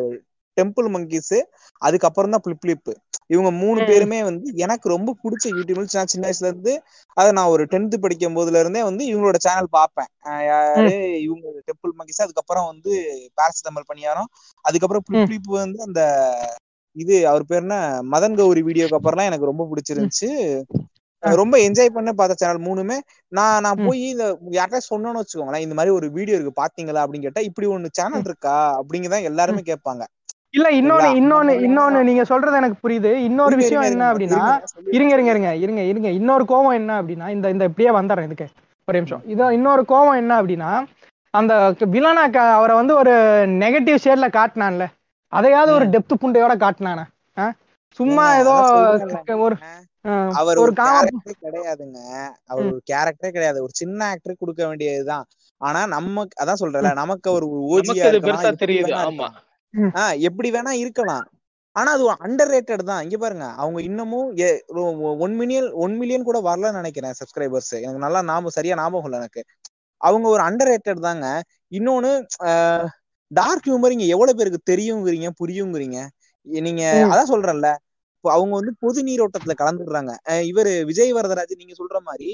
டெம்பிள் மங்கீஸ் அதுக்கப்புறம் தான் பிளிப் பிளிப் இவங்க மூணு. பேருமே வந்து எனக்கு ரொம்ப பிடிச்ச யூடியூப்ல நான் சின்ன வயசுல இருந்து அதை நான் ஒரு டென்த் படிக்கும் போதுல இருந்தே வந்து இவங்களோட சேனல் பார்ப்பேன். யாரு? இவங்க டெம்பிள் மங்கீஸ் அதுக்கப்புறம் வந்து பேராசிட்டமால் பணியாரம். அதுக்கப்புறம் பிளிப் ம். பிளிப் வந்து அந்த இது அவர் பேர் என்ன? மதன் கௌரி வீடியோக்கு அப்புறம்லாம் எனக்கு ரொம்ப பிடிச்சிருந்துச்சு. ரொம்ப என்ஜாய் பண்ண பார்த்த சேனல் மூணுமே. நான் நான். போய் இந்த யார்கிட்ட சொன்னோன்னு வச்சுக்கோங்களேன் இந்த மாதிரி ஒரு வீடியோ இருக்கு பாத்தீங்களா அப்படின்னு கேட்டா இப்படி ஒண்ணு சேனல் இருக்கா? அப்படிங்கதான் எல்லாருமே கேட்பாங்க. இல்ல இன்னொன்னு? இன்னொன்னு இன்னொன்னு நீங்க சொல்றது எனக்கு புரியுது. இன்னொரு இருங்க, விஷயம் இருங்க, என்ன அப்படின்னா இருங்க. இருங்க இருங்க இருங்க இருங்க இன்னொரு கோவம் என்ன அப்படின்னா இந்த இந்த இப்படியே வந்துடுறேன் இதுக்கு. ஒரு நிமிஷம். இதோ இன்னொரு கோவம் என்ன அப்படின்னா அந்த வில்லனா அவரை வந்து ஒரு நெகட்டிவ் ஷேட்ல காட்டினான்ல. அதையாவது ஒரு டெப்த் புண்டையோட காட்டினானே? சும்மா ஏதோ. ஒரு அவர் ஒரு கேரக்டரே கிடையாதுங்க. அவர் ஒரு கேரக்டரே கிடையாது. ஒரு சின்ன ஆக்டர் கொடுக்க வேண்டியதுதான். ஆனா நமக்கு அதான் சொல்றேன்ல நமக்கு அவர் ஓஜியா தெரியுது. ஆமா. எப்படி வேணா இருக்கலாம். ஆனா அது அண்டர் ரேட்டட் தான். இங்க பாருங்க அவங்க இன்னமும் ஒன் மில்லியன் ஒன் மில்லியன் கூட வரலன்னு நினைக்கிறேன் சப்ஸ்கிரைபர்ஸ் எனக்கு நல்லா ஞாபகம் சரியா ஞாபகம் இல்லை எனக்கு. அவங்க ஒரு அண்டர் ரேட்டட் தாங்க. இன்னொன்னு டார்க் ஹியூமர் இங்க எவ்வளவு பேருக்கு தெரியுங்கிறீங்க புரியுங்கிறீங்க? நீங்க. அதான் சொல்றேன்ல. அவங்க வந்து பொது நீரோட்டத்துல கலந்துடுறாங்க. இவரு விஜய் வரதராஜ் நீங்க சொல்ற மாதிரி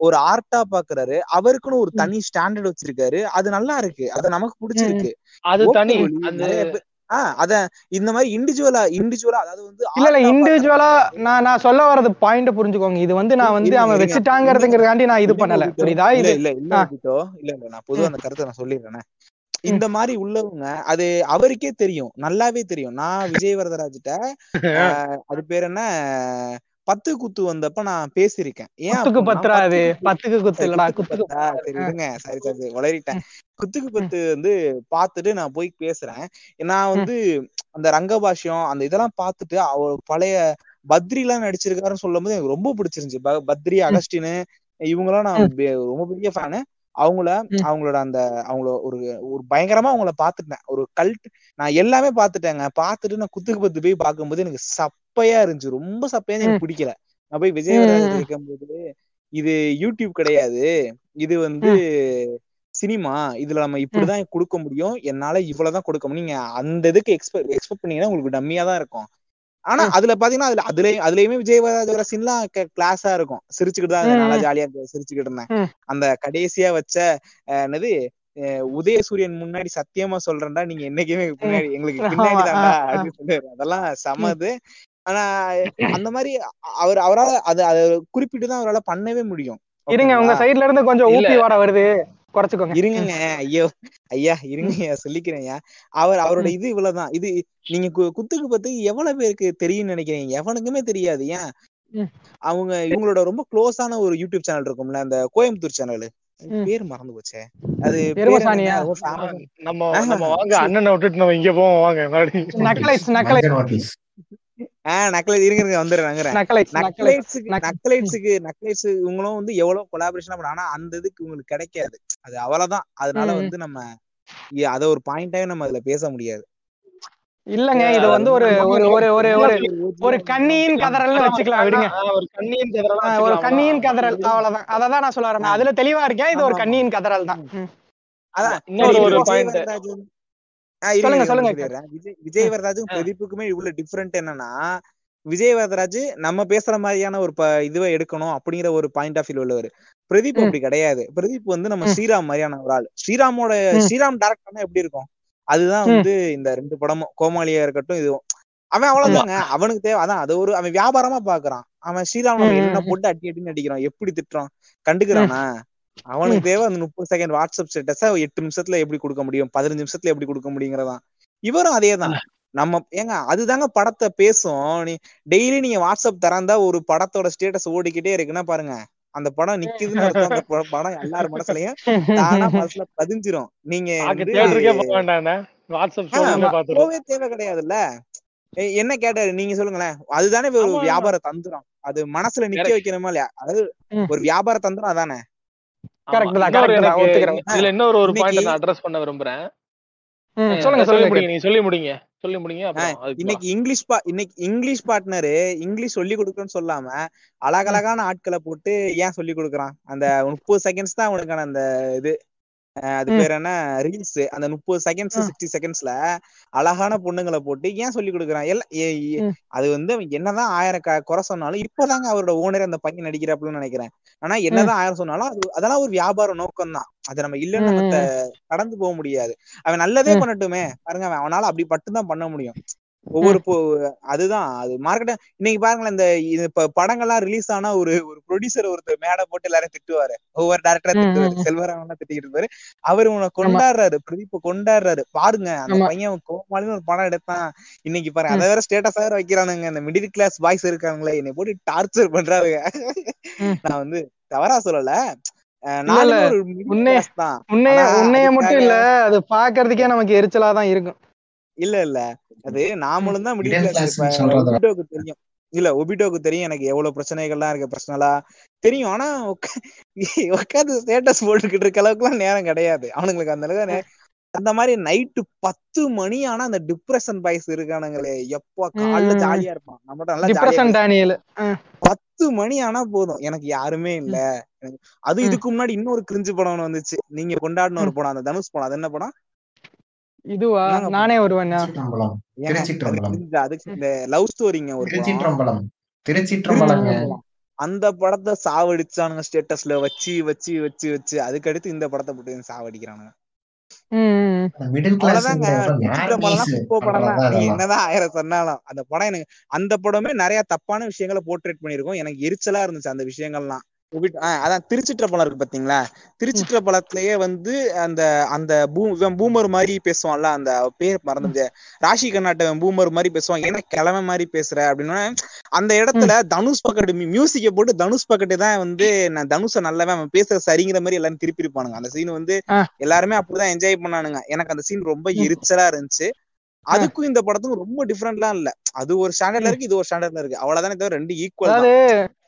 ஒரு ஆர்ட்டா பாக்குறாரு. அவருக்குன்னு ஒரு தனி ஸ்டாண்டர்ட் வச்சிருக்காரு. அது நல்லா இருக்கு. அது நமக்கு பிடிச்சிருக்கு. அது தனி. ஆஹ் அத இந்த மாதிரி இண்டிவிஜுவலா இண்டிவிஜுவலா அதாவது வந்து இல்ல இண்டிவிஜுவலா. நான் நான் சொல்ல வர்றது பாயிண்ட் புரிஞ்சுக்கோங்க. இது வந்து நான் வந்து அவன். வச்சுட்டாங்கிறதுங்கிறதுக்காண்டி நான் இது பண்ணல. புரியுதா? இல்ல இல்ல இல்ல இல்ல இல்ல நான் பொதுவா அந்த கருத்தை நான் சொல்லிடுறேனே. இந்த மாதிரி உள்ளவங்க அது அவருக்கே தெரியும். நல்லாவே தெரியும். நான் விஜய் வரதராஜிட்ட அது பேர் என்ன? பத்து குத்து வந்தப்ப நான் பேசியிருக்கேன். ஏன் பத்துரா அது பத்துக்கு குத்து இல்லடா குத்துக்கு? சரி விடுங்க. சரி சரி வளரிட்டேன் குத்துக்கு பத்து வந்து பார்த்துட்டு நான் போய் பேசுறேன். நான் வந்து அந்த ரங்க பாஷ்யம் அந்த இதெல்லாம் பார்த்துட்டு அவ பழைய பத்ரி எல்லாம் நடிச்சிருக்காருன்னு சொல்லும் போது எனக்கு ரொம்ப பிடிச்சிருந்துச்சு. பத்ரி அகஸ்டின் இவங்கெல்லாம் நான் ரொம்ப பெரிய ஃபேனு அவங்கள. அவங்களோட அந்த அவங்கள ஒரு ஒரு பயங்கரமா அவங்கள பாத்துட்டேன் ஒரு கல்ட் நான் எல்லாமே பாத்துட்டேங்க பாத்துட்டு நான் குத்துக்கு பத்து போய் பார்க்கும்போது எனக்கு சப்பையா இருந்துச்சு. ரொம்ப சப்பையா. எனக்கு பிடிக்கல. நான் போய் ம். கேட்கும்போது இது யூடியூப் கிடையாது. இது வந்து சினிமா. இதுல நம்ம இப்படிதான் கொடுக்க முடியும். என்னால இவ்வளவுதான் கொடுக்க முடியும். நீங்க அந்த இதுக்கு எக்ஸ்பெக்ட் எக்ஸ்பெக்ட் பண்ணீங்கன்னா உங்களுக்கு டம்மியா தான் இருக்கும். ஆனா. அதுல பாத்தீங்கன்னா அதுல அதுலயும் அதுலயுமே விஜயவராஜோட சீன்லாம் கிளாஸா இருக்கும் சிரிச்சுக்கிட்டு தான் நல்லா. ஜாலியா சிரிச்சுக்கிட்டு இருந்தேன். அந்த கடைசியா வச்ச என்னது உதயசூரியன் முன்னாடி சத்தியமா சொல்றேன்டா நீங்க என்னைக்குமே பின்னாடி எங்களுக்கு பின்னாடி தான்டா. அப்படின்னு சொல்லுவாரு அதெல்லாம் சமது ஆனா அந்த மாதிரி அவர் அவரால் அது அதை குறிப்பிட்டு தான் அவரால் பண்ணவே முடியும் இருங்க உங்க? சைடுல இருந்து கொஞ்சம். ஊப்பி வர வருது குறைச்சுக்கோங்க. இருங்கங்க. ஐயோ. ஐயா இருங்கய்யா. சொல்லிக்கிறேன்யா. அவர் அவரோட இது இவ்வளவுதான். இது நீங்க கு- குத்துக்கு பத்து எவ்வளவு பேருக்கு தெரியும்னு நினைக்கிறீங்க? எவனுக்குமே தெரியாது. ஏன். அவங்க இவங்களோட ரொம்ப க்ளோஸான ஒரு யூடியூப் சேனல் இருக்கும்ல அந்த கோயம்புத்தூர் சேனல். பேர் மறந்து போச்சே. அது. நம்ம. நம்ம வாங்க அண்ணனை விட்டுட்டு நம்ம இங்க போவோம். வாங்க மறுபடியும் நக்கலைட்ஸ் நக்கலைட்ஸ் நோட்டீஸ் ஆஹ் நக்கலை இருங்க இருங்க வந்துடுறேன் வந்துடுறேன் நக்கலைட்ஸ் இவங்களும் வந்து எவ்வளவு கொலாபரேஷன் பண்ண ஆனா அந்த இதுக்கு உங்களுக்கு கிடைக்காது. அது அவ்வளவுதான். அதனால. வந்து நம்ம அத ஒரு பாயிண்டாவே நம்ம அதுல பேச முடியாது. இல்லங்க இது வந்து ஒரு ஒரு ஒரு ஒரு ஒரு ஒரு கண்ணியின் கதறல்னு வச்சுக்கலாம் விடுங்க. ஒரு கண்ணியின் கதறலா ஒரு. கண்ணியின் கதறல் அவ்வளவுதான். அததான் நான் சொல்ல வரேன். அதுல தெளிவா இருக்கேன் இது ஒரு. கண்ணியின் கதறல் தான். அதான். இன்னொரு ஒரு சொல்லுங்க, சொல்லுங்க. விஜய் விஜய் பிரதீப்புக்குமே இவ்வளவு டிஃபரெண்ட் என்னன்னா விஜய் வரதராஜ் நம்ம பேசுற மாதிரியான ஒரு இதுவை எடுக்கணும் அப்படிங்கிற ஒரு பாயிண்ட் ஆஃப் வியூ உள்ளவர். பிரதீப். அப்படி கிடையாது. பிரதீப் வந்து நம்ம. ஸ்ரீராம் மாதிரியான ஒரு ஆள். ஸ்ரீராமோட. ஸ்ரீராம் டேரக்டர்னா எப்படி இருக்கும்? அதுதான். வந்து இந்த ரெண்டு படமும் கோமாளியா இருக்கட்டும் இதுவும் அவன் அவ்வளவுதாங்க. அவனுக்கு தேவை. அதான் அது ஒரு அவன் வியாபாரமா பாக்குறான். அவன் ஸ்ரீராம் என்ன. போட்டு அடி அடின்னு அடிக்கிறான். எப்படி திட்டுறான்? கண்டுக்கிறானா? அவனுக்கு தேவை அந்த முப்பது செகண்ட் வாட்ஸ்அப் ஸ்டேட்டஸ எட்டு நிமிஷத்துல எப்படி கொடுக்க முடியும்? பதினஞ்சு நிமிஷத்துல எப்படி கொடுக்க முடியுங்கிறதான். இவரும் அதேதான். நம்ம ஏங்க அதுதாங்க படத்தை பேசும். நீ டெய்லி நீங்க வாட்ஸ்அப் திறந்தா ஒரு படத்தோட ஸ்டேட்டஸ் ஓடிக்கிட்டே இருக்குன்னா பாருங்க? அந்த படம் நிக்குதுன்னு அர்த்தம். அந்த படம் எல்லார் மனசுலயும் தானா மனசுல பதிஞ்சிரும். நீங்க போவே தேவை கிடையாதுல்ல? என்ன கேட்டாரு? நீங்க சொல்லுங்களேன். அதுதானே ஒரு. வியாபார தந்திரம். அது மனசுல நிக்க. வைக்கணுமா இல்லையா? அதாவது. ஒரு வியாபார தந்திரம் அதானே? இதுல இன்னொரு ஒரு இன்னைக்கு- பாயிண்ட் நான் அட்ரஸ் பண்ண விரும்புறேன். சொல்லுங்க சொல்லி சொல்லுங்க சொல்லி முடிங்க சொல்லி முடிங்க இன்னைக்கு இங்கிலீஷ் பா இன்னைக்கு இங்கிலீஷ் பார்ட்னரு இங்கிலீஷ் சொல்லி கொடுக்கணும்னு சொல்லாம அழகழகான ஆட்களை போட்டு ஏன் சொல்லி கொடுக்குறான்? அந்த முப்பது செகண்ட்ஸ் தான் அவனுக்கான அந்த இது. அது. பேர் என்ன? ரீல்ஸ். அந்த முப்பது செகண்ட்ஸ். சிக்ஸ்டி செகண்ட்ஸ்ல அழகான பொண்ணுங்களை போட்டு ஏன் சொல்லி கொடுக்குறான்? எல்லாம். அது வந்து என்னதான் ஆயிரம் குறை சொன்னாலும் இப்பதாங்க அவரோட ஓனர் அந்த பையன் நடிக்கிறாப்புலன்னு நினைக்கிறேன். ஆனா என்னதான் ஆயிரம் சொன்னாலும் அது அதெல்லாம் ஒரு வியாபார நோக்கம் தான் அது நம்ம இல்லைன்னு நம்ம கடந்து போக முடியாது. அவன் நல்லதே. பண்ணட்டுமே. பாருங்க அவன் அவனால அப்படி மட்டும் தான் பண்ண முடியும். ஒவ்வொரு அதுதான். அது மார்க்கெட் இன்னைக்கு பாருங்களேன் இந்த இப்ப படங்கள்லாம் ரிலீஸ் ஆனா ஒரு ஒரு ப்ரொடியூசர் ஒருத்தர் மேடை போட்டு எல்லாரும் திட்டுவாரு. ஒவ்வொரு டேரக்டரா திட்டுவாரு. செல்வராமன் திட்டிக்கிட்டு இருப்பாரு. அவர் உன கொண்டாடுறாரு. பிரதீப் கொண்டாடுறாரு. பாருங்க அந்த. பையன் கோமாளின்னு ஒரு படம் எடுத்தான். இன்னைக்கு பாருங்க அதை வேற ஸ்டேட்டஸ் வேற வைக்கிறானுங்க. இந்த மிடில் கிளாஸ் பாய்ஸ் இருக்காங்களே என்னை போட்டு டார்ச்சர் பண்றாருங்க. நான் வந்து தவறா சொல்லல. உன்னைய மட்டும் இல்ல அது பாக்குறதுக்கே நமக்கு எரிச்சலா தான் இருக்கும். இல்ல இல்ல. அது நாமளும் தான் மிடில் கிளாஸ் தெரியும். இல்ல ஒபிட்டோக்கு தெரியும். எனக்கு எவ்வளவு பிரச்சனைகள்லாம் இருக்கு பர்சனலா தெரியும். ஆனா உட்காந்து ஸ்டேட்டஸ் போட்டுக்கிட்டு இருக்க அளவுக்கு எல்லாம் நேரம் கிடையாது. அவனுங்களுக்கு அந்த அளவுக்கு அந்த மாதிரி நைட்டு பத்து மணி ஆனா அந்த டிப்ரெஷன் பாய்ஸ் இருக்கானுங்களே. எப்பா காலைல. ஜாலியா இருப்பான். நம்மகிட்ட நல்லா ஜாலியா பத்து மணி ஆனா போதும். எனக்கு யாருமே இல்ல. அது. இதுக்கு முன்னாடி இன்னொரு கிரிஞ்சு படம் வந்துச்சு. நீங்க கொண்டாடின ஒரு படம் அந்த தனுஷ் படம். அது என்ன படம்? இதுவா? நானே வருவேன். அதுக்கு இந்த லவ் ஸ்டோரிங்க ஒரு திருச்சிற்றம்பலம். திருச்சிற்றம்பலங்க. அந்த படத்தை சாவடிச்சானுங்க ஸ்டேட்டஸ்ல வச்சு வச்சு வச்சு வச்சு. அதுக்கு அடுத்து இந்த படத்தை போட்டு சாவடிக்கிறானுங்க. என்னதான் ஆயிரம் சொன்னாலும். அந்த படம் எனக்கு அந்த படமே நிறைய தப்பான விஷயங்களை போர்ட்ரேட் பண்ணிருக்கோம் எனக்கு எரிச்சலா இருந்துச்சு அந்த விஷயங்கள்லாம். அதான் திருச்சிற்றம்பலம் இருக்கு பாத்தீங்களா? திருச்சிற்றம்பலத்திலேயே வந்து அந்த அந்த பூமர் மாதிரி பேசுவான்ல அந்த பேர் மறந்து ராஷி கர்நாட்டகன் பூமர் மாதிரி பேசுவான். என்ன கிழமை மாதிரி பேசுற அப்படின்னா. அந்த இடத்துல தனுஷ் பக்கெட் மியூசிக்கை போட்டு தனுஷ் பக்கெட்டு தான் வந்து நான் தனுஷ நல்லவன் அவன் பேசுற சரிங்கிற மாதிரி எல்லாரும் திருப்பி இருப்பானுங்க அந்த சீன் வந்து. எல்லாருமே அப்படிதான் என்ஜாய் பண்ணானுங்க. எனக்கு அந்த சீன் ரொம்ப. எரிச்சலா இருந்துச்சு. அதுக்கும் இந்த படத்துக்கும் ரொம்ப டிஃப்ரெண்ட்லாம் இல்ல. அது ஒரு ஸ்டாண்டர்ட்ல இருக்கு இது ஒரு ஸ்டாண்டர்ட்ல இருக்கு. அவ்வளவுதானே தவிர ரெண்டு ஈக்குவல் அதாவது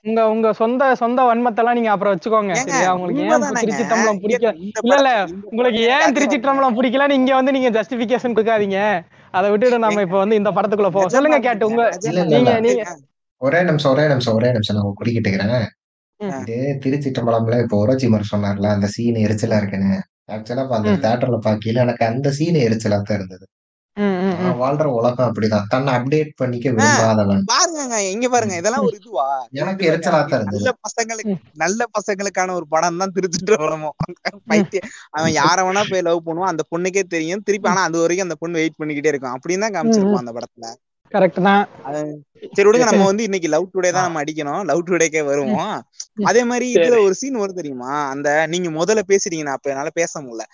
உங்க உங்க சொந்த சொந்த வன்மத்தெல்லாம் நீங்க அப்புறம் வச்சுக்கோங்க உங்களுக்கு ஏன். திருச்சி தம்பளம் பிடிக்க இல்ல, இல்ல, உங்களுக்கு ஏன் திருச்சி தம்பளம் பிடிக்கலன்னு இங்க வந்து நீங்க ஜஸ்டிபிகேஷன் கொடுக்காதீங்க. அதை விட்டுட்டு நம்ம இப்ப வந்து இந்த படத்துக்குள்ள போவோம். சொல்லுங்க கேட்டு உங்க நீங்க. நீங்க ஒரே நிமிஷம் ஒரே நிமிஷம் ஒரே நிமிஷம். நான் குடிக்கிட்டுக்கிறேன் ம். இது திருச்சிட்டம்பலம்ல இப்போ ஒரோச்சிமர் சொன்னார்ல அந்த சீன் எரிச்சலா இருக்குன்னு. ஆக்சுவலா அந்த ம். தியேட்டர்ல பாக்கையில எனக்கு அந்த சீன் எரிச்சலா தான் இருந்தது. வாழ்ற உலகம் அப்படிதான். தன்னை அப்டேட் பண்ணிக்க விரும்பாதவன். பாருங்க இங்க பாருங்க இதெல்லாம் ஒரு இதுவா? எனக்கு எரிச்சலா இருந்தது நல்ல பசங்களுக்கு நல்ல பசங்களுக்கான ஒரு படம் தான் திருச்சிட்டு பைத்தியம் அவன் யார வேணா போய் லவ் பண்ணுவான் அந்த பொண்ணுக்கே தெரியும். திருப்பி ஆனா அது வரைக்கும் அந்த பொண்ணு வெயிட் பண்ணிக்கிட்டே இருக்கும். அப்படின்னு தான் காமிச்சிருப்பான் அந்த படத்துல. கரெக்ட் தான். சரி விடுங்க. நம்ம வந்து இன்னைக்கு லவ் டுடே தான் நம்ம அடிக்கணும். லவ் டுடேக்கே வருவோம். அதே மாதிரி இதுல ஒரு சீன் வரும் தெரியுமா? அந்த நீங்க முதல்ல பேசுறீங்க நான் அப்ப என்னால பேச முடியல.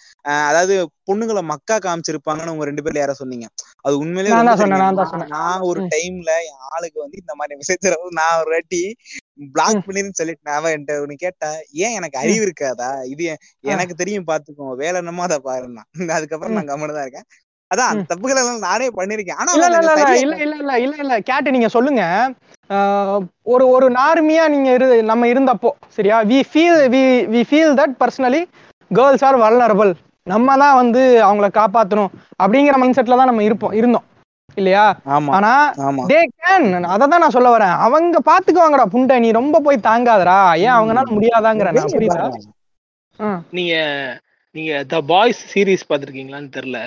அதாவது பொண்ணுங்களை மக்கா காமிச்சிருப்பாங்கன்னு உங்க ரெண்டு பேர்ல யாரோ சொன்னீங்க? அது உண்மையிலேயே நான் ஒரு. டைம்ல என் ஆளுக்கு வந்து இந்த மாதிரி மெசேஜ் நான் ஒரு வாட்டி பிளாக். பண்ணிருன்னு சொல்லிட்டு அவன் என்கிட்ட ஒண்ணு கேட்டா ஏன் எனக்கு அறிவு இருக்காதா? இது எனக்கு தெரியும் பாத்துக்கோ. வேலை என்னமோ அதை பாருன்னா அதுக்கப்புறம் நான் கம்மனு தான் இருக்கேன். அதான் தப்புகள் எல்லாம் நானே பண்ணிருக்கேன் ஆனா இல்ல இல்ல இல்ல இல்ல இல்ல இல்ல கேட்டு நீங்க சொல்லுங்க. ஆஹ் ஒரு ஒரு நார்மியா நீங்க இரு நம்ம இருந்தப்போ சரியா? We feel we we feel that personally girls are vulnerable நம்ம தான் வந்து அவங்கள காப்பாத்தணும் அப்படிங்கிற மைண்ட் செட்ல தான் நம்ம இருப்போம் இருந்தோம். இல்லையா? ஆமா ஆனா தே கேன் அதை தான் நான் சொல்ல வரேன். அவங்க பாத்துக்குவாங்கடா புண்டை நீ ரொம்ப போய் தாங்காதடா. ஏன் அவங்கனால முடியாதாங்கிற நான். புரியுதா. நீங்க நீங்க த பாய்ஸ் சீரிஸ் பாத்திருக்கீங்களான்னு தெரியல.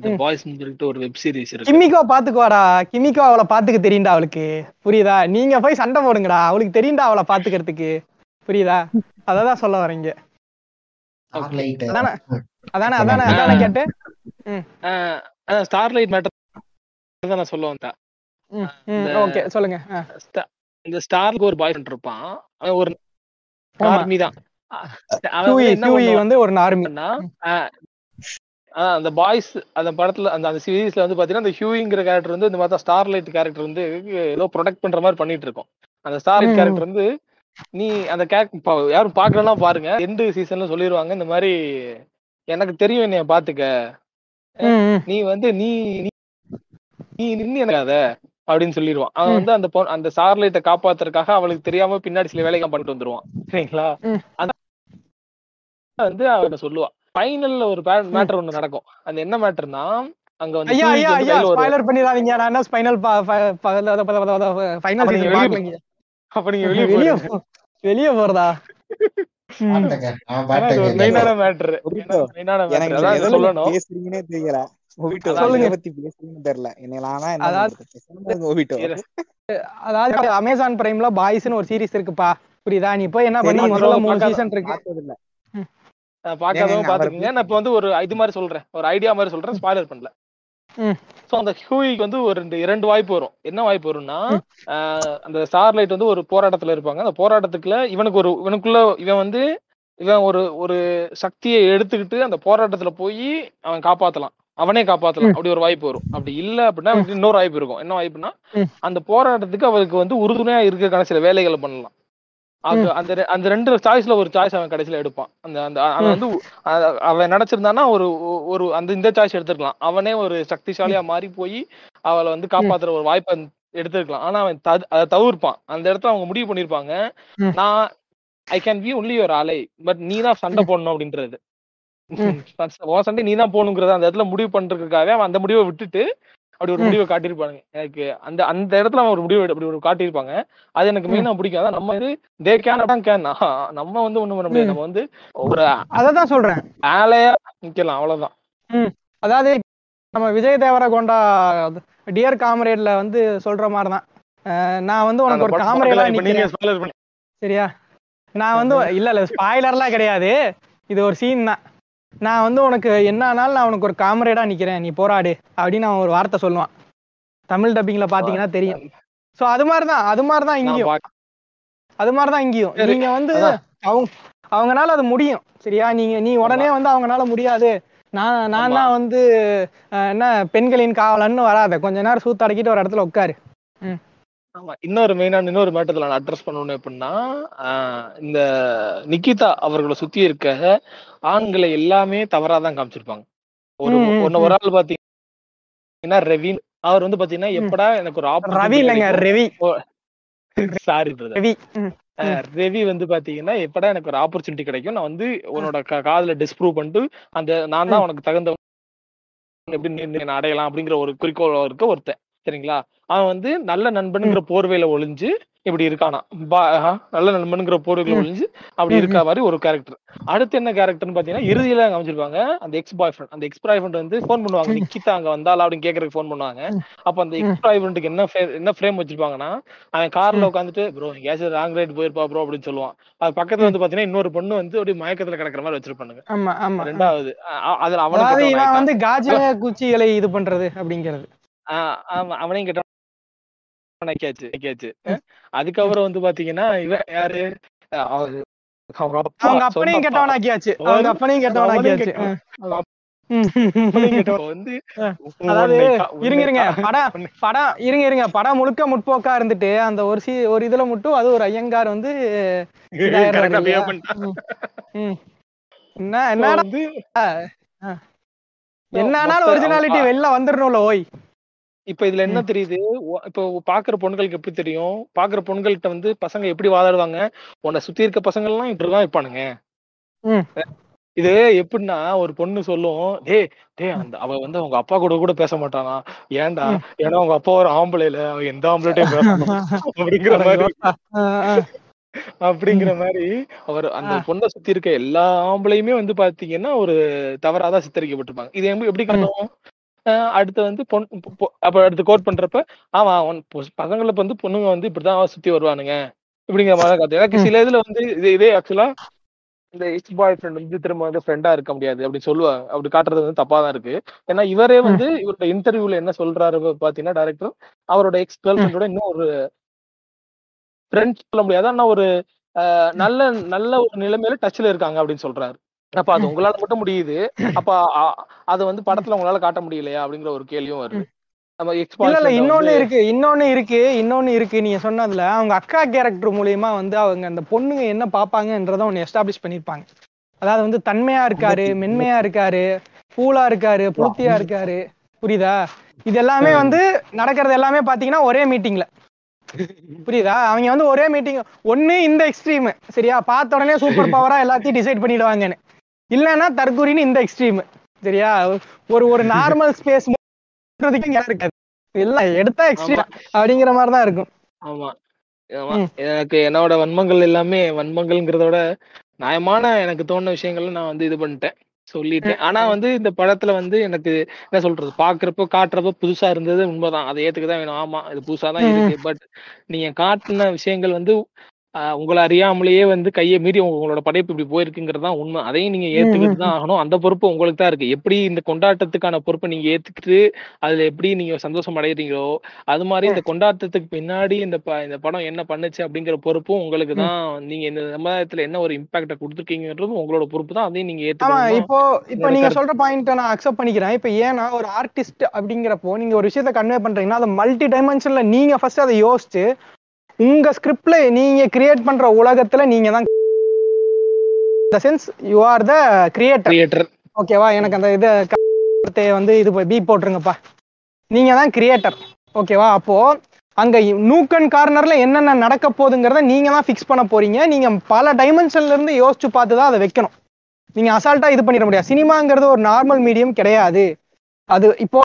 த ம். பாய்ஸ் சொல்லிட்டு ஒரு வெப் சீரிஸ் இருக்கு. கிமிக்கோ பாத்துக்குவாடா. கிமிக்கோ அவளை பாத்துக்க தெரியும்டா அவளுக்கு. புரியுதா? நீங்க போய் சண்டை போடுங்கடா. அவளுக்கு தெரியும்டா அவளை பாத்துக்கிறதுக்கு. புரியுதா? அததான் சொல்ல வரீங்க Starlight. அதானே? அதானே? அதானே. அதானே? கேட்டு? ஸ்டார்லைட் மேட்டர் தான் நான் சொல்ல வந்தேன். இந்த- ஓகே சொல்லுங்க. இந்த ஸ்டாருக்கு ஒரு பாய் ஃப்ரெண்ட் இருப்பான். அவன் ஒரு. ஆர்மி தான். அவன் ஹியூயி வந்து ஒரு நார்மி பண்ணா, ஆஹ் அந்த பாய்ஸ் அந்த படத்துல அந்த அந்த சீரீஸ்ல வந்து பாத்தீங்கன்னா அந்த ஹியூங்கிற கேரக்டர் வந்து இந்த மாதிரி ஸ்டார்லைட் கேரக்டர் வந்து ஏதோ ப்ரொடெக்ட் பண்ற மாதிரி பண்ணிட்டு இருக்கோம் அந்த ஸ்டார்லைட். கேரக்டர் வந்து நீ அந்த கேரக்டர் யாரும் பாக்கலாம் பாருங்க எண்டு சீசன்ல சொல்லிடுவாங்க இந்த மாதிரி எனக்கு தெரியும் என்னைய பாத்துக்க. நீ வந்து நீ நீ- நீ நின்னு எனக்கு அத அப்படின்னு சொல்லிடுவான் அவன். வந்து அந்த அந்த ஸ்டார்லைட்டை காப்பாத்துறதுக்காக அவளுக்கு தெரியாம பின்னாடி சில வேலைகள் பண்ணிட்டு வந்துருவான் சரிங்களா. அந்த வந்து அவன் சொல்லுவா ஃபைனல்ல ஒரு மேட்டர் ஒண்ணு நடக்கும். அது என்ன மேட்டர்னா அங்க வந்து ஐயா ஐயா ஐயா ஸ்பாய்லர் பண்ணிடாதீங்க. நான் என்ன ஸ்பைனல் ஃபைனல் சீசன் வெளிய பார்க்கலங்க. அப்ப நீங்க வெளிய வெளிய வெளிய போறதா அமேசான் பிரைம்ல பாய்ஸ்னு ஒரு சீரிஸ். இருக்குப்பா. புரியுதா? நீ போய் என்ன பண்ணி முதல்ல மூணு சீசன் இருக்கு. அவரை பாத்துக்கோங்க நான் இப்ப வந்து ஒரு இது மாதிரி சொல்றேன். ஒரு ஐடியா மாதிரி சொல்றேன். ஸ்பாய்லர் பண்ணல. சோ அந்த ஹியூயிக்கு வந்து ஒரு ரெண்டு இரண்டு வாய்ப்பு வரும். என்ன வாய்ப்பு வரும்னா அந்த ஸ்டார்லைட் வந்து ஒரு போராட்டத்துல இருப்பாங்க. அந்த போராட்டத்துக்குள்ள இவனுக்கு ஒரு இவனுக்குள்ள இவன் வந்து இவன் ஒரு ஒரு சக்தியை எடுத்துக்கிட்டு அந்த போராட்டத்துல போய் அவன் காப்பாத்தலாம். அவனே காப்பாத்தலாம். அப்படி ஒரு வாய்ப்பு வரும். அப்படி இல்ல அப்படின்னா. இன்னொரு வாய்ப்பு இருக்கும். என்ன வாய்ப்புனா. அந்த போராட்டத்துக்கு அவருக்கு வந்து உறுதுணையா இருக்கிற சில வேலைகளை பண்ணலாம். அது அந்த அந்த ரெண்டு சாய்ஸ்ல ஒரு சாய்ஸ் அவன் கடைசியில எடுப்பான். அந்த அந்த அவன். வந்து அவன் நினைச்சிருந்தானா ஒரு ஒரு அந்த இந்த சாய்ஸ் எடுத்திருக்கலாம். அவனே ஒரு சக்திசாலியா மாறி போய் அவளை வந்து காப்பாத்துற ஒரு வாய்ப்பை எடுத்திருக்கலாம். ஆனா அவன் அதை தவிர்ப்பான். அந்த இடத்துல அவங்க முடிவு பண்ணிருப்பாங்க. நான் ஐ கேன் பி ஒன்லி ஒரு அலை பட் நீ தான் சண்டை போடணும் அப்படின்றது. உன் சண்டை நீ தான் போகணுங்கிறத அந்த இடத்துல முடிவு பண்றதுக்காகவே அவன் அந்த முடிவை விட்டுட்டு அப்படி ஒரு. முடிவை காட்டியிருப்பானுங்க. எனக்கு அந்த அந்த இடத்துல அவன் ஒரு முடிவு அப்படி ஒரு காட்டியிருப்பாங்க. அது எனக்கு. மெயினா பிடிக்கும் அதான் நம்ம வந்து தே கேன் அதான் கேன் நம்ம வந்து ஒண்ணும் பண்ண முடியாது. நம்ம வந்து ஒரு அததான் சொல்றேன். ஆலையா நிக்கலாம் அவ்வளவுதான். அதாவது நம்ம விஜய் தேவரகொண்டா டியர் காமரேட்ல வந்து சொல்ற மாதிரி தான் நான் வந்து உனக்கு ஒரு காமரேடா சரியா? நான் வந்து இல்ல இல்ல ஸ்பாய்லர்லாம் கிடையாது. இது ஒரு சீன் தான். நான் வந்து உனக்கு என்ன ஆனாலும் நான் உனக்கு ஒரு காமரேடா நிக்கிறேன். நீ போராடு. அப்படின்னு அவன் ஒரு வார்த்தை சொல்லுவான். தமிழ் டப்பிங்ல பாத்தீங்கன்னா தெரியும். சோ அது மாதிரி தான் அது மாதிரி தான் நான் இங்கேயும். அது மாதிரி தான் இங்கேயும் நீங்க வந்து. அவங்க அவங்கனால அது முடியும். சரியா? நீங்க நீ உடனே வந்து அவங்கனால முடியாது. நான் நான். தான் வந்து என்ன பெண்களின் காவலன்னு வராத. கொஞ்ச நேரம் சூத்தடக்கிட்டு ஒரு இடத்துல உட்காரு. ஆமா இன்னொரு மெயினான இன்னொரு மேட்டர்ல நான் அட்ரஸ் பண்ணணும் எப்படின்னா இந்த நிக்கிதா அவர்களை சுத்தி இருக்க ஆண்களை எல்லாமே தவறாதான் காமிச்சிருப்பாங்க. ஒரு ஒன்னு ஒரு ஆள் பாத்தீங்க பாத்தீங்கன்னா ரவி அவர் வந்து பாத்தீங்கன்னா. எப்படா எனக்கு ஒரு ரவி இல்லைங்க ரவி. சாரி ரவி. ரவி வந்து பாத்தீங்கன்னா எப்படா எனக்கு ஒரு ஆப்பர்ச்சுனிட்டி கிடைக்கும் நான் வந்து உன்னோட காதுல டிஸ்ப்ரூவ் பண்ணிட்டு அந்த நான் தான் உனக்கு தகுந்த எப்படி நீ- நீ என்னை அடையலாம் அப்படிங்கிற ஒரு குறிக்கோள் இருக்க ஒருத்தன். சரிங்களா? அவன் வந்து நல்ல நண்பனுங்கிற போர்வையில ஒளிஞ்சு இப்படி இருக்கானா நல்ல நண்பனுங்கிற போர்வையில. ஒளிஞ்சு அப்படி இருக்க மாதிரி ஒரு கேரக்டர் அடுத்து என்ன கேரக்டர்னு பாத்தீங்கன்னா இறுதியில அமைச்சிருப்பாங்க அந்த எக்ஸ் பாய் ஃப்ரெண்ட் அந்த எக்ஸ் பாய் ஃப்ரெண்ட் வந்து ஃபோன் பண்ணுவாங்க. நிக்கிதா அங்க வந்தாளா? அப்படின்னு கேக்குறதுக்கு ஃபோன் பண்ணுவாங்க. அப்ப அந்த எக்ஸ் பாய் ஃப்ரெண்டுக்கு என்ன என்ன ஃப்ரேம் வச்சிருப்பாங்கன்னா அவன் கார்ல. உட்காந்துட்டு ப்ரோ எங்கேயாச்சும் ராங் ரைட் போயிருப்பா ப்ரோ அப்படின்னு சொல்லுவான். அது பக்கத்துல வந்து பாத்தீங்கன்னா இன்னொரு பொண்ணு வந்து அப்படியே மயக்கத்துல கிடக்குற மாதிரி வச்சிருப்பானுங்க. ரெண்டாவது அதுல ஆயிட்டான். வந்து காஜில குச்சிகளை இது பண்றது அப்படிங்கிறது. அவனையும் அஹ் அதுக்கப்புறம் வந்து பாத்தீங்கன்னா இவன் யாரு? அவங்க அப்பா அவங்க அப்பனையும். கெட்டவனாக்கியாச்சு. அவங்க அப்பனையும் கெட்டவனாக்கியாச்சு. வந்து அதாவது இருங்க இருங்க. படம் படம் இருங்க இருங்க. படம் முழுக்க முற்போக்கா இருந்துட்டு அந்த ஒரு சி ஒரு இதுல மட்டும் அது ஒரு ஐயங்கார் வந்து. என்ன என்ன மொத்த- ஒரிஜினாலிட்டி வெளில வந்துடணும்ல ஓய். இப்ப இதுல என்ன. தெரியுது? இப்போ பாக்குற பொண்ணுங்களுக்கு எப்படி தெரியும்? பாக்குற பொண்ணுங்கள்ட்ட வந்து பசங்க எப்படி வாதாடுவாங்க உன்னை சுத்தி இருக்க பசங்க எல்லாம் இப்படிதான் இருப்பானுங்க. இது எப்படின்னா ஒரு பொண்ணு சொல்லும் டேய் டேய் அந்த அவ வந்து அவங்க அப்பா கூட கூட பேச மாட்டானா? ஏன்டா. ஏன்னா அவங்க அப்பா ஒரு ஆம்பளைல அவ எந்த ஆம்பளைட்டையும் அப்படிங்கிற மாதிரி. அப்படிங்கிற மாதிரி அவர் அந்த. பொண்ணை சுத்தி இருக்க எல்லா ஆம்பளையுமே வந்து பாத்தீங்கன்னா ஒரு தவறாதான் சித்தரிக்கப்பட்டிருப்பாங்க. இது எப்படி- அஹ் அடுத்து வந்து பொன் அப்ப அடுத்து கோட் பண்றப்ப ஆமா பசங்களை வந்து பொண்ணுங்க வந்து இப்படிதான் சுத்தி வருவானுங்க இப்படிங்கிற மாதிரி காட்டு எனக்கு. சில இதுல வந்து இது இதே ஆக்சுவலா இந்த எக்ஸ் பாய் ஃப்ரெண்ட் வந்து திரும்ப வந்து ஃப்ரெண்டா இருக்க முடியாது அப்படின்னு சொல்லுவாங்க. அப்படி காட்டுறது வந்து தப்பா தான் இருக்கு. ஏன்னா இவரே வந்து இவரோட இன்டர்வியூல என்ன சொல்றாரு பாத்தீங்கன்னா டைரக்டர் அவரோட எக்ஸ் கேர்ள் ஃப்ரெண்டோட இன்னும் ஒரு ஃப்ரெண்ட் சொல்ல முடியாது. ஆனா ஒரு நல்ல நல்ல ஒரு நிலைமையில டச்ல இருக்காங்க அப்படின்னு சொல்றாரு. அப்ப அது உங்களால மட்டும் முடியுது. அப்ப அது வந்து படத்துல உங்களால காட்ட முடியலையா அப்படிங்கிற ஒரு கேள்வியும் வருது. இல்ல இன்னொன்னு இருக்கு இன்னொன்னு இருக்கு இன்னொன்னு இருக்கு. நீங்க சொன்னதுல அவங்க அக்கா கேரக்டர் மூலியமா வந்து அவங்க அந்த பொண்ணுங்க என்ன பாப்பாங்கன்றத ஒன்னு எஸ்டாப்ளிஷ் பண்ணிருப்பாங்க. அதாவது வந்து தன்மையா இருக்காரு மென்மையா இருக்காரு பூலா இருக்காரு புளுத்தியா இருக்காரு. புரியுதா? இது எல்லாமே வந்து நடக்கிறது எல்லாமே பாத்தீங்கன்னா ஒரே மீட்டிங்ல புரியுதா? அவங்க வந்து ஒரே மீட்டிங் ஒண்ணு இந்த எக்ஸ்ட்ரீம் சரியா? பார்த்த உடனே சூப்பர் பவரா எல்லாத்தையும் டிசைட் பண்ணிடுவாங்கன்னு. இல்லைன்னா தற்கூரின்னு இந்த எக்ஸ்ட்ரீம் சரியா? ஒரு ஒரு நார்மல் ஸ்பேஸ் இருக்காது. எல்லாம் எடுத்தா எக்ஸ்ட்ரீம் அப்படிங்கிற மாதிரி தான் இருக்கும். ஆமா. எனக்கு என்னோட வன்மங்கள் எல்லாமே வன்மங்கள்ங்கிறத விட நியாயமான எனக்கு தோணுன விஷயங்களை நான் வந்து இது பண்ணிட்டேன். சொல்லிட்டேன். ஆனா வந்து இந்த படத்துல வந்து எனக்கு என்ன சொல்றது? பாக்குறப்போ காட்டுறப்போ புதுசா இருந்தது உண்மைதான். அதை ஏத்துக்கதான் வேணும். ஆமா இது புதுசா தான். இருக்கு. பட் நீங்க காட்டின விஷயங்கள் வந்து உங்களை அறியாமலேயே வந்து கையை மீறி உங்க- உங்களோட படைப்பு இப்படி போயிருக்குங்கிறது தான் உண்மை. அதையும் நீங்க ஏத்துக்கிட்டு தான் ஆகணும். அந்த பொறுப்பு உங்களுக்கு தான் இருக்கு. எப்படி இந்த கொண்டாட்டத்துக்கான பொறுப்பை நீங்க ஏத்துக்கிட்டு அதுல எப்படி நீங்க சந்தோஷம் அடைகிறீங்களோ அது மாதிரி இந்த கொண்டாட்டத்துக்கு பின்னாடி இந்த இந்த படம் என்ன பண்ணுச்சு அப்படிங்கிற பொறுப்பும் உங்களுக்கு தான். நீங்க இந்த சமுதாயத்துல என்ன ஒரு இம்பாக்ட கொடுத்துருக்கீங்கன்றது உங்களோட பொறுப்பு தான். அதையும் நீங்க ஏத்துக்கணும்? இப்போ இப்போ நீங்க. சொல்ற பாயிண்ட் நான் அக்செப்ட் பண்ணிக்கிறேன். இப்போ ஏன்னா ஒரு ஆர்டிஸ்ட் அப்படிங்கிறப்போ நீங்க ஒரு விஷயத்த கன்வே பண்றீங்கன்னா அதை மல்டி டைமென்ஷன்ல நீங்க ஃபர்ஸ்ட் அதை யோசிச்சு உங்க ஸ்கிரிப்ட்ல நீங்க கிரியேட் பண்ற உலகத்துல நீங்க தான் sense you are the creator creator ஓகேவா எனக்கு அந்த இதை வந்து இது பி போட்டுருங்கப்பா. நீங்க தான் கிரியேட்டர் ஓகேவா அப்போ அங்க நூக்கன் கார்னர்ல என்னென்ன நடக்க போகுதுங்கிறத நீங்க தான் ஃபிக்ஸ் பண்ண போறீங்க. நீங்க பல டைமென்ஷன்ல இருந்து யோசிச்சு பார்த்து தான் அதை வைக்கணும். நீங்க அசால்ட்டா இது பண்ணிட முடியாது. சினிமாங்கிறது ஒரு நார்மல் மீடியம் கிடையாது. அது இப்போ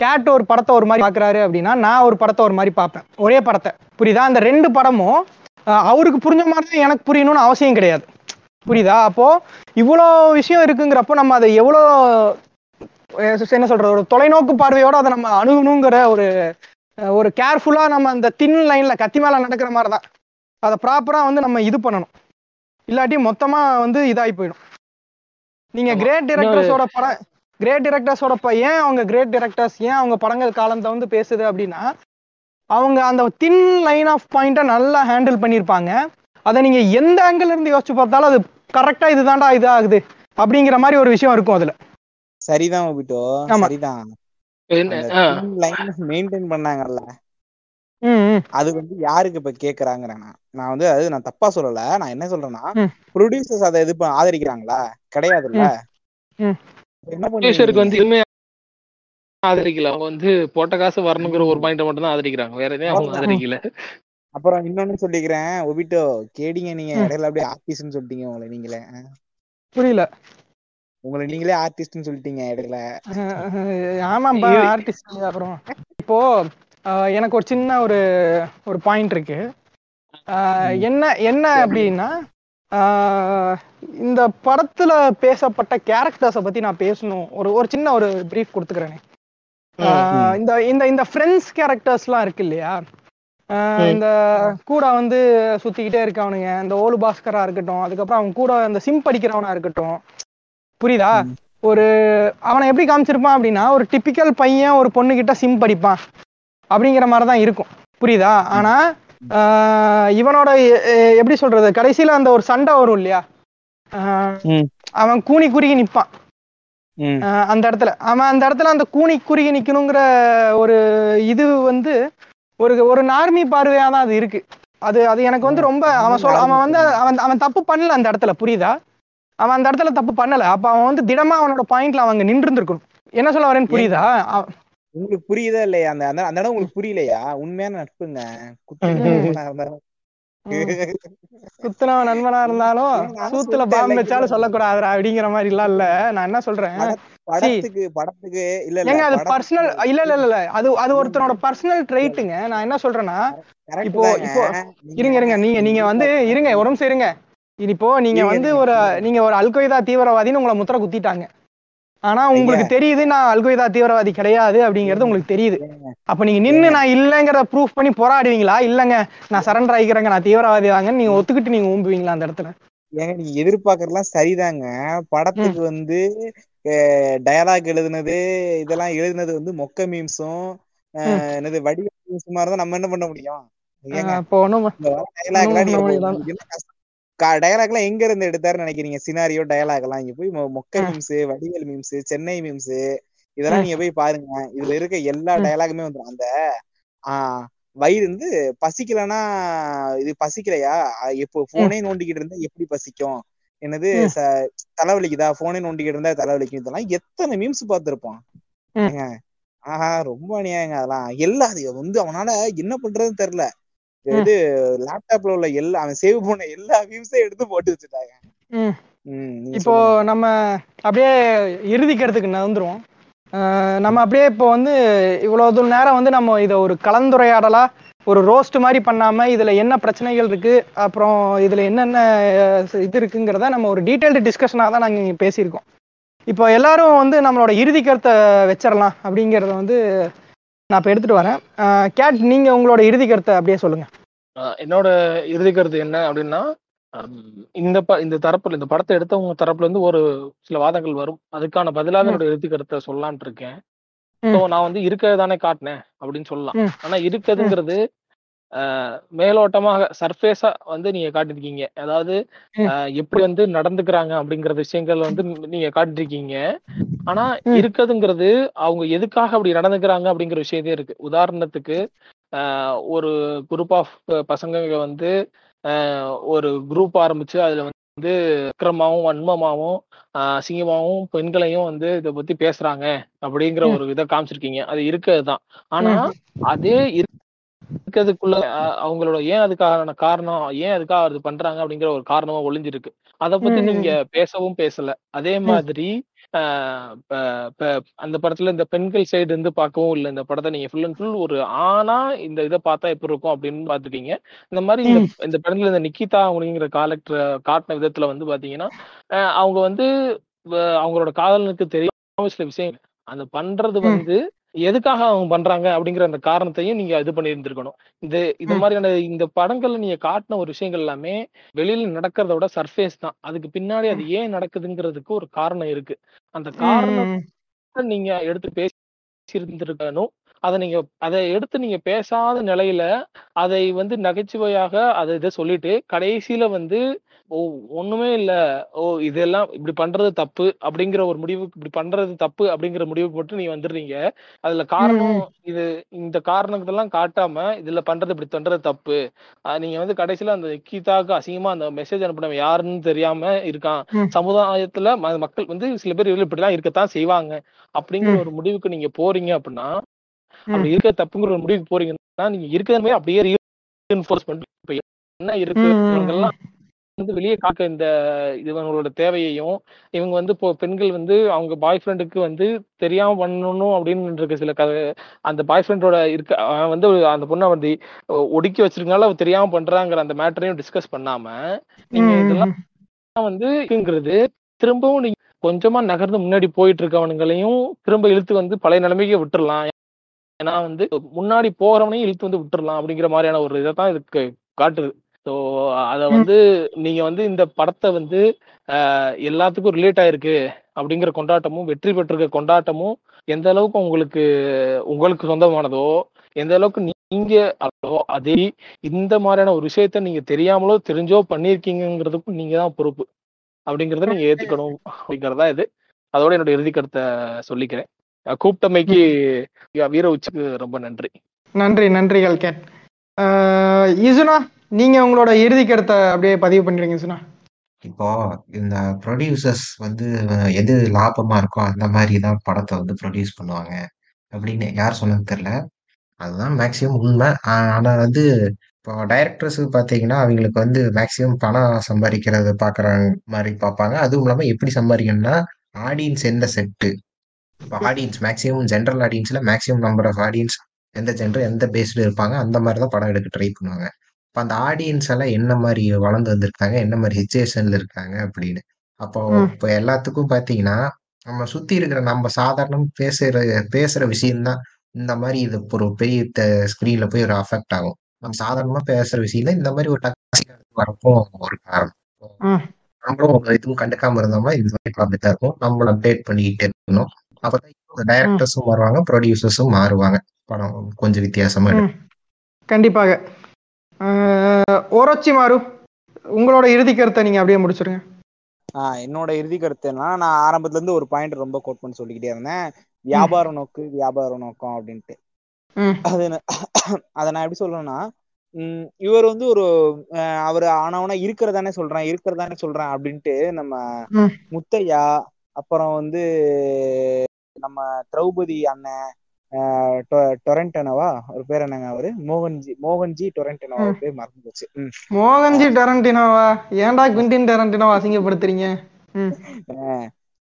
கேட் ஒரு படத்தை ஒரு மாதிரி பாக்குறாரு அப்படின்னா நான் ஒரு படத்தை ஒரு மாதிரி பார்ப்பேன். ஒரே படத்தை. புரியுதா? அந்த ரெண்டு படமும் அவருக்கு புரிஞ்ச மாதிரி தான் எனக்கு புரியணும்னு அவசியம் கிடையாது. புரியுதா? அப்போ இவ்வளோ விஷயம் இருக்குங்கிறப்போ நம்ம அதை எவ்வளோ என்ன சொல்றது? ஒரு தொலைநோக்கு பார்வையோட அதை நம்ம அணுகணுங்கிற ஒரு ஒரு கேர்ஃபுல்லா நம்ம அந்த தின் லைன்ல கத்தி மேல நடக்கிற மாதிரி தான். அதை ப்ராப்பரா வந்து நம்ம இது பண்ணணும். இல்லாட்டி மொத்தமா வந்து இதாகி போயிடும். நீங்க. கிரேட் டிரெக்டர்ஸோட படம் கிரேட் டிரெக்டர்ஸோட ஏன் அவங்க கிரேட் டிரெக்டர்ஸ் ஏன் அவங்க படங்கள் காலத்தை வந்து பேசுது அப்படின்னா அவங்க அந்த தின் லைன் ஆஃப் பாயிண்ட்டை நல்லா ஹேண்டில் பண்ணியிருப்பாங்க அதை நீங்க எந்த ஆங்கிள் இருந்து யோசிச்சு பார்த்தாலும் அது கரெக்டா இதுதான்டா இது ஆகுது அப்படிங்கிற மாதிரி ஒரு விஷயம் இருக்கும் அதுல. சரிதான் மோபிட்டோ ஆமா. சரிதான். மெயின்டைன் பண்ணாங்கல்ல. அது வந்து யாருக்கு இப்ப கேக்குறாங்கிறேன் நான். வந்து அது நான் தப்பா சொல்லல. நான் என்ன சொல்றேன்னா. ப்ரொடியூசர்ஸ் அதை இது ஆதரிக்கிறாங்களா? கிடையாதுல்ல. ம். என்ன producer க்கு பண்ணுவீங்க வந்து எதுவுமே ஆதரிக்கல. அவங்க வந்து போட்ட காசு வரணுங்கிற ஒரு பாயிண்ட் மட்டும் தான் ஆதரிக்கிறாங்க. வேற எதையும் அவங்க ஆதரிக்கல. அப்புறம் இன்னொன்னு சொல்லிக்கிறேன். ஒபிட்டோ கேடிங்க நீங்க. இடையில அப்படியே ஆர்டிஸ்ட்னு சொல்லிட்டீங்க உங்களை நீங்களே. புரியல. உங்களை நீங்களே ஆர்டிஸ்ட்னு சொல்லிட்டீங்க இடையில. ஆமாம்பா ஆர்டிஸ்ட் அப்புறம் இப்போ எனக்கு ஒரு சின்ன ஒரு ஒரு பாயிண்ட் இருக்கு. என்ன என்ன அப்படின்னா இந்த படத்துல பேசப்பட்ட கேரக்டர்ஸை பத்தி நான் பேசணும். ஒரு ஒரு சின்ன ஒரு பிரீஃப் கொடுத்துக்கிறேனே. இந்த இந்த இந்த ஃப்ரெண்ட்ஸ் கேரக்டர்ஸ்லாம் இருக்கு இல்லையா? இந்த கூட வந்து சுத்திக்கிட்டே இருக்கவனுங்க இந்த ஓலு பாஸ்கரா இருக்கட்டும் அதுக்கப்புறம் அவன் கூட இந்த சிம் படிக்கிறவனா இருக்கட்டும். புரியுதா? ஒரு அவனை எப்படி காமிச்சிருப்பான் அப்படின்னா ஒரு டிப்பிக்கல் பையன் ஒரு பொண்ணு கிட்ட சிம் படிப்பான் அப்படிங்கிற மாதிரி தான் இருக்கும். புரியுதா? ஆனா இவனோட எப்படி சொல்றது? கடைசியில அந்த ஒரு சண்டை வரும் இல்லையா. அவன் கூனி குறுகி நிப்பான். அந்த இடத்துல. அவன் அந்த இடத்துல அந்த கூனி குறுகி நிக்கணுங்கிற ஒரு இது வந்து ஒரு ஒரு நார்மி பார்வையா தான் அது இருக்கு. அது அது எனக்கு வந்து ரொம்ப அவன் சொல் அவன் வந்து அவன் அவன் தப்பு பண்ணல அந்த இடத்துல புரியுதா? அவன் அந்த இடத்துல தப்பு பண்ணல. அப்ப அவன் வந்து திடமா அவனோட பாயிண்ட்ல அவங்க நின்று இருந்திருக்கணும் என்ன சொல்ல வரேன்னு புரியுதா? உங்களுக்கு புரியுதா இல்லையா? அந்த அந்த அந்த இடம் உங்களுக்கு புரியலையா? உண்மையான நட்புங்க. குத்துனவன் நண்பனா இருந்தாலும் சூத்துல பாம்பு வச்சாலும் இல்ல. சொல்லக்கூடாதுடா அப்படிங்கிற மாதிரி எல்லாம் இல்ல. நான் என்ன சொல்றேன்? படத்துக்கு படத்துக்கு இல்ல இல்ல அது பர்சனல் இல்ல இல்ல இல்ல. அது அது ஒருத்தனோட பர்சனல் ட்ரைட்டுங்க நான் என்ன சொல்றேன்னா இப்போ-. இப்போ இருங்க இருங்க. நீங்க நீங்க வந்து இருங்க இருங்க இது இப்போ நீங்க வந்து. ஒரு நீங்க ஒரு அல்கொய்தா தீவிரவாதின்னு உங்களை முத்திர குத்திட்டாங்க. ஆனா உங்களுக்கு. தெரியுது நான் அல்கொய்தா தீவிரவாதி கிடையாது அப்படிங்கிறது உங்களுக்கு தெரியுது. அப்ப நீங்க நின்னு நான் இல்லைங்கிறத ப்ரூஃப் பண்ணி போராடுவீங்களா? இல்லங்க. நான் சரண்டர் ஆகிக்கிறேங்க. நான் தீவிரவாதி தாங்கன்னு நீங்க ஒத்துக்கிட்டு நீங்க ஊம்புவீங்களா அந்த இடத்துல? ஏங்க நீங்க எதிர்பார்க்கறதுலாம் சரிதாங்க. படத்துக்கு வந்து டயலாக் எழுதுனது இதெல்லாம் எழுதுனது வந்து மொக்க மீம்ஸும் என்னது வடிவ மீம்ஸ் மாதிரி தான் நம்ம என்ன பண்ண முடியும்? ஏங்க. இப்போ ஒண்ணும் இந்த வர டயலாக்லாம் எங்க இருந்து எடுத்தாருன்னு நினைக்கிறீங்க? சினாரியோ டயலாக் எல்லாம் இங்க போய் மொக்க. Memes Vadivel memes Chennai memes இதெல்லாம். நீங்க போய் பாருங்க. இதுல இருக்க எல்லா. டயலாகுமே வந்துடும் அந்த ஆஹ் வயிறு வந்து பசிக்கலன்னா இது பசிக்கலையா? இப்போ போனே நோண்டிக்கிட்டு இருந்தா எப்படி பசிக்கும்? என்னது தலைவலிக்குதா? போனே நோண்டிக்கிட்டு இருந்தா தலைவலிக்கும்? இதெல்லாம் எத்தனை மீம்ஸ் பார்த்திருப்பான் ஆஹா ரொம்ப அநியாயங்க அதெல்லாம். எல்லாம் அது வந்து அவனால என்ன பண்றதுன்னு தெரியல. இது லேப்டாப்ல உள்ள எல்லா அவன் சேவ் பண்ண எல்லா மீம்ஸையும் எடுத்து போட்டு வச்சுட்டாங்க. இப்போ. நம்ம அப்படியே இறுதிக்கிறதுக்கு நகர்ந்துருவோம். நம்ம அப்படியே இப்போ வந்து இவ்வளவு தூரம் நேரம் வந்து நம்ம இதை ஒரு கலந்துரையாடலா ஒரு ரோஸ்ட் மாதிரி பண்ணாம இதுல என்ன பிரச்சனைகள் இருக்கு அப்புறம் இதுல என்னென்ன இது இருக்குங்கிறத நம்ம ஒரு டீடைல்டு டிஸ்கஷனாக தான் நாங்கள் பேசியிருக்கோம். இப்போ எல்லாரும் வந்து நம்மளோட இறுதி கருத்தை வச்சிடலாம் அப்படிங்கிறத வந்து நான் இப்போ எடுத்துட்டு வரேன். கேட் நீங்க உங்களோட இறுதி கருத்தை அப்படியே சொல்லுங்க. ஆஹ் என்னோட இறுதி கருத்து என்ன அப்படின்னா இந்த ப இந்த தரப்புல இந்த படத்தை எடுத்தவங்க தரப்புல இருந்து ஒரு சில வாதங்கள் வரும். அதுக்கான பதிலாக. என்னோட இறுதி கருத்தை சொல்லலாம்னு இருக்கேன். ஸோ நான் வந்து இருக்கிறதானே காட்டினேன் அப்படின்னு சொல்லலாம். ஆனா இருக்குதுங்கிறது ஆஹ், மேலோட்டமாக சர்ஃபேஸா வந்து நீங்க காட்டிருக்கீங்க அதாவது எப்படி வந்து நடந்துக்கிறாங்க அப்படிங்கிற விஷயங்கள் வந்து நீங்க காட்டிருக்கீங்க ஆனா. இருக்குதுங்கிறது அவங்க எதுக்காக அப்படி நடந்துக்கிறாங்க அப்படிங்கிற விஷயத்தே இருக்கு. உதாரணத்துக்கு ஒரு குரூப் ஆஃப் பசங்க வந்து ஒரு குரூப் ஆரம்பிச்சு அதுல வந்து அக்கிரமாவும் வன்மமாவும் ஆஹ், அசிங்கமாவும் பெண்களையும் வந்து இதை பத்தி பேசுறாங்க அப்படிங்கிற. ஒரு இதை காமிச்சிருக்கீங்க. அது இருக்கிறதுதான் ஆனா அதே இரு- இருக்கிறதுக்குள்ள அவங்களோட ஏன் அதுக்கான காரணம் ஏன் அதுக்காக அது பண்றாங்க அப்படிங்கிற ஒரு காரணமா ஒளிஞ்சிருக்கு. அத பத்தி நீங்க பேசவும் பேசல. அதே மாதிரி அந்த படத்துல இந்த பெண்கள் சைடு இருந்து பார்க்கவும் இல்லை. இந்த படத்தை நீங்க ஃபுல் அண்ட் ஃபுல் ஒரு ஆனா இந்த இதை பார்த்தா எப்படி இருக்கும் அப்படின்னு பாத்துட்டீங்க இந்த மாதிரி இந்த படத்துல இந்த நிக்கிதா அப்படிங்கிற காலக்டர் காட்டின விதத்துல வந்து பாத்தீங்கன்னா அவங்க வந்து அவங்களோட காதலனுக்கு தெரியாம சில விஷயம் அந்த பண்றது. வந்து எதுக்காக அவங்க பண்றாங்க அப்படிங்கிற அந்த காரணத்தையும் நீங்க இது பண்ணி இருந்திருக்கணும் இந்த இந்த ம். மாதிரியான இந்த படங்கள்ல நீங்க காட்டின ஒரு விஷயங்கள் எல்லாமே வெளியில நடக்கிறத விட சர்ஃபேஸ் தான். அதுக்கு பின்னாடி அது ஏன் நடக்குதுங்கிறதுக்கு ஒரு காரணம் இருக்கு. அந்த காரணம் நீங்க எடுத்து பேசி இருந்திருக்கணும் அதை நீங்க அதை எடுத்து நீங்க பேசாத நிலையில அதை வந்து நகைச்சுவையாக அதை இதை சொல்லிட்டு கடைசியில வந்து ஓ ஒண்ணுமே இல்ல ஓ இதெல்லாம் இப்படி பண்றது தப்பு அப்படிங்கிற ஒரு முடிவுக்கு இப்படி பண்றது தப்பு அப்படிங்கிற முடிவுக்கு மட்டும் நீ வந்துடுறீங்க அதுல காரணம். இது இந்த காரணத்தெல்லாம் காட்டாம இதுல பண்றது இப்படி பண்றது தப்பு நீங்க வந்து கடைசியில அந்த கீதாக்கு அசிங்கமா அந்த மெசேஜ் அனுப்பினவன் யாருன்னு தெரியாம இருக்கான். சமுதாயத்துல மக்கள் வந்து சில பேர் இப்படிலாம் இருக்கத்தான் செய்வாங்க அப்படிங்கிற. ஒரு முடிவுக்கு நீங்க போறீங்க அப்படின்னா. அப்படி இருக்க தப்புங்கிற ஒரு முடிவுக்கு போறீங்கன்னா நீங்க இருக்கிற மாதிரி அப்படியே ரீஎன்ஃபோர்ஸ் என்ன இருக்கு? இவங்கெல்லாம் வந்து வெளியே காக்க இந்த இவங்களோட தேவையையும் இவங்க வந்து இப்போ பெண்கள் வந்து அவங்க பாய் ஃப்ரெண்டுக்கு வந்து தெரியாம பண்ணணும் அப்படின்னு இருக்க சில க அந்த பாய் ஃப்ரெண்டோட இருக்க வந்து அந்த பொண்ணை வந்து ஒடுக்கி வச்சிருக்கனால அவ தெரியாம பண்றாங்கிற அந்த மேட்டரையும் டிஸ்கஸ் பண்ணாம நீங்க இதெல்லாம் வந்து இருக்குங்கிறது திரும்பவும் நீங்க கொஞ்சமா நகர்ந்து முன்னாடி போயிட்டு இருக்கவனுங்களையும் திரும்ப இழுத்து வந்து பழைய நிலைமைக்கு விட்டுறலாம். ஏன்னா வந்து முன்னாடி போறவனையும் இழுத்து வந்து விட்டுறலாம் அப்படிங்கிற மாதிரியான ஒரு இதை தான் இதுக்கு காட்டுது. ஸோ அதை. வந்து நீங்க வந்து இந்த படத்தை வந்து எல்லாத்துக்கும் ரிலேட் ஆயிருக்கு அப்படிங்கிற கொண்டாட்டமும் வெற்றி பெற்றிருக்க கொண்டாட்டமும் எந்த அளவுக்கு உங்களுக்கு உங்களுக்கு சொந்தமானதோ எந்த அளவுக்கு நீங்க அதோ இந்த மாதிரியான ஒரு விஷயத்த நீங்க தெரியாமலோ தெரிஞ்சோ பண்ணியிருக்கீங்கிறதுக்கும் நீங்க தான் பொறுப்பு. அப்படிங்கறத நீங்க ஏத்துக்கணும் அப்படிங்கறதா இது. அதோட என்னோட இறுதி கருத்தை சொல்லிக்கிறேன். கூப்பிட்டமைக்கு வீர உச்சிக்கு ரொம்ப நன்றி. நன்றி நன்றிகள் கேட் இசுனா நீங்க உங்களோட இறுதி கருத்தை அப்படியே பதிவு பண்ணிடுங்க இசுனா. இப்போ இந்த ப்ரொடியூசர்ஸ் வந்து எது லாபமா இருக்கோ அந்த மாதிரி தான் படத்தை வந்து ப்ரொடியூஸ் பண்ணுவாங்க அப்படின்னு யார் சொன்னது தெரியல. அதுதான் மேக்சிமம் உண்மை. ஆ- ஆனா வந்து இப்போ டைரக்டர்ஸ் பார்த்தீங்கன்னா அவங்களுக்கு வந்து மேக்சிமம் பணம் சம்பாதிக்கிறத பார்க்குற மாதிரி பார்ப்பாங்க. அதுவும் இல்லாமல் எப்படி சம்பாதிக்கணும்னா ஆடியன்ஸ் எந்த செட்டு இப்போ ஆடியன்ஸ் மேக்ஸிமம் ஜென்ரல் ஆடியன்ஸ்ல மேக்ஸிமம் நம்பர் ஆஃப் ஆடியன்ஸ் எந்த ஜென்டர் எந்த பேஸ்டு இருப்பாங்க அந்த மாதிரி தான் படம் எடுக்க ட்ரை பண்ணுவாங்க. இப்போ அந்த ஆடியன்ஸ் எல்லாம் என்ன மாதிரி வளர்ந்து வந்திருக்காங்க என்ன மாதிரி சுச்சுவேஷன்ல இருக்காங்க அப்படின்னு. அப்போ. இப்போ எல்லாத்துக்கும் பார்த்தீங்கன்னா நம்ம சுத்தி இருக்கிற நம்ம சாதாரணம் பேசுற பேசுற விஷயம்தான் இந்த மாதிரி இது ஒரு பெரிய ஸ்கிரீன்ல போய் ஒரு அஃபெக்ட் ஆகும். நம்ம சாதாரணமா பேசுற விஷயம் இந்த மாதிரி ஒரு டாக்ஸிக் வரப்போ ஒரு காரணம். நம்மளும் இதுவும் கண்டுக்காம இருந்தோம்னா இந்த மாதிரி ப்ராப்ளம் தான் இருக்கும். நம்மளும் அப்டேட் பண்ணிக்கிட்டே இருக்கணும். அப்பதான் டைரக்டர்ஸும் மாறுவாங்க ப்ரொடியூசர்ஸும் மாறுவாங்க. படம் கொஞ்சம் வித்தியாசமா. கண்டிப்பாக. ஓரோச்சி மாறு உங்களோட இறுதி கருத்தை நீங்க அப்படியே முடிச்சிருங்க. ஆஹ் என்னோட இறுதி கருத்து என்னன்னா நான் ஆரம்பத்துல இருந்து ஒரு பாயிண்ட் ரொம்ப கோட் பண்ணி சொல்லிக்கிட்டே இருந்தேன். வியாபார நோக்கு வியாபார நோக்கம் அப்படின்ட்டு. அது நான் அதை நான் எப்படி சொல்லணும்னா உம் இவர் வந்து ஒரு அஹ் அவர் ஆனவனா இருக்கிறதானே சொல்றேன் இருக்கிறதானே சொல்றேன் அப்படின்ட்டு நம்ம. முத்தையா அப்புறம் வந்து நம்ம திரௌபதி அண்ணன் டொரண்டனோவா? ஒரு பேர் என்னங்க அவரு? மோகன்ஜி மோகன்ஜி டொரண்டனோவா? பேர் மறந்து போச்சு. மோகன்ஜி டெரண்டினோவா? ஏன்டா குவிண்டின் டெரண்டினோவா அசிங்கப்படுத்துறீங்க?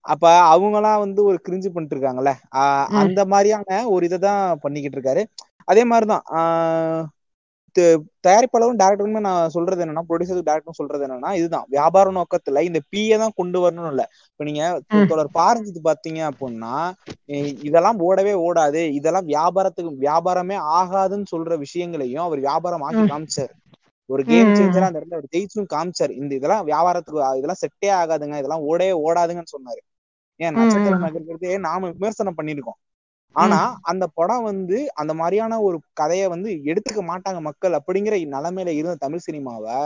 அப்ப அவங்கலாம் வந்து ஒரு கிரிஞ்சு பண்ணிட்டு இருக்காங்கல்ல. அந்த மாதிரியான ஒரு இதை தான் பண்ணிக்கிட்டு இருக்காரு அதே மாதிரிதான் தயாரிப்பாளரும் டேரக்டருமே நான் சொல்றது என்னன்னா ப்ரொடியூசர் டேரக்டரும் சொல்றது என்னன்னா இதுதான் வியாபார நோக்கத்துல இந்த பிஏ தான் கொண்டு வரணும் இல்ல இப்ப நீங்க. தொடர் பாரஞ்சித்து பாத்தீங்க அப்படின்னா இதெல்லாம் ஓடவே ஓடாது இதெல்லாம் வியாபாரத்துக்கு வியாபாரமே ஆகாதுன்னு சொல்ற விஷயங்களையும் அவர் வியாபாரம் ஆக்கி. காமிச்சாரு ஒரு கேம். சேஞ்சரா அந்த இடத்துல அவர் ஜெயிச்சும் காமிச்சாரு இந்த இதெல்லாம் வியாபாரத்துக்கு இதெல்லாம் செட்டே ஆகாதுங்க இதெல்லாம் ஓடவே ஓடாதுங்கன்னு சொன்னாரு ஏன் ம், நட்சத்திர ம். நகர்கிறதே நாம விமர்சனம் பண்ணிருக்கோம் ஆனா அந்த படம் வந்து அந்த மாதிரியான ஒரு கதையை வந்து எடுத்துக்க மாட்டாங்க மக்கள் அப்படிங்கிற நிலைமையில இருந்த தமிழ் சினிமாவை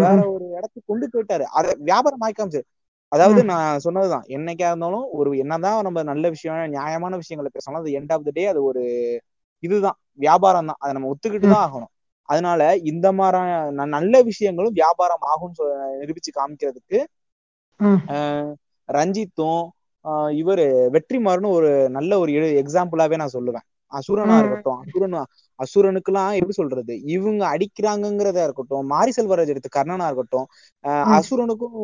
வேற. ஒரு இடத்துக்கு கொண்டு போயிட்டாரு. அதை வியாபாரம் காமிச்சாரு அதாவது நான் சொன்னதுதான் என்னைக்கா இருந்தாலும் ஒரு என்னதான் நம்ம நல்ல விஷயம் நியாயமான விஷயங்களை பேசணும் அது எண்ட் ஆஃப் த டே அது ஒரு இதுதான். வியாபாரம் தான். அதை நம்ம ஒத்துக்கிட்டு தான் ஆகணும். அதனால இந்த மாதிரி நல்ல விஷயங்களும் வியாபாரம் ஆகும்னு நிரூபிச்சு காமிக்கிறதுக்கு ரஞ்சித்தும் இவரு வெற்றிமாறனும் ஒரு நல்ல ஒரு எக்ஸாம்பிளாவே நான் சொல்லுவேன். அசுரனா. இருக்கட்டும் அசுரன் அசுரனுக்குலாம் எப்படி சொல்றது? இவங்க அடிக்கிறாங்கங்கிறதா இருக்கட்டும் மாரி செல்வராஜ் எடுத்த கர்ணனா இருக்கட்டும். அசுரனுக்கும்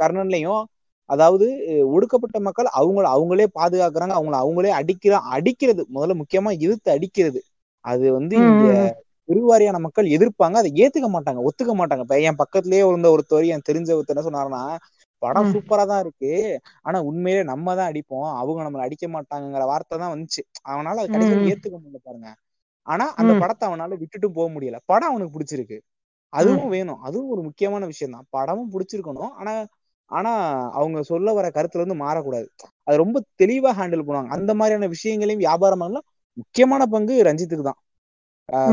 கர்ணன்லயும் அதாவது ஒடுக்கப்பட்ட மக்கள் அவங்கள அவங்களே பாதுகாக்கிறாங்க அவங்கள அவங்களே அடிக்கிற அடிக்கிறது முதல்ல முக்கியமா எதிர்த்து அடிக்கிறது. அது வந்து இங்க பெருவாரியான மக்கள் எதிர்ப்பாங்க அதை ஏத்துக்க மாட்டாங்க ஒத்துக்க மாட்டாங்க. இப்ப என் பக்கத்துலயே இருந்த ஒருத்தர் என் தெரிஞ்ச ஒருத்தர் என்ன சொன்னாருன்னா படம். சூப்பரா தான் இருக்கு. ஆனா உண்மையிலே நம்ம தான் அடிப்போம். அவங்க நம்மள அடிக்க மாட்டாங்கங்கிற வார்த்தை தான் வந்துச்சு. அவனால அது கடைசியில. ஏத்துக்க முடியல பாருங்க. ஆனா அந்த. படத்தை அவனால விட்டுட்டு போக முடியல. படம் அவனுக்கு பிடிச்சிருக்கு. அதுவும் வேணும். அதுவும் ஒரு முக்கியமான விஷயம் தான். படமும் பிடிச்சிருக்கணும். ஆனா ஆனா அவங்க சொல்ல வர கருத்துல இருந்து மாறக்கூடாது. அது ரொம்ப தெளிவா ஹேண்டில் பண்ணுவாங்க. அந்த மாதிரியான விஷயங்களையும் வியாபாரம் பண்ணலாம் முக்கியமான பங்கு ரஞ்சித்துக்கு தான்.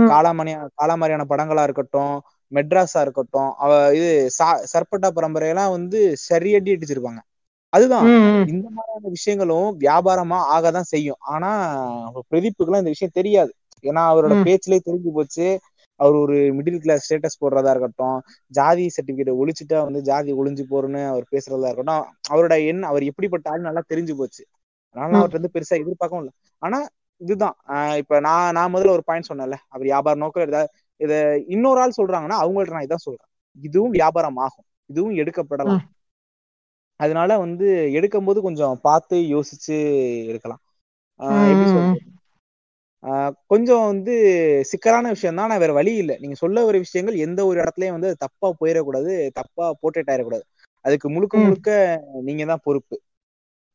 காளாமணி காளாமணியான படங்களா இருக்கட்டும் மெட்ராஸா இருக்கட்டும் அவ இது சர்பட்டா பரம்பரையெல்லாம் வந்து சரியடி அடிச்சிருப்பாங்க. அதுதான். இந்த மாதிரியான விஷயங்களும் வியாபாரமா ஆகதான் செய்யும். ஆனா பிரதீப்புக்குலாம் இந்த விஷயம் தெரியாது. ஏன்னா அவரோட. பேச்சிலே தெரிஞ்சு போச்சு. அவர் ஒரு மிடில் கிளாஸ் ஸ்டேட்டஸ் போடுறதா இருக்கட்டும் ஜாதி சர்டிபிகேட் ஒழிச்சுட்டா வந்து ஜாதி ஒளிஞ்சு போறேன்னு அவர் பேசுறதா இருக்கட்டும் அவரோட எண் அவர் எப்படிப்பட்ட ஆள் நல்லா தெரிஞ்சு போச்சு. அதனால. அவர்கிட்ட இருந்து பெருசா எதிர்பார்க்கவும் இல்லை. ஆனா இதுதான். ஆஹ் இப்ப நான் நான் முதல்ல ஒரு பாயிண்ட் சொன்னேன்ல. அவர் வியாபார நோக்கம் ஏதாவது இத இன்னொரு ஆள் சொல்றாங்கன்னா அவங்கள்ட்ட நான் இதான் சொல்றேன். இதுவும் வியாபாரம் ஆகும் இதுவும் எடுக்கப்படலாம். அதனால வந்து எடுக்கும்போது கொஞ்சம் பார்த்து யோசிச்சு எடுக்கலாம். கொஞ்சம் வந்து சிக்கலான விஷயம் தான். ஆனா வேற வழி இல்லை. நீங்க சொல்ல வர விஷயங்கள் எந்த ஒரு இடத்துலயும் வந்து அது தப்பா போயிடக்கூடாது தப்பா போர்ட்ரேட் ஆயிடக்கூடாது அதுக்கு முழுக்க. முழுக்க நீங்க தான் பொறுப்பு.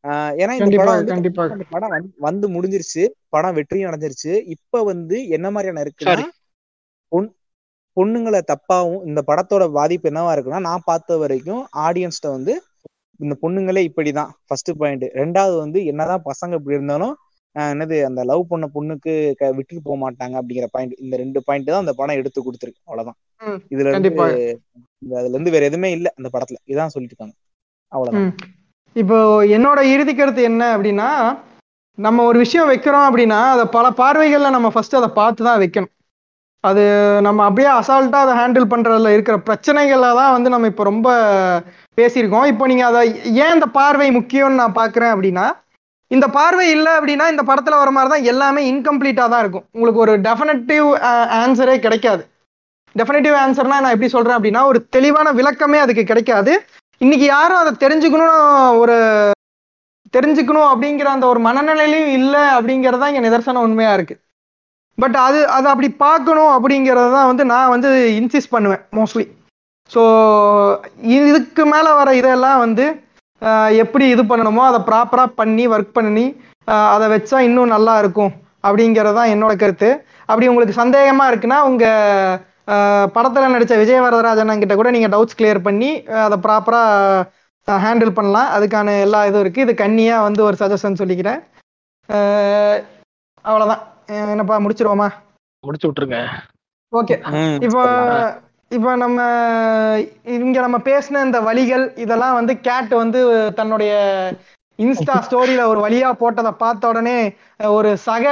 ஆஹ் ஏன்னா இந்த படம் வந்து படம் வந்து- முடிஞ்சிருச்சு. படம் வெற்றியும் அடைஞ்சிருச்சு. இப்ப வந்து என்ன மாதிரியான இருக்குன்னா. பொன் பொண்ணுங்களை தப்பாவும் இந்த படத்தோட பாதிப்பு என்னவா இருக்குன்னா நான் பார்த்த வரைக்கும் ஆடியன்ஸ்ட வந்து இந்த பொண்ணுங்களே இப்படிதான். ஃபர்ஸ்ட் பாயிண்ட் ரெண்டாவது வந்து என்னதான் பசங்க இப்படி இருந்தாலும் என்னது அந்த லவ் பண்ண பொண்ணுக்கு விட்டுட்டு போக மாட்டாங்க அப்படிங்கிற பாயிண்ட் இந்த ரெண்டு பாயிண்ட் தான் அந்த படம் எடுத்து கொடுத்துருக்கு. அவ்வளவுதான். இதுல இருந்து அதுல இருந்து வேற எதுவுமே இல்ல அந்த படத்துல. இதான் சொல்லிட்டு இருக்காங்க. அவ்வளவுதான். இப்போ என்னோட இறுதி கருத்து என்ன அப்படின்னா நம்ம ஒரு விஷயம் வைக்கிறோம் அப்படின்னா அதை பல பார்வைகளில் நம்ம ஃபர்ஸ்ட் அதை பார்த்து தான் வைக்கணும். அது நம்ம அப்படியே அசால்ட்டாக அதை ஹேண்டில் பண்ணுறதுல இருக்கிற பிரச்சனைகளை தான் வந்து நம்ம இப்போ ரொம்ப பேசியிருக்கோம். இப்போ நீங்கள் அதை ஏன் இந்த பார்வை முக்கியம்னு நான் பார்க்குறேன் அப்படின்னா இந்த பார்வை இல்லை அப்படின்னா இந்த படத்தில் வர மாதிரி தான் எல்லாமே இன்கம்ப்ளீட்டாக தான் இருக்கும். உங்களுக்கு ஒரு டெஃபினட்டிவ் ஆன்சரே கிடைக்காது. டெஃபினட்டிவ் ஆன்சர்னா நான் எப்படி சொல்கிறேன் அப்படின்னா ஒரு தெளிவான விளக்கமே அதுக்கு கிடைக்காது. இன்னைக்கு யாரும் அதை தெரிஞ்சுக்கணும் ஒரு தெரிஞ்சுக்கணும் அப்படிங்கிற அந்த ஒரு மனநிலையிலையும் இல்லை அப்படிங்கிறது தான் இங்கே நிதர்சன உண்மையாக இருக்கு. பட் அது அதை அப்படி பார்க்கணும் அப்படிங்கிறது தான் வந்து நான் வந்து இன்சிஸ்ட் பண்ணுவேன் மோஸ்ட்லி ஸோ இதுக்கு மேலே வர இதெல்லாம் வந்து எப்படி இது பண்ணணுமோ அதை ப்ராப்பராக பண்ணி ஒர்க் பண்ணி அதை வச்சா இன்னும் நல்லா இருக்கும் அப்படிங்கிறது தான் என்னோட கருத்து. அப்படி உங்களுக்கு சந்தேகமாக இருக்குன்னா உங்கள் படத்தில் நடித்த விஜய வரதராஜன் கிட்ட கூட நீங்கள் டவுட்ஸ் கிளியர் பண்ணி அதை ப்ராப்பராக ஹேண்டில் பண்ணலாம். அதுக்கான எல்லா இதுவும் இருக்குது இது கண்ணியாக வந்து ஒரு சஜஷன் சொல்லிக்கிறேன். அவ்வளோதான் என்னப்பா முடிச்சிருவோமா? முடிச்சு விட்டுருங்க. ஓகே. இப்போ. இப்போ நம்ம இங்க நம்ம பேசின இந்த வழிகள் இதெல்லாம் வந்து கேட் வந்து தன்னுடைய இன்ஸ்டா ஸ்டோரியில ஒரு வழியா போட்டதை பார்த்த உடனே ஒரு சக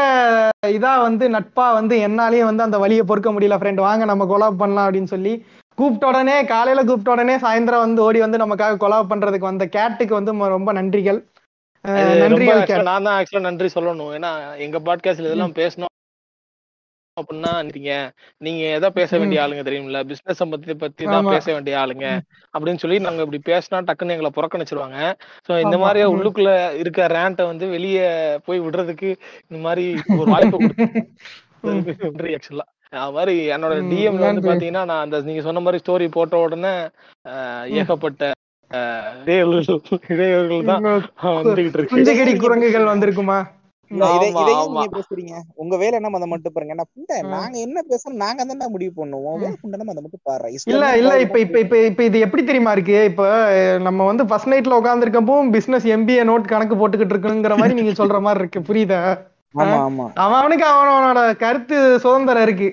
இதா வந்து நட்பா வந்து என்னாலையும் வந்து அந்த வழியை பொறுக்க முடியல ஃப்ரெண்ட் வாங்க நம்ம கொலாப் பண்ணலாம் அப்படின்னு சொல்லி கூப்பிட்ட உடனே காலையில கூப்பிட்ட உடனே சாயந்தரம் வந்து ஓடி வந்து நமக்காக கொலாப் பண்றதுக்கு வந்த கேட்டுக்கு வந்து ரொம்ப நன்றிகள். கேட் நான் தான் ஆக்சுவலா நன்றி சொல்லணும். ஏன்னா எங்க பாட்காஸ்ட்ல இதெல்லாம் பேசணும் அப்படின்னா நீங்க நீங்க எதை பேச வேண்டிய ஆளுங்க தெரியுமில்ல பிசினஸ் பத்தி பத்தி தான். பேச வேண்டிய ஆளுங்க அப்படின்னு சொல்லி நாங்க இப்படி பேசினா டக்குன்னு எங்களை புறக்கணிச்சிருவாங்க. சோ இந்த. மாதிரி. உள்ளுக்குள்ள இருக்க ரேண்ட்டை வந்து வெளிய போய் விடுறதுக்கு இந்த மாதிரி ஒரு வாய்ப்பு நன்றி ஆக்சுவலா அது மாதிரி என்னோட டிஎம்ல வந்து நன்றி. பாத்தீங்கன்னா நான் அந்த நீங்க சொன்ன மாதிரி ஸ்டோரி போட்ட உடனே ஏகப்பட்ட இடையூறுகள் தான் வந்துகிட்டு இருக்கு. குஞ்சகடி குரங்குகள் வந்திருக்குமா? உங்க வேலை என்ன அதை மட்டும் பாருங்க. நாங்க என்ன பேசுறோம் நாங்க தானே முடிவு பண்ணுவோம். அதை மட்டும் பாரு. இல்ல இல்ல இப்ப இப்ப இப்ப இப்ப இது எப்படி தெரியுமா இருக்கு? இப்ப நம்ம வந்து ஃபர்ஸ்ட் நைட்ல உட்காந்துருக்கப்போ பிசினஸ் எம்பிஏ நோட் கணக்கு போட்டுக்கிட்டு இருக்குங்கிற மாதிரி நீங்க சொல்ற மாதிரி இருக்கு. புரியுதா? ஆமா ஆமா. அவன் அவனுக்கு அவனோட கருத்து சுதந்திரம் இருக்கு.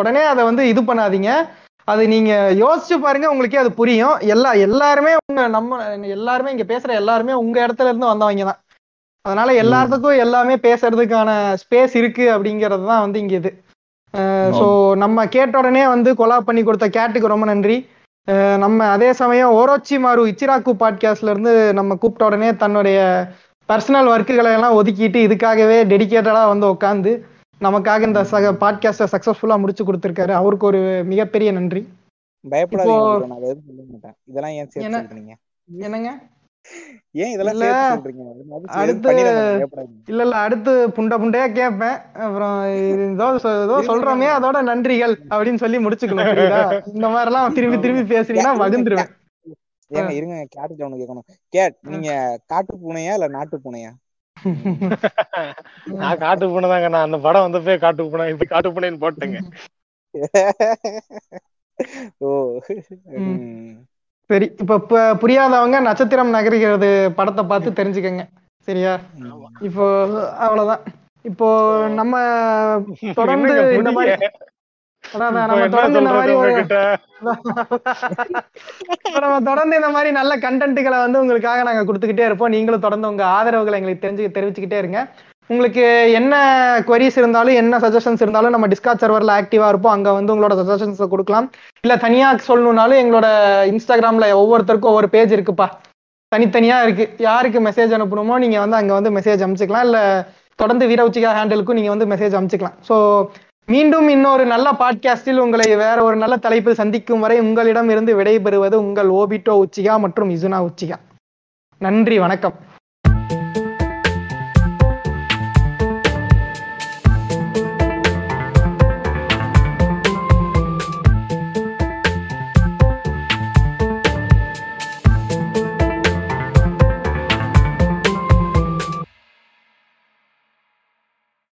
உடனே அதை வந்து இது பண்ணாதீங்க. அது நீங்க யோசிச்சு பாருங்க உங்களுக்கே அது புரியும். எல்லா எல்லாருமே உங்க நம்ம எல்லாருமே இங்க பேசுற எல்லாருமே உங்க இடத்துல இருந்து வந்தவங்க தான். அதனால எல்லாத்துக்கும் எல்லாமே பேசுறதுக்கான ஸ்பேஸ் இருக்கு அப்படிங்கிறது தான் வந்து இங்க இது. ஸோ நம்ம கேட்ட உடனே வந்து கொலா பண்ணி கொடுத்த கேட்டுக்கு ரொம்ப நன்றி. நம்ம அதே சமயம் ஓரோச்சி மாரு இச்சிராக்கு பாட்காஸ்ட்ல இருந்து நம்ம கூப்பிட்ட உடனே தன்னுடைய பர்சனல் ஒர்க்குகளை எல்லாம் ஒதுக்கிட்டு இதுக்காகவே டெடிகேட்டடா வந்து உட்காந்து நமக்காக இந்த சக பாட்காஸ்டை சக்சஸ்ஃபுல்லா முடிச்சு கொடுத்துருக்காரு. அவருக்கு ஒரு மிகப்பெரிய நன்றி. என்னங்க? ஏன் இல்ல, இல்ல இல்ல அடுத்து புண்ட புண்டையா கேட்பேன். அப்புறம் ஏதோ ஏதோ சொல்றோமே அதோட நன்றிகள் அப்படின்னு சொல்லி முடிச்சுக்கணும் புரியுதா? இந்த மாதிரி எல்லாம் திரும்பி திரும்பி பேசுனீங்கன்னா மகிழ்ந்துருவேன் ஏங்க இருங்க கேட்கணும். கேட் நீங்க காட்டு பூனையா இல்ல நாட்டு பூனையா? நான் காட்டு பூனை தாங்க நான் அந்த படம் வந்தப்பே காட்டு பூனை இப்ப காட்டு பூனைன்னு போட்டேங்க. ஓ. சரி இப்ப புரியாதவங்க நட்சத்திரம் நகர்கிறது படத்தை பார்த்து தெரிஞ்சுக்கங்க. சரியா? இப்போ அவ்வளவுதான். இப்போ நம்ம தொடர்ந்து இந்த மாதிரி தொடர்ந்து இந்த மாதிரி நல்ல கண்டென்ட்டுகளை வந்து உங்களுக்காக நாங்க கொடுத்துக்கிட்டே இருப்போம். நீங்களும் தொடர்ந்து உங்க ஆதரவுகளை எங்களுக்கு தெரிஞ்சு தெரிவிச்சுக்கிட்டே இருங்க. உங்களுக்கு என்ன queries இருந்தாலும் என்ன சஜஷன்ஸ் இருந்தாலும் நம்ம டிஸ்கார்ட் சர்வர்ல ஆக்டிவா இருப்போம். அங்க வந்து உங்களோட சஜஷன்ஸை கொடுக்கலாம். இல்ல தனியா சொல்லணும்னாலும் எங்களோட இன்ஸ்டாகிராம்ல ஒவ்வொருத்தருக்கும் ஒவ்வொரு பேஜ் இருக்குப்பா. தனித்தனியா இருக்கு. யாருக்கு மெசேஜ் அனுப்பணுமோ நீங்க வந்து அங்க வந்து மெசேஜ் அனுப்பிச்சுக்கலாம் இல்ல தொடர்ந்து வீரவுச்சிகா ஹேண்டலுக்கும் நீங்க வந்து மெசேஜ் அனுப்பிச்சுக்கலாம் ஸோ மீண்டும் இன்னொரு நல்ல பாட்காஸ்டில் உங்களை வேற ஒரு நல்ல தலைப்பில் சந்திக்கும் வரை உங்களிடம் இருந்து விடைபெறுவது உங்கள் ஓபிட்டோ உச்சிகா மற்றும் இசுனா உச்சிகா. நன்றி வணக்கம்.